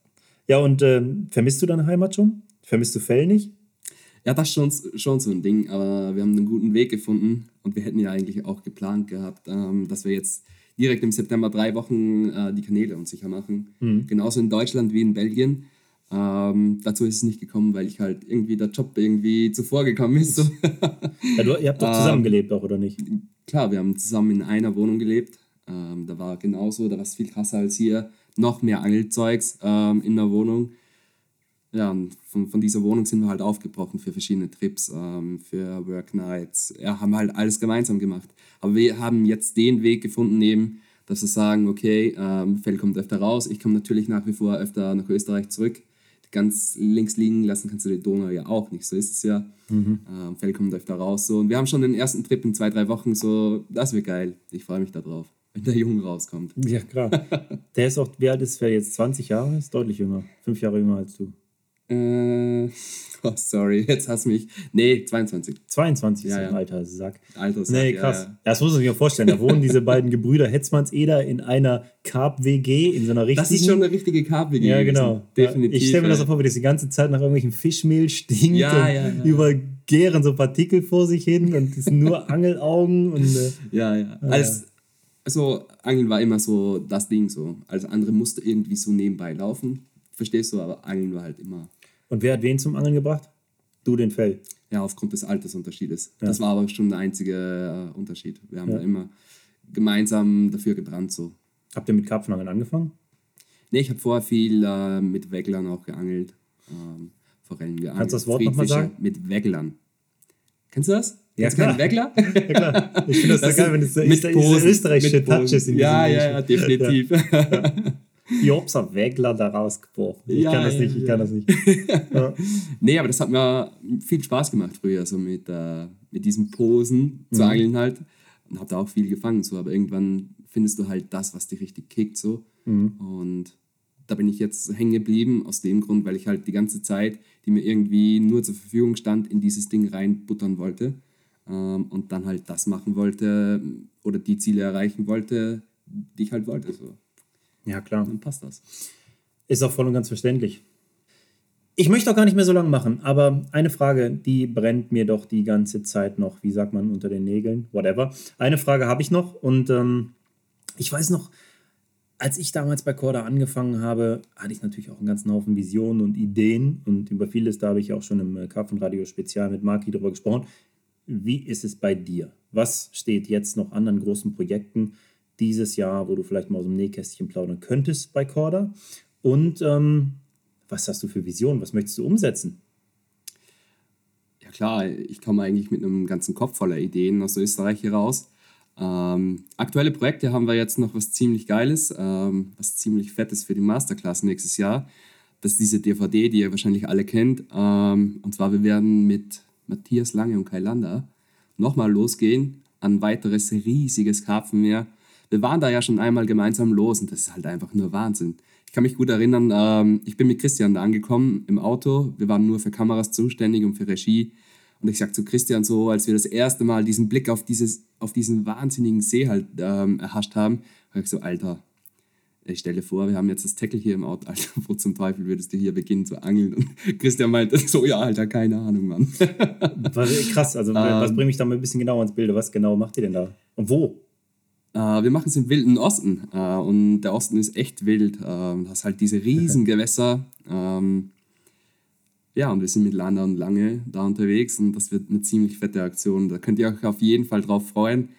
Speaker 1: Ja, und ähm, vermisst du deine Heimat schon? Vermisst du Fell nicht?
Speaker 2: Ja, das ist schon, schon so ein Ding, aber wir haben einen guten Weg gefunden und wir hätten ja eigentlich auch geplant gehabt, ähm, dass wir jetzt direkt im September drei Wochen äh, die Kanäle unsicher machen. Mhm. Genauso in Deutschland wie in Belgien. Ähm, dazu ist es nicht gekommen, weil ich halt irgendwie der Job irgendwie zuvor gekommen ist. So.
Speaker 1: ja, du, ihr habt doch zusammen <laughs> ähm, gelebt auch, oder nicht?
Speaker 2: Klar, wir haben zusammen in einer Wohnung gelebt. Ähm, da war genauso, da war es viel krasser als hier. Noch mehr Angelzeugs ähm, in der Wohnung ja, von, von dieser Wohnung sind wir halt aufgebrochen für verschiedene Trips, ähm, für Work Nights. Ja, haben halt alles gemeinsam gemacht. Aber wir haben jetzt den Weg gefunden, eben, dass wir sagen, okay, ähm, Fell kommt öfter raus. Ich komme natürlich nach wie vor öfter nach Österreich zurück. Ganz links liegen lassen kannst du die Donau ja auch nicht, so ist es ja. Mhm. Ähm, Fell kommt öfter raus. So. Und wir haben schon den ersten Trip in zwei, drei Wochen, so, das wird geil. Ich freue mich darauf, wenn der Junge rauskommt. <laughs>
Speaker 1: Ja, klar. der ist auch, wie alt ist Fell jetzt? 20 Jahre? Ist deutlich jünger. Fünf Jahre jünger als du.
Speaker 2: Äh, oh, sorry, jetzt hast du mich. Nee, 22.
Speaker 1: 22 ja, ist ein alter Sack.
Speaker 2: Alter
Speaker 1: Sack. Nee, krass. Ja, ja. Das muss man sich ja vorstellen. Da wohnen diese beiden Gebrüder Hetzmanns-Eder in einer Carp-WG, in so einer richtigen.
Speaker 2: Das ist schon eine richtige Carp-WG.
Speaker 1: Ja, genau.
Speaker 2: Definitiv.
Speaker 1: Ich stelle mir das so vor, wie das die ganze Zeit nach irgendwelchem Fischmehl stinkt ja, ja, ja, über gären so Partikel vor sich hin und es sind nur Angelaugen. Und, äh,
Speaker 2: ja, ja. Als, also, Angeln war immer so das Ding so. Alles andere musste irgendwie so nebenbei laufen. Verstehst du, aber Angeln war halt immer
Speaker 1: und wer hat wen zum Angeln gebracht? Du den Fell.
Speaker 2: Ja, aufgrund des Altersunterschiedes. Ja. Das war aber schon der einzige äh, Unterschied. Wir haben ja. da immer gemeinsam dafür gebrannt. So.
Speaker 1: Habt ihr mit Karpfenangeln angefangen?
Speaker 2: Nee, ich habe vorher viel äh, mit Wäglern auch geangelt. Ähm, Forellen geangelt.
Speaker 1: Kannst du das Wort nochmal sagen?
Speaker 2: Mit Wäglern. Kennst du das?
Speaker 1: Ja,
Speaker 2: du keinen Wägler? <laughs>
Speaker 1: Ja, klar. Ich finde das,
Speaker 2: Das
Speaker 1: so geil, wenn es so
Speaker 2: mit
Speaker 1: diese
Speaker 2: Posen,
Speaker 1: österreichische
Speaker 2: mit.
Speaker 1: Touches in
Speaker 2: Ja, ja, ja, definitiv. <laughs>
Speaker 1: Ich hab's ein Wägler da rausgebrochen. Ich
Speaker 2: Ja,
Speaker 1: kann das
Speaker 2: ja,
Speaker 1: nicht, ich
Speaker 2: ja.
Speaker 1: kann das nicht. <laughs> Ja.
Speaker 2: Nee, aber das hat mir viel Spaß gemacht früher, so mit, äh, mit diesen Posen zu
Speaker 1: Mhm.
Speaker 2: angeln halt. Und hab da auch viel gefangen, so. Aber irgendwann findest du halt das, was dich richtig kickt, so.
Speaker 1: Mhm.
Speaker 2: Und da bin ich jetzt hängen geblieben, aus dem Grund, weil ich halt die ganze Zeit, die mir irgendwie nur zur Verfügung stand, in dieses Ding reinbuttern wollte. Ähm, und dann halt das machen wollte oder die Ziele erreichen wollte, die ich halt wollte. So.
Speaker 1: ja, klar.
Speaker 2: Dann passt das.
Speaker 1: Ist auch voll und ganz verständlich. Ich möchte auch gar nicht mehr so lange machen, aber eine Frage, die brennt mir doch die ganze Zeit noch, wie sagt man, unter den Nägeln, whatever. Eine Frage habe ich noch und ähm, ich weiß noch, als ich damals bei Corda angefangen habe, hatte ich natürlich auch einen ganzen Haufen Visionen und Ideen und über vieles, da habe ich auch schon im äh, Karpfenradio Spezial mit Marki darüber gesprochen. Wie ist es bei dir? Was steht jetzt noch an an großen Projekten dieses Jahr, wo du vielleicht mal aus dem Nähkästchen plaudern könntest bei Corda? Und ähm, was hast du für Visionen? Was möchtest du umsetzen?
Speaker 2: Ja klar, ich komme eigentlich mit einem ganzen Kopf voller Ideen aus Österreich hier raus. Ähm, aktuelle Projekte haben wir jetzt noch was ziemlich Geiles, ähm, was ziemlich Fettes für die Masterclass nächstes Jahr. Das ist diese DVD, die ihr wahrscheinlich alle kennt. Ähm, und zwar, wir werden mit Matthias Lange und Kai Lander nochmal losgehen an weiteres riesiges Karpfenmeer. Wir waren da ja schon einmal gemeinsam los und das ist halt einfach nur Wahnsinn. Ich kann mich gut erinnern, ähm, ich bin mit Christian da angekommen im Auto. Wir waren nur für Kameras zuständig und für Regie. Und ich sag zu Christian so, als wir das erste Mal diesen Blick auf, dieses, auf diesen wahnsinnigen See halt ähm, erhascht haben, habe ich so, Alter, ich stelle vor, wir haben jetzt das Tackle hier im Auto, <laughs> Alter, wo zum Teufel würdest du hier beginnen zu angeln? Und Christian meinte so, ja, Alter, keine Ahnung, Mann. <laughs>
Speaker 1: Krass, also was bringt mich da mal ein bisschen genauer ins Bild? Was genau macht ihr denn da? Und wo?
Speaker 2: Äh, wir machen es im wilden Osten äh, und der Osten ist echt wild. Äh, du hast halt diese <laughs> riesen Gewässer. Ähm, ja, und wir sind mit Lana und Lange da unterwegs und das wird eine ziemlich fette Aktion. Da könnt ihr euch auf jeden Fall drauf freuen.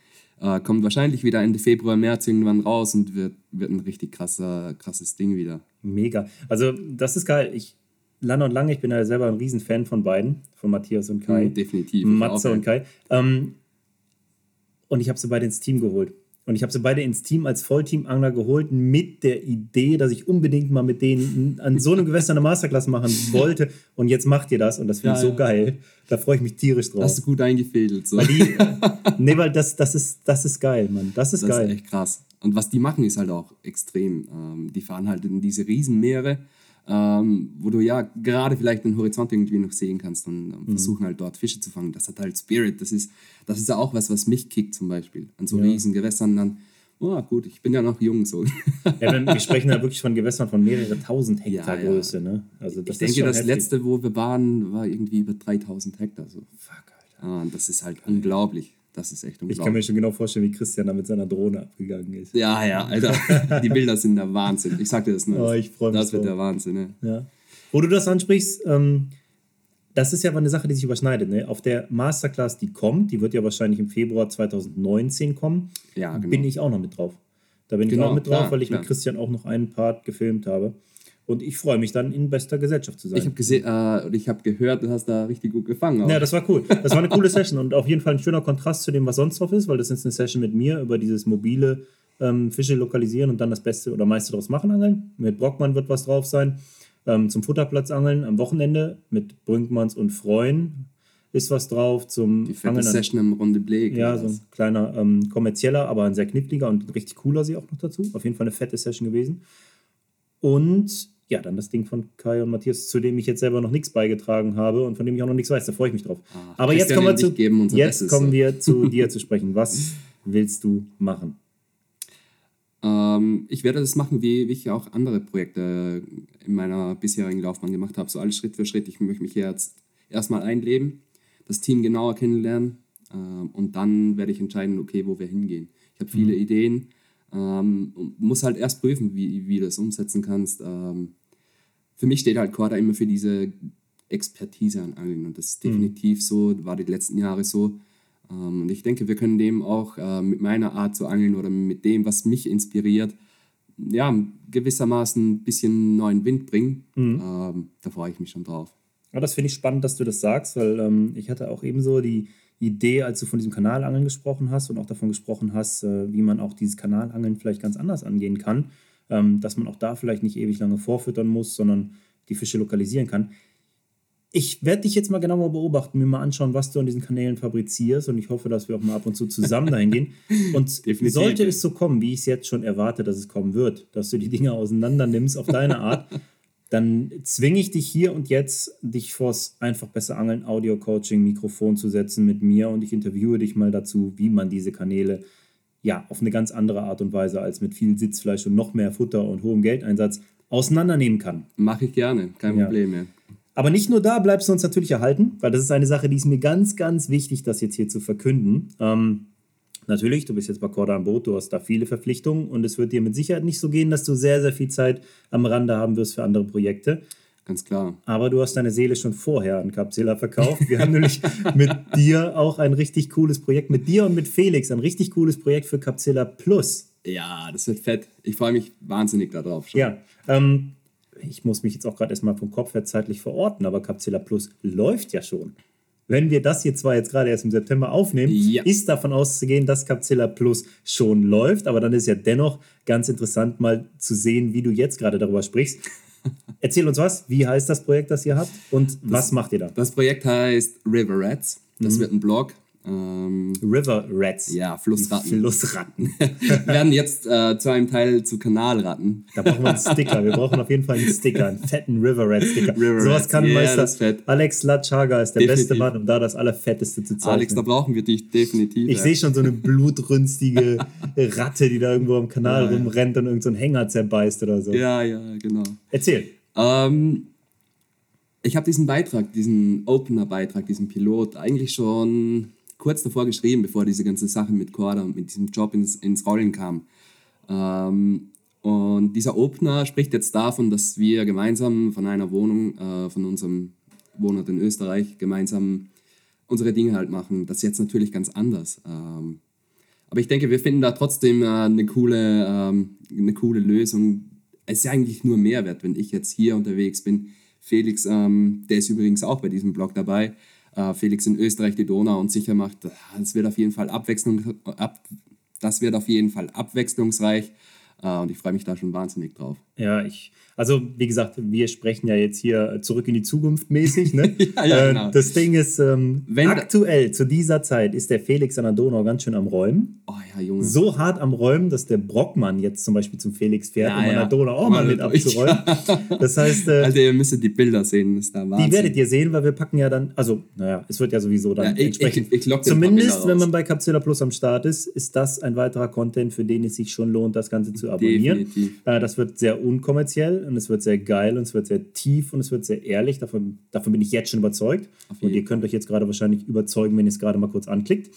Speaker 2: Äh, kommt wahrscheinlich wieder Ende Februar, März irgendwann raus und wird, wird ein richtig krasser, krasses Ding wieder.
Speaker 1: Mega. Also, das ist geil. Ich, Lange und Lange, ich bin ja selber ein Riesenfan von beiden, von Matthias und Kai.
Speaker 2: Mhm, definitiv.
Speaker 1: Matze und Kai. Ähm, und ich habe sie beide ins Team geholt. Und ich habe sie beide ins Team als Vollteam-Angler geholt mit der Idee, dass ich unbedingt mal mit denen an so einem Gewässer eine Masterclass machen <laughs> wollte. Und jetzt macht ihr das und das finde
Speaker 2: Ja,
Speaker 1: ich so
Speaker 2: ja.
Speaker 1: geil. Da freue ich mich tierisch drauf.
Speaker 2: Hast du gut eingefädelt. So.
Speaker 1: Weil die, <laughs> nee, weil das, das, ist, das ist geil, Mann. Das ist
Speaker 2: Das
Speaker 1: geil.
Speaker 2: ist echt krass. Und was die machen, ist halt auch extrem. Ähm, die fahren halt in diese Riesenmeere, ähm, wo du ja gerade vielleicht den Horizont irgendwie noch sehen kannst und ähm, versuchen halt dort Fische zu fangen. Das hat halt Spirit. Das ist, das ist ja auch was, was mich kickt zum Beispiel. An so
Speaker 1: Ja.
Speaker 2: riesen Gewässern dann, oh gut, ich bin ja noch jung so. <laughs>
Speaker 1: Ja, wenn, wir sprechen da wirklich von Gewässern von mehreren tausend Hektar
Speaker 2: Ja, ja.
Speaker 1: Größe. Ne? Also das
Speaker 2: ich denke, das
Speaker 1: heftig.
Speaker 2: letzte, wo wir waren, war irgendwie über 3000 Hektar. So.
Speaker 1: Fuck, Alter.
Speaker 2: Ah, das ist halt unglaublich. Das ist echt
Speaker 1: Ich kann mir
Speaker 2: unglaublich.
Speaker 1: schon genau vorstellen, wie Christian da mit seiner Drohne abgegangen ist.
Speaker 2: Ja, ja, Alter. <laughs> Die Bilder sind der Wahnsinn. Ich sag dir das nur.
Speaker 1: Oh, ich freu mich
Speaker 2: Das wird
Speaker 1: drauf.
Speaker 2: der Wahnsinn, ne?
Speaker 1: Ja. Wo du das ansprichst, ähm, das ist ja aber eine Sache, die sich überschneidet. Ne? Auf der Masterclass, die kommt, die wird ja wahrscheinlich im Februar 2019 kommen,
Speaker 2: Ja, genau.
Speaker 1: bin ich auch noch mit drauf. Da bin ich
Speaker 2: Genau,
Speaker 1: auch mit drauf,
Speaker 2: klar,
Speaker 1: weil ich
Speaker 2: klar.
Speaker 1: mit Christian auch noch einen Part gefilmt habe. Und ich freue mich dann in bester Gesellschaft zu sein.
Speaker 2: Ich habe gesehen, äh, und ich habe gehört, du hast da richtig gut gefangen. auch.
Speaker 1: Ja, das war cool. Das war eine coole Session und auf jeden Fall ein schöner Kontrast zu dem, was sonst drauf ist, weil das ist eine Session mit mir über dieses mobile ähm, Fische lokalisieren und dann das Beste oder meiste draus machen angeln. Mit Brockmann wird was drauf sein. Ähm, zum Futterplatz angeln am Wochenende mit Brünkmanns und Freuen ist was drauf. Zum
Speaker 2: Die fette
Speaker 1: Angeln an-
Speaker 2: Session im Runde Blick.
Speaker 1: ja,
Speaker 2: oder
Speaker 1: so ein kleiner ähm, kommerzieller, aber ein sehr kniffliger und richtig cooler See auch noch dazu. Auf jeden Fall eine fette Session gewesen. Und ja, dann das Ding von Kai und Matthias, zu dem ich jetzt selber noch nichts beigetragen habe und von dem ich auch noch nichts weiß. Da freue ich mich drauf.
Speaker 2: Ah,
Speaker 1: aber jetzt kommen wir zu, jetzt
Speaker 2: Bestes,
Speaker 1: kommen wir zu <laughs> dir zu sprechen. Was willst du machen?
Speaker 2: Ähm, ich werde das machen, wie, wie ich auch andere Projekte in meiner bisherigen Laufbahn gemacht habe. So alles Schritt für Schritt. Ich möchte mich jetzt erstmal einleben, das Team genauer kennenlernen ähm, und dann werde ich entscheiden, okay, wo wir hingehen. Ich habe viele Ideen ähm, muss halt erst prüfen, wie, wie du das umsetzen kannst. Ähm, für mich steht halt Corda immer für diese Expertise an Angeln und das ist definitiv so, war die letzten Jahre so. Ähm, und ich denke, wir können dem auch äh, mit meiner Art zu angeln oder mit dem, was mich inspiriert, ja, gewissermaßen ein bisschen neuen Wind bringen. Mhm. Ähm, da freue ich mich schon drauf.
Speaker 1: Ja, das finde ich spannend, dass du das sagst, weil ähm, ich hatte auch ebenso die Idee, als du von diesem Kanalangeln gesprochen hast und auch davon gesprochen hast, äh, wie man auch dieses Kanalangeln vielleicht ganz anders angehen kann, ähm, dass man auch da vielleicht nicht ewig lange vorfüttern muss, sondern die Fische lokalisieren kann. Ich werde dich jetzt mal genauer beobachten, mir mal anschauen, was du an diesen Kanälen fabrizierst und ich hoffe, dass wir auch mal ab und zu zusammen dahin gehen. <laughs> Und sollte es so kommen, wie ich es jetzt schon erwarte, dass es kommen wird, dass du die Dinge auseinander nimmst auf deine Art, dann zwinge ich dich hier und jetzt, dich vors einfach besser angeln Audio-Coaching Mikrofon zu setzen mit mir und ich interviewe dich mal dazu, wie man diese Kanäle ja auf eine ganz andere Art und Weise als mit viel Sitzfleisch und noch mehr Futter und hohem Geldeinsatz auseinandernehmen kann.
Speaker 2: Mache ich gerne, kein ja. Problem mehr.
Speaker 1: Aber nicht nur da bleibst du uns natürlich erhalten, weil das ist eine Sache, die ist mir ganz, ganz wichtig, das jetzt hier zu verkünden. Ähm, Natürlich, du bist jetzt bei Corda am Boot, du hast da viele Verpflichtungen und es wird dir mit Sicherheit nicht so gehen, dass du sehr, sehr viel Zeit am Rande haben wirst für andere Projekte.
Speaker 2: Ganz klar.
Speaker 1: Aber du hast deine Seele schon vorher an Capsilla verkauft. Wir haben <laughs> nämlich mit dir auch ein richtig cooles Projekt, mit dir und mit Felix, ein richtig cooles Projekt für Capsilla Plus.
Speaker 2: Ja, das wird fett. Ich freue mich wahnsinnig darauf
Speaker 1: schon. Ja, ähm, ich muss mich jetzt auch gerade erstmal vom Kopf her zeitlich verorten, aber Capsilla Plus läuft ja schon wenn wir das hier zwar jetzt gerade erst im September aufnehmen, ja. ist davon auszugehen, dass Capzilla Plus schon läuft. Aber dann ist ja dennoch ganz interessant, mal zu sehen, wie du jetzt gerade darüber sprichst. <laughs> Erzähl uns was. Wie heißt das Projekt, das ihr habt und das, was macht ihr da?
Speaker 2: Das Projekt heißt River Rats. Das mhm. wird ein Blog.
Speaker 1: Ähm, River Rats.
Speaker 2: Ja, Flussratten.
Speaker 1: Flussratten. <laughs>
Speaker 2: werden jetzt äh, zu einem Teil zu Kanalratten.
Speaker 1: Da brauchen wir einen Sticker. Wir brauchen auf jeden Fall einen Sticker, einen fetten River Rat Sticker. River Sowas Rats. kann yeah, Meister Alex Latschhager ist der definitiv. beste Mann, um da das Allerfetteste zu zeigen.
Speaker 2: Alex, da brauchen wir dich definitiv.
Speaker 1: Ich ja. sehe schon so eine blutrünstige <laughs> Ratte, die da irgendwo am Kanal ja, rumrennt und irgendeinen so Hänger zerbeißt oder so.
Speaker 2: Ja, ja, genau.
Speaker 1: Erzähl.
Speaker 2: Ähm, ich habe diesen Beitrag, diesen Opener-Beitrag, diesen Pilot eigentlich schon kurz davor geschrieben, bevor diese ganze Sache mit Corda und mit diesem Job ins, ins Rollen kam. Ähm, und dieser Opener spricht jetzt davon, dass wir gemeinsam von einer Wohnung, äh, von unserem Wohnort in Österreich, gemeinsam unsere Dinge halt machen. Das ist jetzt natürlich ganz anders. Ähm, aber ich denke, wir finden da trotzdem äh, eine, coole, ähm, eine coole Lösung. Es ist eigentlich nur Mehrwert, wenn ich jetzt hier unterwegs bin. Felix, ähm, der ist übrigens auch bei diesem Blog dabei, Felix in Österreich die Donau und sicher macht, das wird auf jeden Fall Abwechslung, ab, das wird auf jeden Fall abwechslungsreich. Und ich freue mich da schon wahnsinnig drauf.
Speaker 1: Ja, ich, also wie gesagt, wir sprechen ja jetzt hier zurück in die Zukunft mäßig. Ne? <laughs> ja, ja, äh, genau. Das Ding ist, ähm, aktuell zu dieser Zeit ist der Felix an der Donau ganz schön am Räumen.
Speaker 2: Oh ja, Junge.
Speaker 1: So hart am Räumen, dass der Brockmann jetzt zum Beispiel zum Felix fährt, ja, um an der Donau auch mal, mal mit abzuräumen. <laughs> Das heißt, äh,
Speaker 2: Alter, ihr müsstet die Bilder sehen, ist da
Speaker 1: Wahnsinn. Die werdet ihr sehen, weil wir packen ja dann, also naja, es wird ja sowieso dann ich, entsprechend. Ich, ich zumindest, wenn man bei Capsula Plus am Start ist, ist das ein weiterer Content, für den es sich schon lohnt, das Ganze zu abonnieren. Definitiv. Äh, das wird sehr unkommerziell und es wird sehr geil und es wird sehr tief und es wird sehr ehrlich. Davon, davon bin ich jetzt schon überzeugt. Und ihr könnt euch jetzt gerade wahrscheinlich überzeugen, wenn ihr es gerade mal kurz anklickt.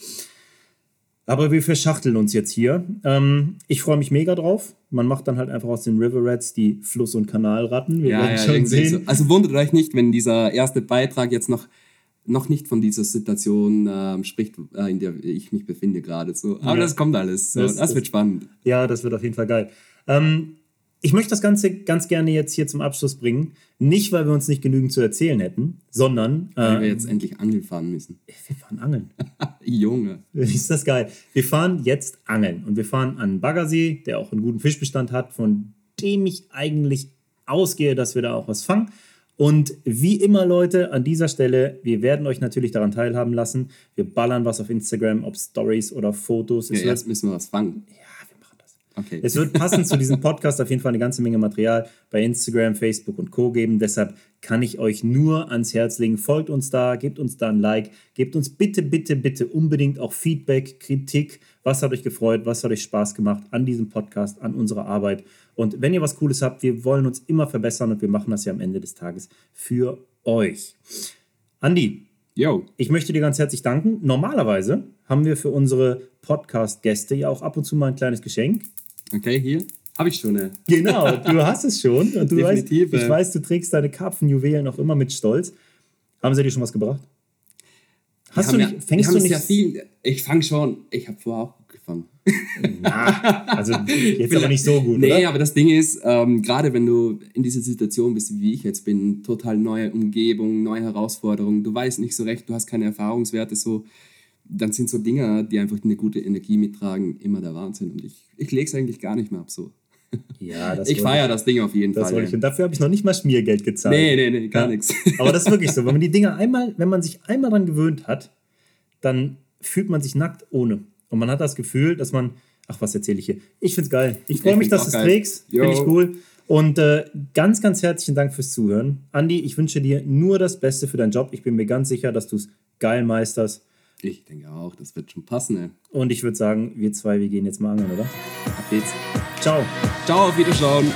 Speaker 1: Aber wir verschachteln uns jetzt hier. Ähm, ich freue mich mega drauf. Man macht dann halt einfach aus den River Rats die Fluss- und Kanalratten. Wir
Speaker 2: ja, werden ja, schon sehen. So. Also wundert euch nicht, wenn dieser erste Beitrag jetzt noch, noch nicht von dieser Situation äh, spricht, äh, in der ich mich befinde gerade. So. Aber ja. das kommt alles. So. Das, das, wird spannend.
Speaker 1: Ja, das wird auf jeden Fall geil. Ähm, ich möchte das Ganze ganz gerne jetzt hier zum Abschluss bringen. Nicht, weil wir uns nicht genügend zu erzählen hätten, sondern.
Speaker 2: Weil wir jetzt endlich angeln fahren müssen. <laughs>
Speaker 1: Wir fahren angeln. <laughs>
Speaker 2: Junge.
Speaker 1: Ist das geil. Wir fahren jetzt angeln. Und wir fahren an Baggersee, der auch einen guten Fischbestand hat, von dem ich eigentlich ausgehe, dass wir da auch was fangen. Und wie immer, Leute, an dieser Stelle, wir werden euch natürlich daran teilhaben lassen. Wir ballern was auf Instagram, ob Stories oder Fotos.
Speaker 2: Ja, erst müssen wir was fangen.
Speaker 1: Ja, Okay. Es wird passend zu diesem Podcast auf jeden Fall eine ganze Menge Material bei Instagram, Facebook und Co. geben. Deshalb kann ich euch nur ans Herz legen. Folgt uns da, gebt uns da ein Like, gebt uns bitte, bitte, bitte unbedingt auch Feedback, Kritik. Was hat euch gefreut? Was hat euch Spaß gemacht an diesem Podcast, an unserer Arbeit? Und wenn ihr was Cooles habt, wir wollen uns immer verbessern und wir machen das ja am Ende des Tages für euch. Andi,
Speaker 2: Yo.
Speaker 1: Ich möchte dir ganz herzlich danken. Normalerweise haben wir für unsere Podcast-Gäste ja auch ab und zu mal ein kleines Geschenk.
Speaker 2: Okay, hier habe ich schon. Ja.
Speaker 1: Genau, du hast es schon. Und du Definitiv. Weißt, ich weiß, du trägst deine Karpfenjuwelen auch immer mit Stolz. Haben sie dir schon was gebracht? Hast
Speaker 2: wir
Speaker 1: du nicht,
Speaker 2: ja,
Speaker 1: fängst du nicht?
Speaker 2: sehr viel. Ich fange schon. Ich habe vorher auch gefangen.
Speaker 1: Na, also jetzt aber nicht so gut,
Speaker 2: Nee,
Speaker 1: oder?
Speaker 2: aber das Ding ist, ähm, gerade wenn du in dieser Situation bist, wie ich jetzt bin, total neue Umgebung, neue Herausforderungen, du weißt nicht so recht, du hast keine Erfahrungswerte, so, dann sind so Dinge, die einfach eine gute Energie mittragen, immer der Wahnsinn. Und ich, ich lege es eigentlich gar nicht mehr ab so.
Speaker 1: Ja, <laughs> das
Speaker 2: Ich feiere das Ding auf jeden
Speaker 1: Das
Speaker 2: Fall. ey.
Speaker 1: Und dafür habe ich noch nicht mal Schmiergeld gezahlt.
Speaker 2: Nee, nee, nee, gar
Speaker 1: Ja.
Speaker 2: nichts. <laughs>
Speaker 1: Aber das ist wirklich so. Wenn man die Dinge einmal, wenn man sich einmal dran gewöhnt hat, dann fühlt man sich nackt ohne. Und man hat das Gefühl, dass man, ach, was erzähle ich hier? Ich finde es geil. Ich freue
Speaker 2: Ich
Speaker 1: mich, dass du es trägst. Finde ich cool. Und äh, ganz, ganz herzlichen Dank fürs Zuhören. Andi, ich wünsche dir nur das Beste für deinen Job. Ich bin mir ganz sicher, dass du es geil meisterst.
Speaker 2: Ich denke auch, das wird schon passen, ey.
Speaker 1: Und ich würde sagen, wir zwei, wir gehen jetzt mal angeln, oder?
Speaker 2: Ab geht's.
Speaker 1: Ciao.
Speaker 2: Ciao, auf Wiederschauen.